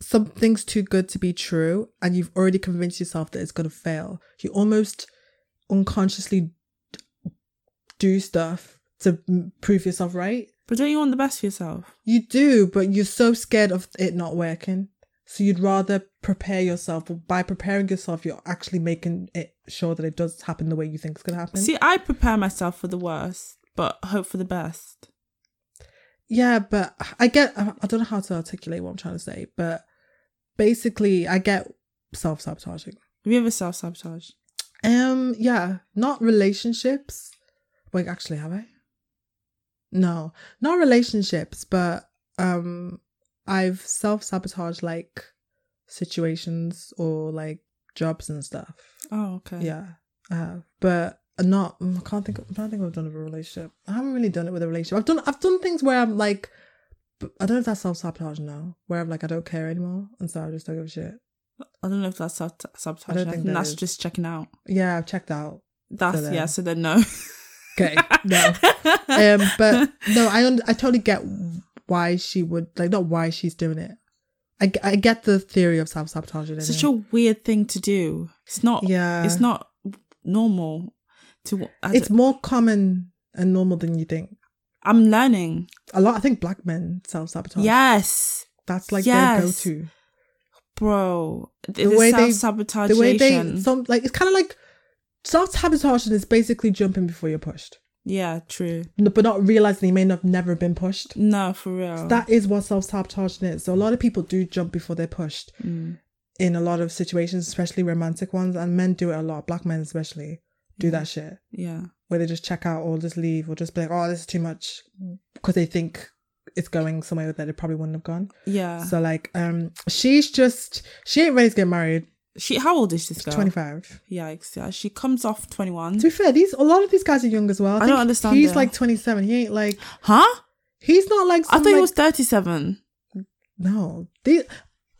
something's too good to be true and you've already convinced yourself that it's going to fail you almost unconsciously do stuff to prove yourself right But don't you want the best for yourself? you do but you're so scared of it not working so you'd rather prepare yourself by preparing yourself you're actually making it sure that it does happen the way you think it's going to happen See, I prepare myself for the worst, but hope for the best. Yeah, but I get, I don't know how to articulate what I'm trying to say, but basically, I get self sabotaging. Have you ever self sabotage? Um, yeah, not relationships. Wait, actually, have I? No, not relationships, but um, I've self sabotaged like situations or like jobs and stuff. Oh, okay. Yeah, I have, but not. mm, I can't think. Of, I'm trying think. I've done with a relationship. I haven't really done it with a relationship. I've done. I've done things where I'm like, I don't know if that's self sabotage now. Where I'm like, I don't care anymore, and so I just don't give a shit. I don't know if that's self sabotage. I I, don't think think that that's is. just checking out. Yeah, I've checked out. That's then- yeah. So then no. <laughs> Okay, no. <laughs> um, but no, I un- I totally get why she would like not why she's doing it. I, I get the theory of self sabotaging. Such a weird thing to do. It's not. yeah. It's not normal. To It's more common and normal than you think. I'm learning. A lot. I think black men self sabotage. Yes, that's like Yes. their go to. bro. The, way they- self sabotagation. The way they some like it's kind of like self sabotaging is basically jumping before you're pushed, yeah, true. No, but not realizing you may not have never been pushed. No, for real. That is what self sabotaging is. So a lot of people do jump before they're pushed. Mm. in a lot of situations, especially romantic ones, and men do it a lot. Black men especially do that shit Yeah. where they just check out or just leave or just be like, oh, this is too much because they think it's going somewhere that it probably wouldn't have gone. Yeah. So like, um, she's just she ain't ready to get married. She how old is this girl? Twenty five. Yikes. Yeah. She comes off twenty one. To be fair, these a lot of these guys are young as well. I don't understand He's it. like twenty seven. He ain't like Huh? he's not like. I thought he like- was thirty seven. no. These,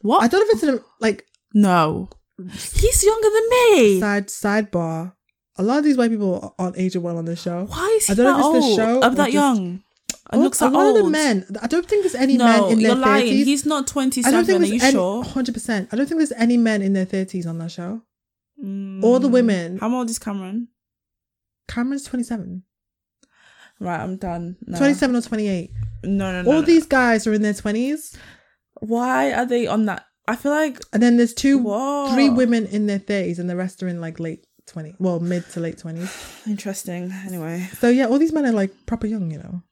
What? I don't know if it's in a, like no. He's younger than me. side sidebar. A lot of these white people aren't aging well on this show. Why is he I don't that know if it's the old? show I'm that just- young. And looks a lot old. of the men. I don't think there's any no, men in their you're lying. 30s. He's not twenty I don't think Are you any. sure? Hundred percent. I don't think there's any men in their thirties on that show. Mm. All the women. How old is Cameron? Cameron's twenty seven. Right, I'm done. No. Twenty seven or twenty eight. No, no, no. All no. these guys are in their twenties, Why are they on that? I feel like and then there's two, Whoa. three women in their thirties, and the rest are in like late twenty, well, mid to late twenties. <sighs> interesting. Anyway, So yeah, all these men are like proper young, you know.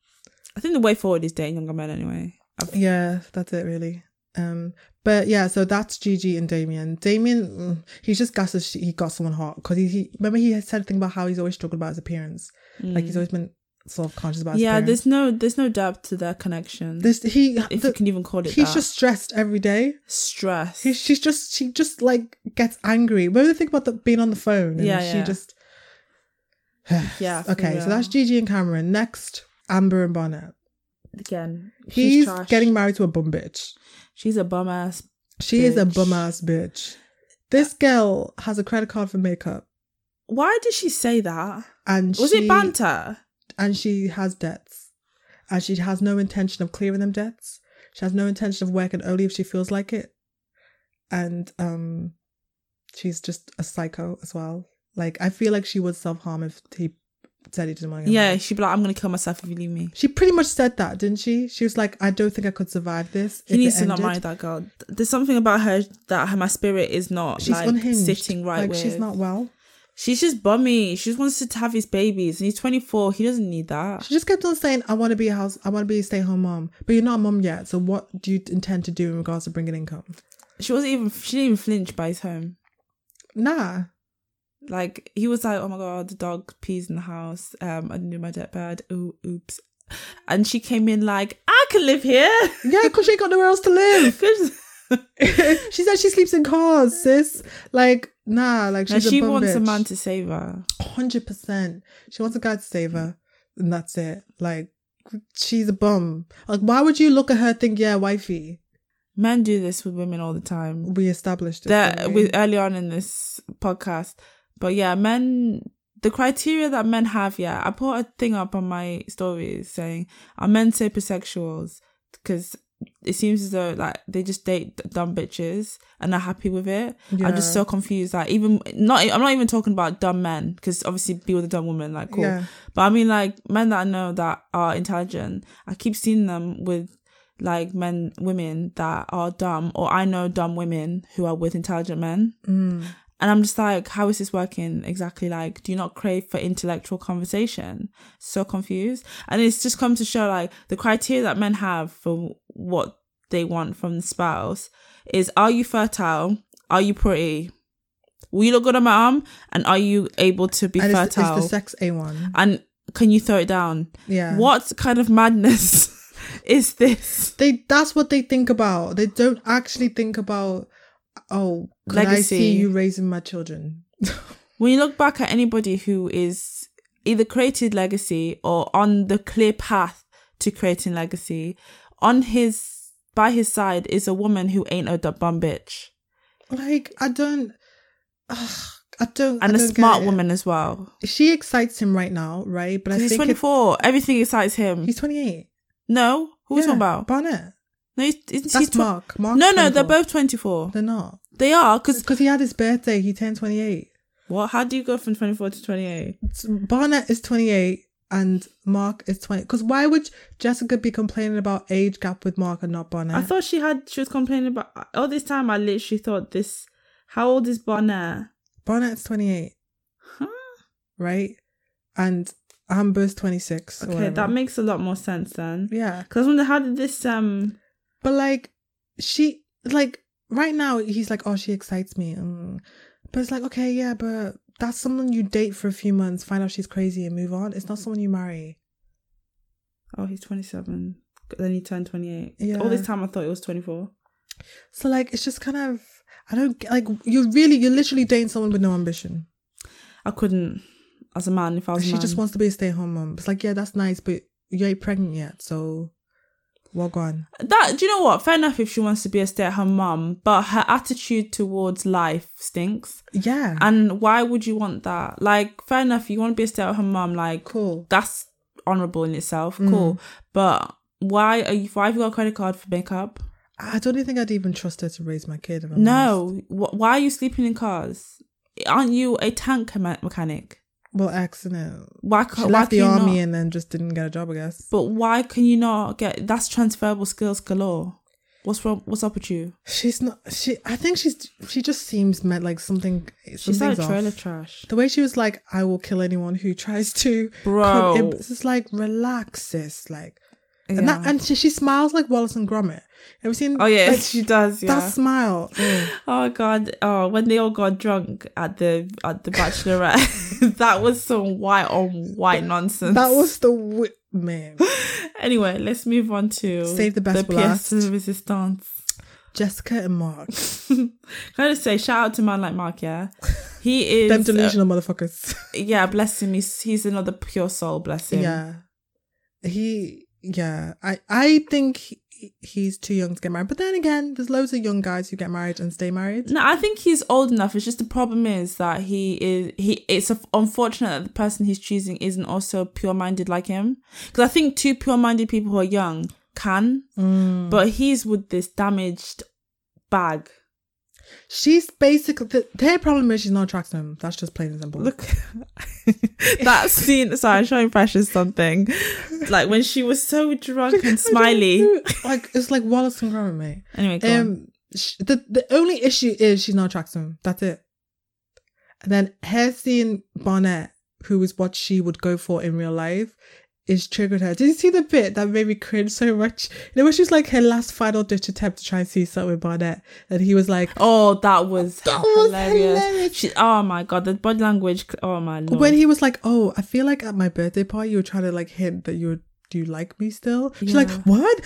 I think the way forward is dating younger men. Anyway, I've- Yeah, that's it really. Um, but yeah, so that's Gigi and Damian. Damian, mm, he's just gasses he got someone hot because he, he remember he said a thing about how he's always struggled about his appearance, like he's always been self conscious about. Mm. yeah. There's no, there's no doubt to their connection. this he if the- you can even call it he's that. just stressed every day. stress. He, she's just she just like gets angry. Remember the thing about the, being on the phone? And Yeah, she yeah. just yeah. <sighs> okay. So that's Gigi and Cameron. Next, Amber and Barnett. again. she's He's trash. getting married to a bum bitch. She's a bum ass. She is a bum ass bitch. This girl has a credit card for makeup, Why did she say that? and Was she, it banter? And she has debts, and she has no intention of clearing them debts. She has no intention of working only if she feels like it, and um, she's just a psycho as well. Like I feel like she would self harm if he said he didn't want to. Get Yeah, she'd be like, I'm gonna kill myself if you leave me. She pretty much said that, didn't she? She was like, "I don't think I could survive this." He needs to not ended." marry that girl. There's something about her that her, my spirit is not She's like unhinged. sitting right Like with. she's not well. She's just bummy. She just wants to have his babies, and he's 24. He doesn't need that. She just kept on saying, "I want to be a house. I want to be a stay-home mom." But you're not a mom yet. So what do you intend to do in regards to bringing income? She wasn't even. She didn't even flinch by his home. Nah. Like he was like, "Oh my god, the dog pees in the house. Um, I didn't do my deathbed. Ooh, oops." And she came in like, "I can live here." Yeah, because she ain't got nowhere else to live. <laughs> <laughs> she said she sleeps in cars, sis. Like, nah, like now she a wants bitch. a man to save her. Hundred percent. She wants a guy to save her, and that's it. Like, she's a bum. Like, why would you look at her think, yeah, wifey? Men do this with women all the time. We established it. that we? with early on in this podcast. But yeah, men the criteria that men have, yeah, I put a thing up on my stories saying are men sapiosexuals because it seems as though like they just date dumb bitches and are happy with it. I'm just so confused. Like even not, I'm not even talking about dumb men because obviously be with a dumb woman, like cool. Yeah. But I mean like men that I know that are intelligent. I keep seeing them with like men, women that are dumb, or I know dumb women who are with intelligent men. Mm. And I'm just like, how is this working exactly? Like, do you not crave for intellectual conversation? So confused. And it's just come to show like the criteria that men have for what they want from the spouse is are you fertile? Are you pretty? Will you look good on my arm? And are you able to be And fertile? the sex A one. and can you throw it down? Yeah. What kind of madness <laughs> is this? They that's what they think about. They don't actually think about oh could I see you raising my children? <laughs> when you look back at anybody who is either created legacy or on the clear path to creating legacy, on his by his side is a woman who ain't a bum bitch like I don't I don't and I a don't smart woman as well. She excites him right now, right? But I he's think twenty it- Everything excites him. he's twenty eight. no, who was yeah, talking about? Barnett. No, he's, That's he's tw- Mark. No, no, they're both twenty four. They're not. They are because Because he had his birthday, he turned twenty eight. what? How do you go from twenty four to twenty eight? Barnett is twenty eight and Mark is twenty. Because why would Jessica be complaining about age gap with Mark and not Barnett? I thought she had. She was complaining about all this time. I literally thought this. How old is Barnett? Barnett's twenty eight, Huh? right? And Amber's twenty six. Okay, that makes a lot more sense then. yeah. Because I wonder how did this um But like she like right now he's like, oh, she excites me. Mm. But it's like, okay, yeah, but that's someone you date for a few months, find out she's crazy and move on. It's not someone you marry. Oh, he's 27. Then he turned 28. Yeah. All this time I thought it was 24. So like, it's just kind of, I don't like. You're really, you're literally dating someone with no ambition. I couldn't, as a man, if I was She just wants to be a stay-at-home mom. It's like, yeah, that's nice, but you ain't pregnant yet, so walk on. that do you know what? Fair enough if she wants to be a stay-at-home mom, but her attitude towards life stinks. Yeah, And why would you want that? Like, fair enough, you want to be a stay-at-home mom, like cool. that's honorable in itself, Mm. cool. But why are you? Why have you got a credit card for makeup? I don't even think I'd even trust her to raise my kid. Honest. No. Wh- Why are you sleeping in cars? Aren't you a tank me- mechanic? Well, accident. Why She? Why left the army not? and then just didn't get a job. I guess. But why can you not get? That's transferable skills galore. What's wrong? What's up with you? She's not. She. I think she's. She just seems meant like something. She's like trailer off. trash, The way she was like, "I will kill anyone who tries to." bro. come in." It's just like relax, sis. Like, and that, and she, she smiles like Wallace and Gromit. Have you seen? oh yeah, like, she does. Yeah. that smile. Ugh. <gasps> Oh god! Oh, when they all got drunk at the at the bachelorette, <laughs> that was some white on white nonsense. that was the wi- man. <laughs> Anyway, let's move on to Save the best for pièce de resistance. Jessica and Mark, <laughs> Can I just say, shout out to man like Mark. Yeah, he is. them uh, delusional motherfuckers. yeah, bless him. He's he's another pure soul. Bless him. Yeah, he. Yeah, I. I think he, he's too young to get married. But then again, there's loads of young guys who get married and stay married. No, I think he's old enough. It's just the problem is that he is he. It's unfortunate that the person he's choosing isn't also pure minded like him. Because I think two pure minded people who are young can, Mm. but he's with this damaged bag. She's basically the, their problem is she's not attracted to him. That's just plain and simple. Look, <laughs> that scene. Sorry, I'm showing Precious something. Like when she was so drunk and <laughs> smiley. like it's like Wallace and Gromit, mate. Anyway. Um, sh- the the only issue is she's not attracted to him. That's it. And then her seeing Barnett, who is what she would go for in real life, is triggered her. Did you see the bit that made me cringe so much? You know, when she was like her last final ditch attempt to try and see something with Barnett, and he was like, Oh, that was That was hilarious. hilarious. She, oh my god, the body language. Oh my lord. when he was like, "Oh, I feel like at my birthday party you were trying to like hint that you were." Do you like me still? She's like, what?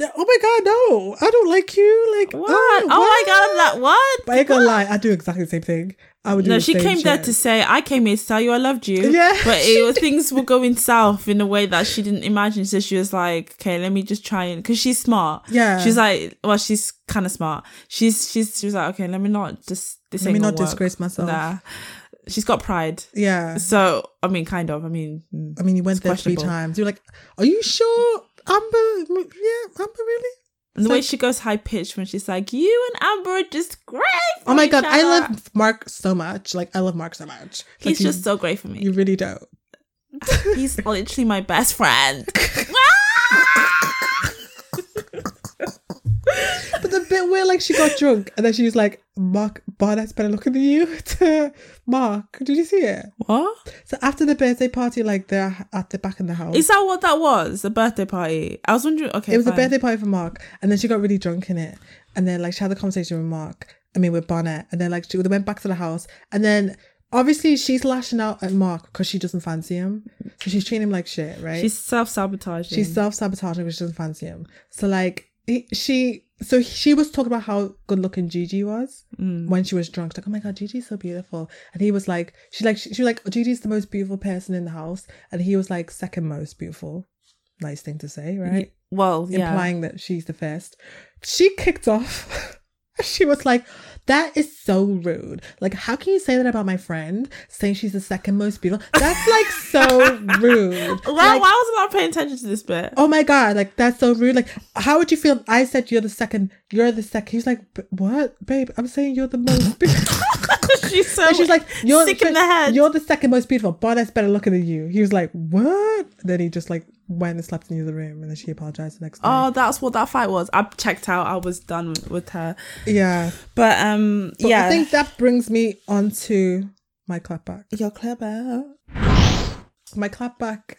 Oh my god, no! I don't like you. Like, what? Oh, Oh, my god, what? I'm like what? But I ain't gonna lie, I do exactly the same thing. I would No, she came there to say, "I came here to tell you I loved you." Yeah, but <laughs> it things were going south in a way that she didn't imagine. So she was like, "Okay, let me just try and," because she's smart. Yeah. she's like, well, she's kind of smart. She's she's she was like, "Okay, let me not just this Let me not work." disgrace myself. Nah, she's got pride. Yeah. So I mean, kind of. I mean, mm. I mean, you went there three times. You're like, are you sure, Amber? Yeah, Amber, really? And the It's way she goes high pitched when she's like, "You and Amber are just great." Oh my god, I love Mark so much. Like, I love Mark so much. Like, He's you- just so great for me. You really don't. He's <laughs> literally my best friend. <laughs> But the bit where like she got drunk and then she was like, Mark Barnett's better looking than you to <laughs> Mark. Did you see it? what? So after the birthday party, like they're at the back in the house. Is that what that was? A birthday party? I was wondering. Okay, it was a birthday party for Mark, and then she got really drunk in it, and then like she had the conversation with Mark. I mean with Barnett, and then like she they went back to the house, and then obviously she's lashing out at Mark because she doesn't fancy him, so she's treating him like shit, right? She's self sabotaging. she's self sabotaging because she doesn't fancy him. So like he, she, so she was talking about how good looking Gigi was Mm. when she was drunk. She's like, oh my god, Gigi's so beautiful, and he was like, she like she, she was like, Gigi's the most beautiful person in the house, and he was like second most beautiful. Nice thing to say, right? well, yeah. implying that she's the first. She kicked off. <laughs> she was like, "That is so rude. Like, how can you say that about my friend? Saying she's the second most beautiful? That's like so <laughs> rude. Why, Like, why was I not paying attention to this bit? oh my god, like that's so rude. Like, how would you feel? if I said you're the second. You're the second. He's like, "B- what, babe? I'm saying you're the most. <laughs> beautiful." <laughs> she's so. And she's like, you're sick in the head. You're the second most beautiful. Barnett's better looking than you. He was like, what? Then he just like went and slept in the other room, and then she apologized the next day. Oh, that's what that fight was. I checked out. I was done with, her. yeah. But um, But yeah. I think that brings me on to my clapback. you're clever. My clapback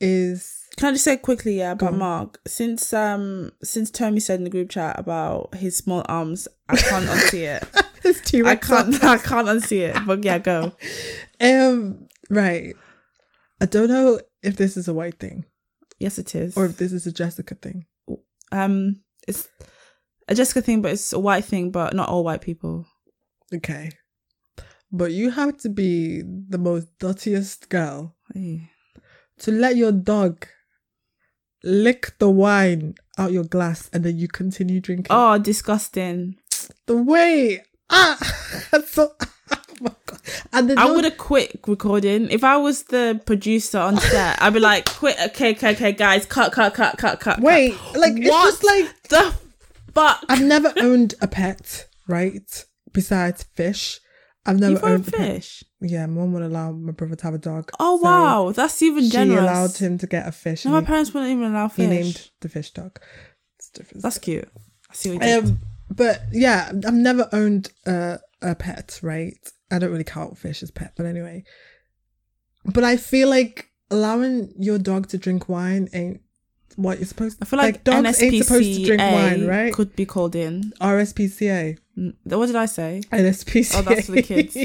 is Can I just say quickly, yeah, about. Mark? Since um since Tommy said in the group chat about his small arms, I can't unsee it. <laughs> <laughs> It's I can't <laughs> I can't unsee it. But yeah, go. <laughs> Um, right. I don't know if this is a white thing Yes, it is. or if this is a Jessica thing. um, it's a Jessica thing, but it's a white thing, but not all white people. Okay. But you have to be the most dirtiest girl Hey. to let your dog lick the wine out your glass and then you continue drinking. Oh, disgusting! The way ah <laughs> so <laughs> oh my god. And the I would have quit recording if I was the producer on set. I'd be like, "Quit! Okay, okay, okay, guys, cut, cut, cut, cut, cut." wait, like it's What? just like the fuck. I've never owned a pet, right? Besides fish. I've never You've owned owned a pet. fish. Yeah, mom would allow my brother to have a dog. Oh So wow, that's even She allowed him to get a fish. No, my he- parents wouldn't even allow he, fish. named the fish dog. It's different. That's cute. I see what you did. But yeah, I've never owned a, a pet, right? I don't really count fish as pet, but anyway. But I feel like allowing your dog to drink wine ain't what you're supposed to. I feel like, like dogs ain't supposed to drink wine, right? Could be called in. RSPCA, What did I say? NSPCA. Oh, that's for the kids. <laughs> um,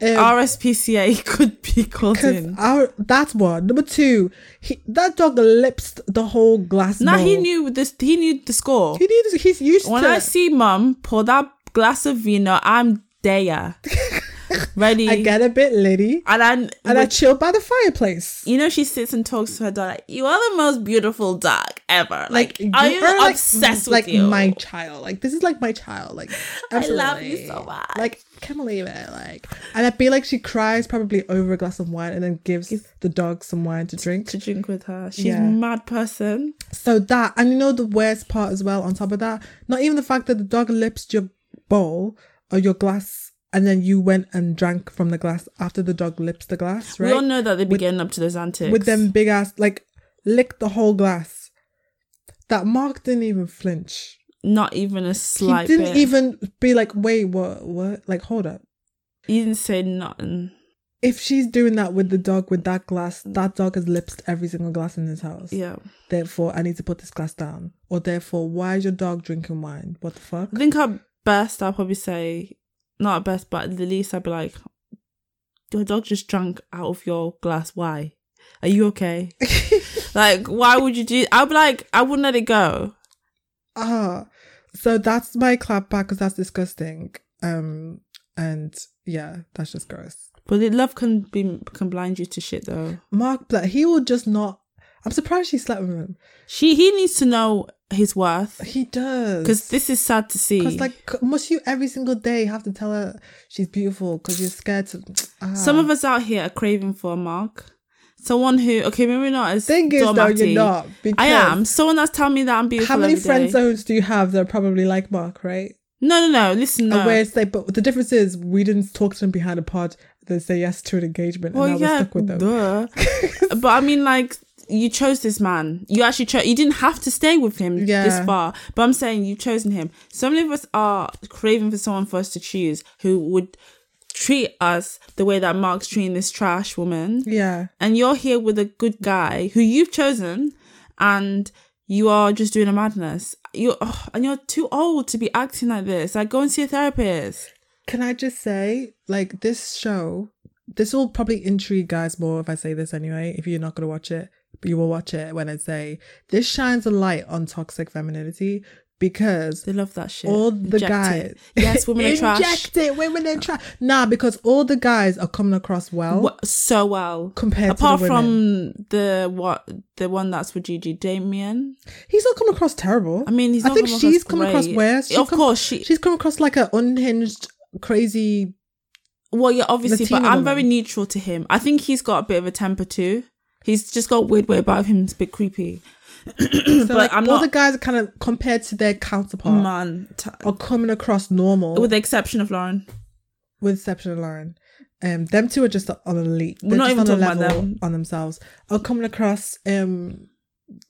RSPCA could be called in. our that's one. Number two, he, that dog lips the whole glass. Nah, he knew this. He knew the score. He needs. He's used When to. I see mum pour that glass of vino, I'm there, <laughs> <laughs> ready. I get a bit litty, and I, and I chill by the fireplace. you know, she sits and talks to her dog like, "You are the most beautiful dog ever." Like, you are you are, like, obsessed like with you? my child. Like this is like my child. Like <laughs> I love you absolutely. so much. Like can't believe it. Like and I feel like she cries probably over a glass of wine and then gives the dog some wine to drink. to drink with her. She's Yeah. a mad person. So that and you know the worst part as well. On top of that, not even the fact that the dog lips your bowl or your glass. And then you went and drank from the glass after the dog lips the glass, right? We all know that they be getting up to those antics. with them big ass like lick the whole glass. That Mark didn't even flinch. not even a slight he didn't bit. even be like, wait, what what? Like, hold up. He didn't say nothing. If she's doing that with the dog with that glass, that dog has lipped every single glass in his house. Yeah. Therefore, I need to put this glass down. Or therefore, why is your dog drinking wine? What the fuck? I think at best I'll probably say not at best, but at the least I'd be like, Your dog just drank out of your glass. Why? Are you okay? <laughs> like, why would you do I'd be like, I wouldn't let it go. Ah, so that's my clap back because that's disgusting. Um, and yeah, that's just gross. But love can be can blind you to shit though. Mark Black, he will just not. I'm surprised she slept with him. She he needs to know his worth. He does Because this is sad to see. Because like, must you every single day have to tell her she's beautiful because you're scared to? Ah. Some of us out here are craving for a mark. Someone who okay, maybe not as thing is though, you're not. I am. Someone that's telling me that I'm beautiful. How many friend zones do you have that are probably like Mark, right? No, no, no. Listen, no. Where it's like, but the difference is we didn't talk to them behind a pod. They say yes to an engagement, well, and we're yeah, stuck with them. <laughs> but I mean, like, you chose this man. You actually chose. You didn't have to stay with him Yeah. this far. But I'm saying you've chosen him. So many of us are craving for someone for us to choose who would treat us the way that Mark's treating this trash woman. Yeah, and you're here with a good guy who you've chosen and you are just doing a madness you're oh, and you're too old to be acting like this like go and see a therapist Can I just say, like, this show, this will probably intrigue guys more if I say this anyway. If you're not going to watch it, you will watch it when I say this shines a light on toxic femininity because they love that shit all the Inject guys. it. yes women are trash Inject it, women are trash. Nah, because all the guys are coming across well so well compared apart to the from the what the one that's with Gigi Damian He's not coming across terrible. I mean he's I think come she's across come across. She's of come- course she She's come across like an unhinged, crazy. Well, yeah, obviously, but Latina I'm very neutral to him. I think he's got a bit of a temper too. He's just got weird way about him. It's a bit creepy. <clears throat> So but like, I'm all not the guys are kind of compared to their counterpart man, t- are coming across normal, with the exception of Lauren. with exception of Lauren. Um, them two are just on an elite. We're They're not just even on a talking about level them. on themselves. Are coming across um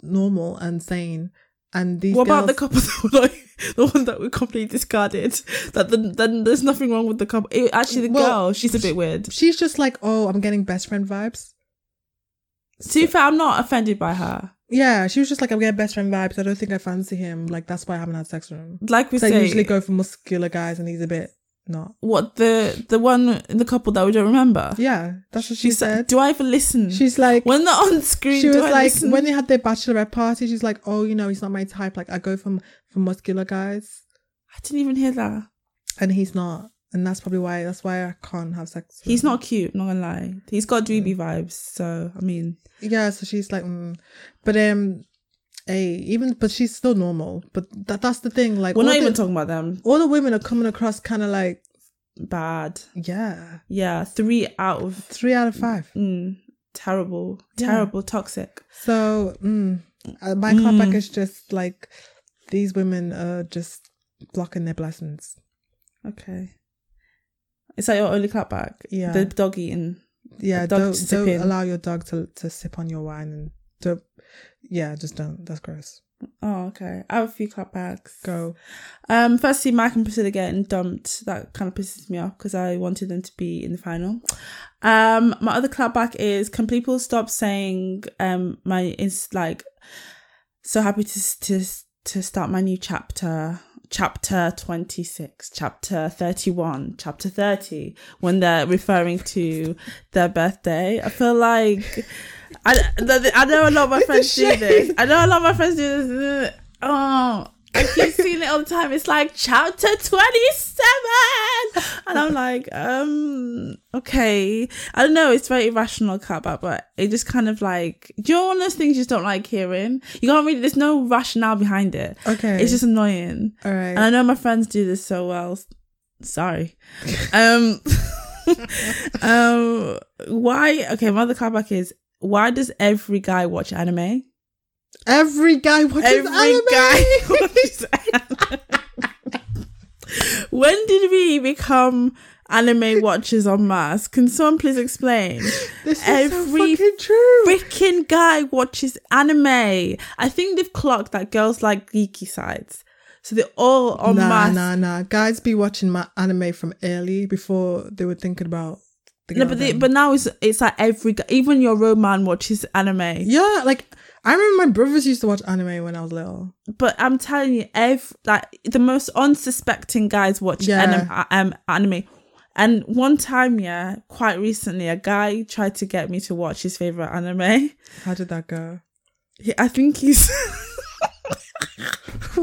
normal and sane. And these What about the girls- couple <laughs> that were like the one that we completely discarded? That then, then there's nothing wrong with the couple. It- actually, the Well, girl, she's a bit weird. She's just like, oh, I'm getting best friend vibes. To be fair, I'm not offended by her. Yeah, she was just like, I'm getting best friend vibes. I don't think I fancy him. Like that's why I haven't had sex with him. Like we So I usually go for muscular guys, and he's a bit not. what the the one in the couple that we don't remember. Yeah, that's what she, She said, said. "Do I even listen?" She's like, when they're on screen, she was I like, listen? when they had their bachelorette party, she's like, oh, you know, he's not my type. Like I go for for muscular guys, I didn't even hear that. and he's not, and that's probably why. That's why I can't have sex. with He's him. not cute. Not gonna lie. He's got dweeby vibes. So I mean, Yeah, so she's like, mm. but um, a even, but she's still normal. But that that's the thing. Like, we're not the, even talking about them. all the women are coming across kind of like, Bad. yeah, Yeah, three out of three out of five. mm, terrible, Yeah. terrible, toxic. So mm, uh, my Mm. comeback is just like these women are just blocking their blessings. Okay. Is that your only clapback? Yeah. The dog eating. Yeah, dog don't don't in. allow your dog to to sip on your wine and don't. Yeah, just don't. That's gross. Oh, okay. I have a few clapbacks. Go. Um, firstly, Mike and Priscilla getting dumped. That kind of pisses me off because I wanted them to be in the final. Um, my other clapback is can people stop saying um my is like so happy to to to start my new chapter chapter 26 chapter 31 chapter 30 when they're referring to their birthday. I feel like i, I know a lot of my friends do this. i know a lot of my friends do this. Oh I keep seeing it all the time. It's like chapter 27. And I'm like, um, okay. I don't know. It's very irrational back, but it just kind of like, do you know one of those things you just don't like hearing? You can't really, there's no rationale behind it. Okay. It's just annoying. all right. And I know my friends do this so well. Sorry. um, <laughs> um, why? Okay, my other clapback is why does every guy watch anime? Every guy watches Every anime. guy watches anime. when did we become anime watchers on masse? Can someone please explain? This is Every so fucking true. Freaking guy watches anime. I think they've clocked that girls like geeky sides. So they're all en nah, masse. nah, nah. Guys be watching my anime from early before they were thinking about. No, but then. but now it's it's like every guy, even your roman watches anime. yeah, like I remember my brothers used to watch anime when I was little. But I'm telling you, every like the most unsuspecting guys watch Yeah. anim- um, anime. And one time, yeah, quite recently, a guy tried to get me to watch his favorite anime. How did that go? He, I think he's. <laughs> <laughs>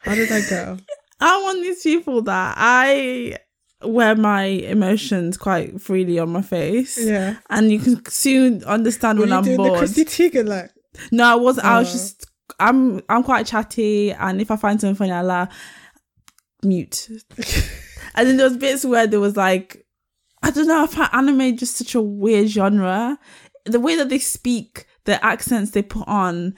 How did that go? I'm one of these people that I wear my emotions quite freely on my face. Yeah. And you can soon understand Were when you I'm doing the bored. Chrissy Teigen like? No, I wasn't. I was Oh. just. I'm. I'm quite chatty, and if I find something funny, I laugh. Mute. <laughs> and then there was bits where there was like, I don't know. I find anime just such a weird genre. The way that they speak, the accents they put on,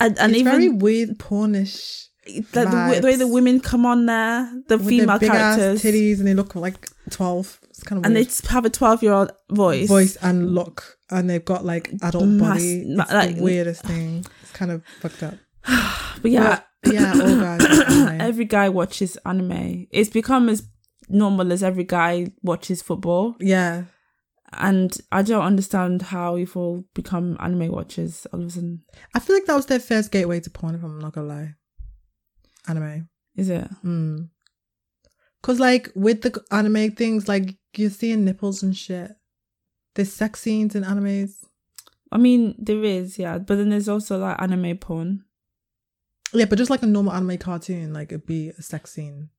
and, and it's even very weird pornish. The, way- the way the women come on there, the With female characters, ass titties and they look like twelve. It's kind of and weird. they have a twelve-year-old voice. voice and look, and they've got like adult Mass- body. ma- like- the weirdest thing. It's kind of fucked up. <sighs> But yeah, But, yeah, all guys. <coughs> every guy watches anime. It's become as normal as every guy watches football. yeah, And I don't understand how you've all become anime watchers all of a sudden. I feel like that was their first gateway to porn. If I'm not gonna lie, anime. Is it? Mm. Cause like with the anime things, like you're seeing nipples and shit. There's sex scenes in animes. I mean, there is, yeah. But then there's also like anime porn. Yeah, but just like a normal anime cartoon, like it'd be a sex scene.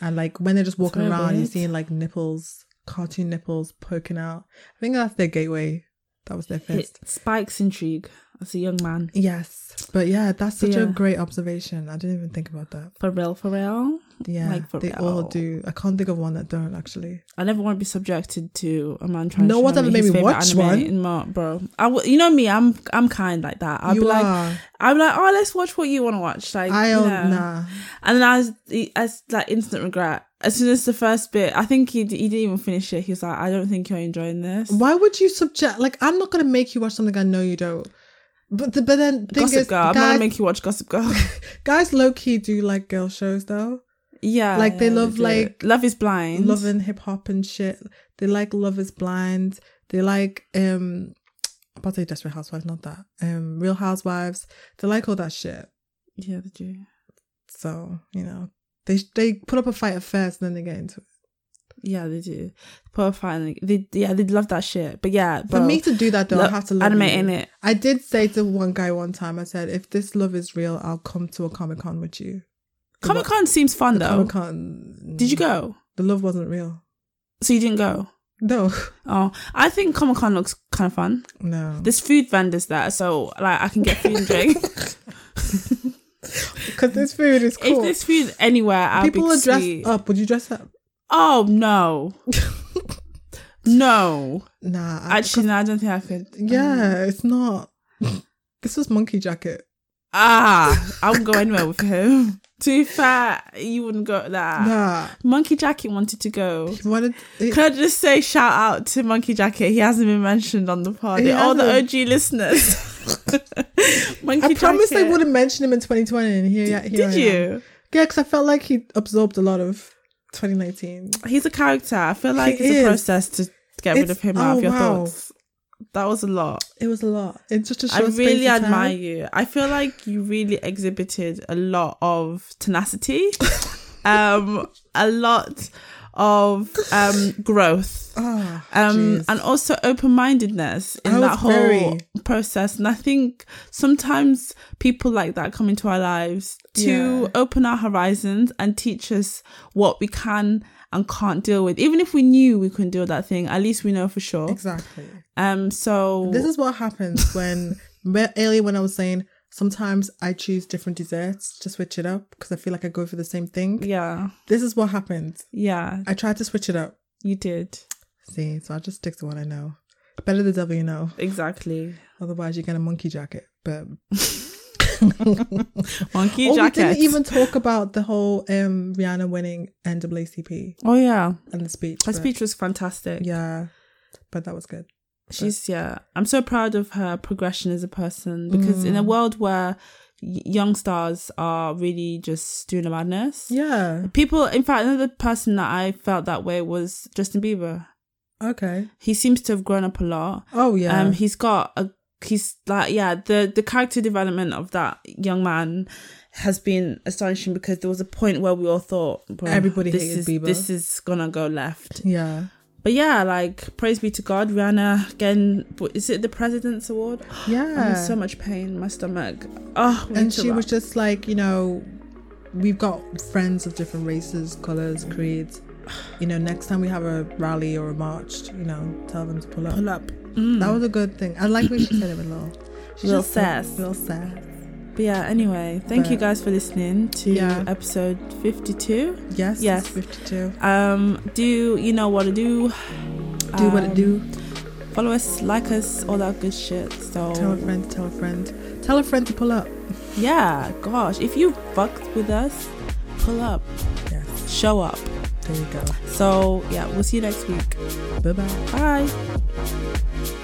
And like when they're just walking very around, you're seeing like nipples, cartoon nipples poking out. I think that's their gateway. That was their first. It spikes intrigue as a young man. Yes. But yeah, that's such a great observation. I didn't even think about that. For real, for real. Yeah. Like, for they real. all do. I can't think of one that don't actually. I never want to be subjected to a man trying No to one's ever made me watch one. my, bro. I w- you know me, I'm I'm kind like that. I'll you be like, are. I'm like, oh, let's watch what you want to watch. Like, I you don't know. nah. And then I was, as like instant regret. As soon as the first bit, I think he he didn't even finish it. He was like, I don't think you're enjoying this. Why would you subject? Like, I'm not gonna make you watch something I know you don't. But the, but then thing Gossip is, Girl. I'm gonna make you watch Gossip Girl. <laughs> guys low key do like girl shows though. yeah, Like, they yeah, love, do. like, Love is Blind. Love & Hip Hop and shit. They like Love Is Blind. They like um I'm about to say Desperate Housewives, not that. Um, Real Housewives. They like all that shit. Yeah, they do. So you know, they they put up a fight at first, and then they get into it. Yeah, they do. Profile. They yeah, they'd love that shit. But yeah, For me to do that though, I look, have to love anime in it. I did say to one guy one time, I said, if this love is real, I'll come to a Comic Con with you. Comic Con seems fun though. Comic Con. Did you go? The love wasn't real. So you didn't go? No, <laughs> Oh, I think Comic Con looks kind of fun. no. There's food vendors there, so like I can get food and drink. <laughs> <laughs> Because this food is If cool. there's food anywhere, I'll People be are dressed up. Would you dress up? Oh no, no. <laughs> Nah. I- Actually, no, I don't think I could. yeah, it's not. this was Monkey Jacket. Ah, I wouldn't go <laughs> anywhere with him. To be fair, you wouldn't go that. Nah. Monkey Jacket wanted to go. He wanted. It, Can I just say shout out to Monkey Jacket? He hasn't been mentioned on the party. All the. OG listeners. <laughs> Monkey I promised I wouldn't mention him in 2020, and here, here I Did am. you? Yeah, because I felt like he absorbed a lot of 2019. He's a character. I feel like He it's is. a process to get rid of him out oh, of your wow. thoughts. That was a lot. It was a lot. It's just a I short space really of time. admire you. I feel like you really exhibited a lot of tenacity, <laughs> um, a lot of um growth, <laughs> Ah, um, and also open mindedness in that whole very- process. And I think sometimes people like that come into our lives to Yeah. open our horizons and teach us what we can and can't deal with. Even if we knew we couldn't deal with that thing, at least we know for sure. exactly. Um, so This is what happens when <laughs> when- earlier when I was saying sometimes I choose different desserts to switch it up because I feel like I go for the same thing. yeah, This is what happens. yeah, I tried to switch it up. you did See, so I'll just stick to what I know. Better the devil you know. exactly. Otherwise, you get a monkey jacket. But <laughs> Monkey oh, we didn't even talk about the whole um Rihanna winning NAACP oh yeah, and the speech. her but- speech was fantastic. Yeah, but that was good. She's yeah. I'm so proud of her progression as a person because Mm. in a world where young stars are really just doing a madness. Yeah. People, in fact, another person that I felt that way was Justin Bieber. Okay. He seems to have grown up a lot. Oh yeah. Um, he's got a he's like yeah the the character development of that young man has been astonishing because there was a point where we all thought Everybody this hated is, Bieber." This is gonna go left. yeah. But yeah, like praise be to God, Rihanna again. Is it the President's Award? <gasps> I'm Yeah. in so much pain in my stomach. Oh, and she wrap. was just like, you know, we've got friends of different races, colors, creeds. <sighs> You know, next time we have a rally or a march, you know, tell them to pull up. pull up. Mm. That was a good thing. I like when she said it with Lil. <clears throat> She Lil just said- sass. Lil sass. But yeah, anyway, thank you guys for listening to Yeah. episode 52. Yes. Yes. 52. Um, do you know what to do? Do what to do. Follow us, like us, all that good shit. So Tell a friend, tell a friend. Tell a friend to pull up. yeah, gosh, if you fucked with us, pull up, Yes. show up. There you go. So yeah, we'll see you next week. Bye bye. Bye.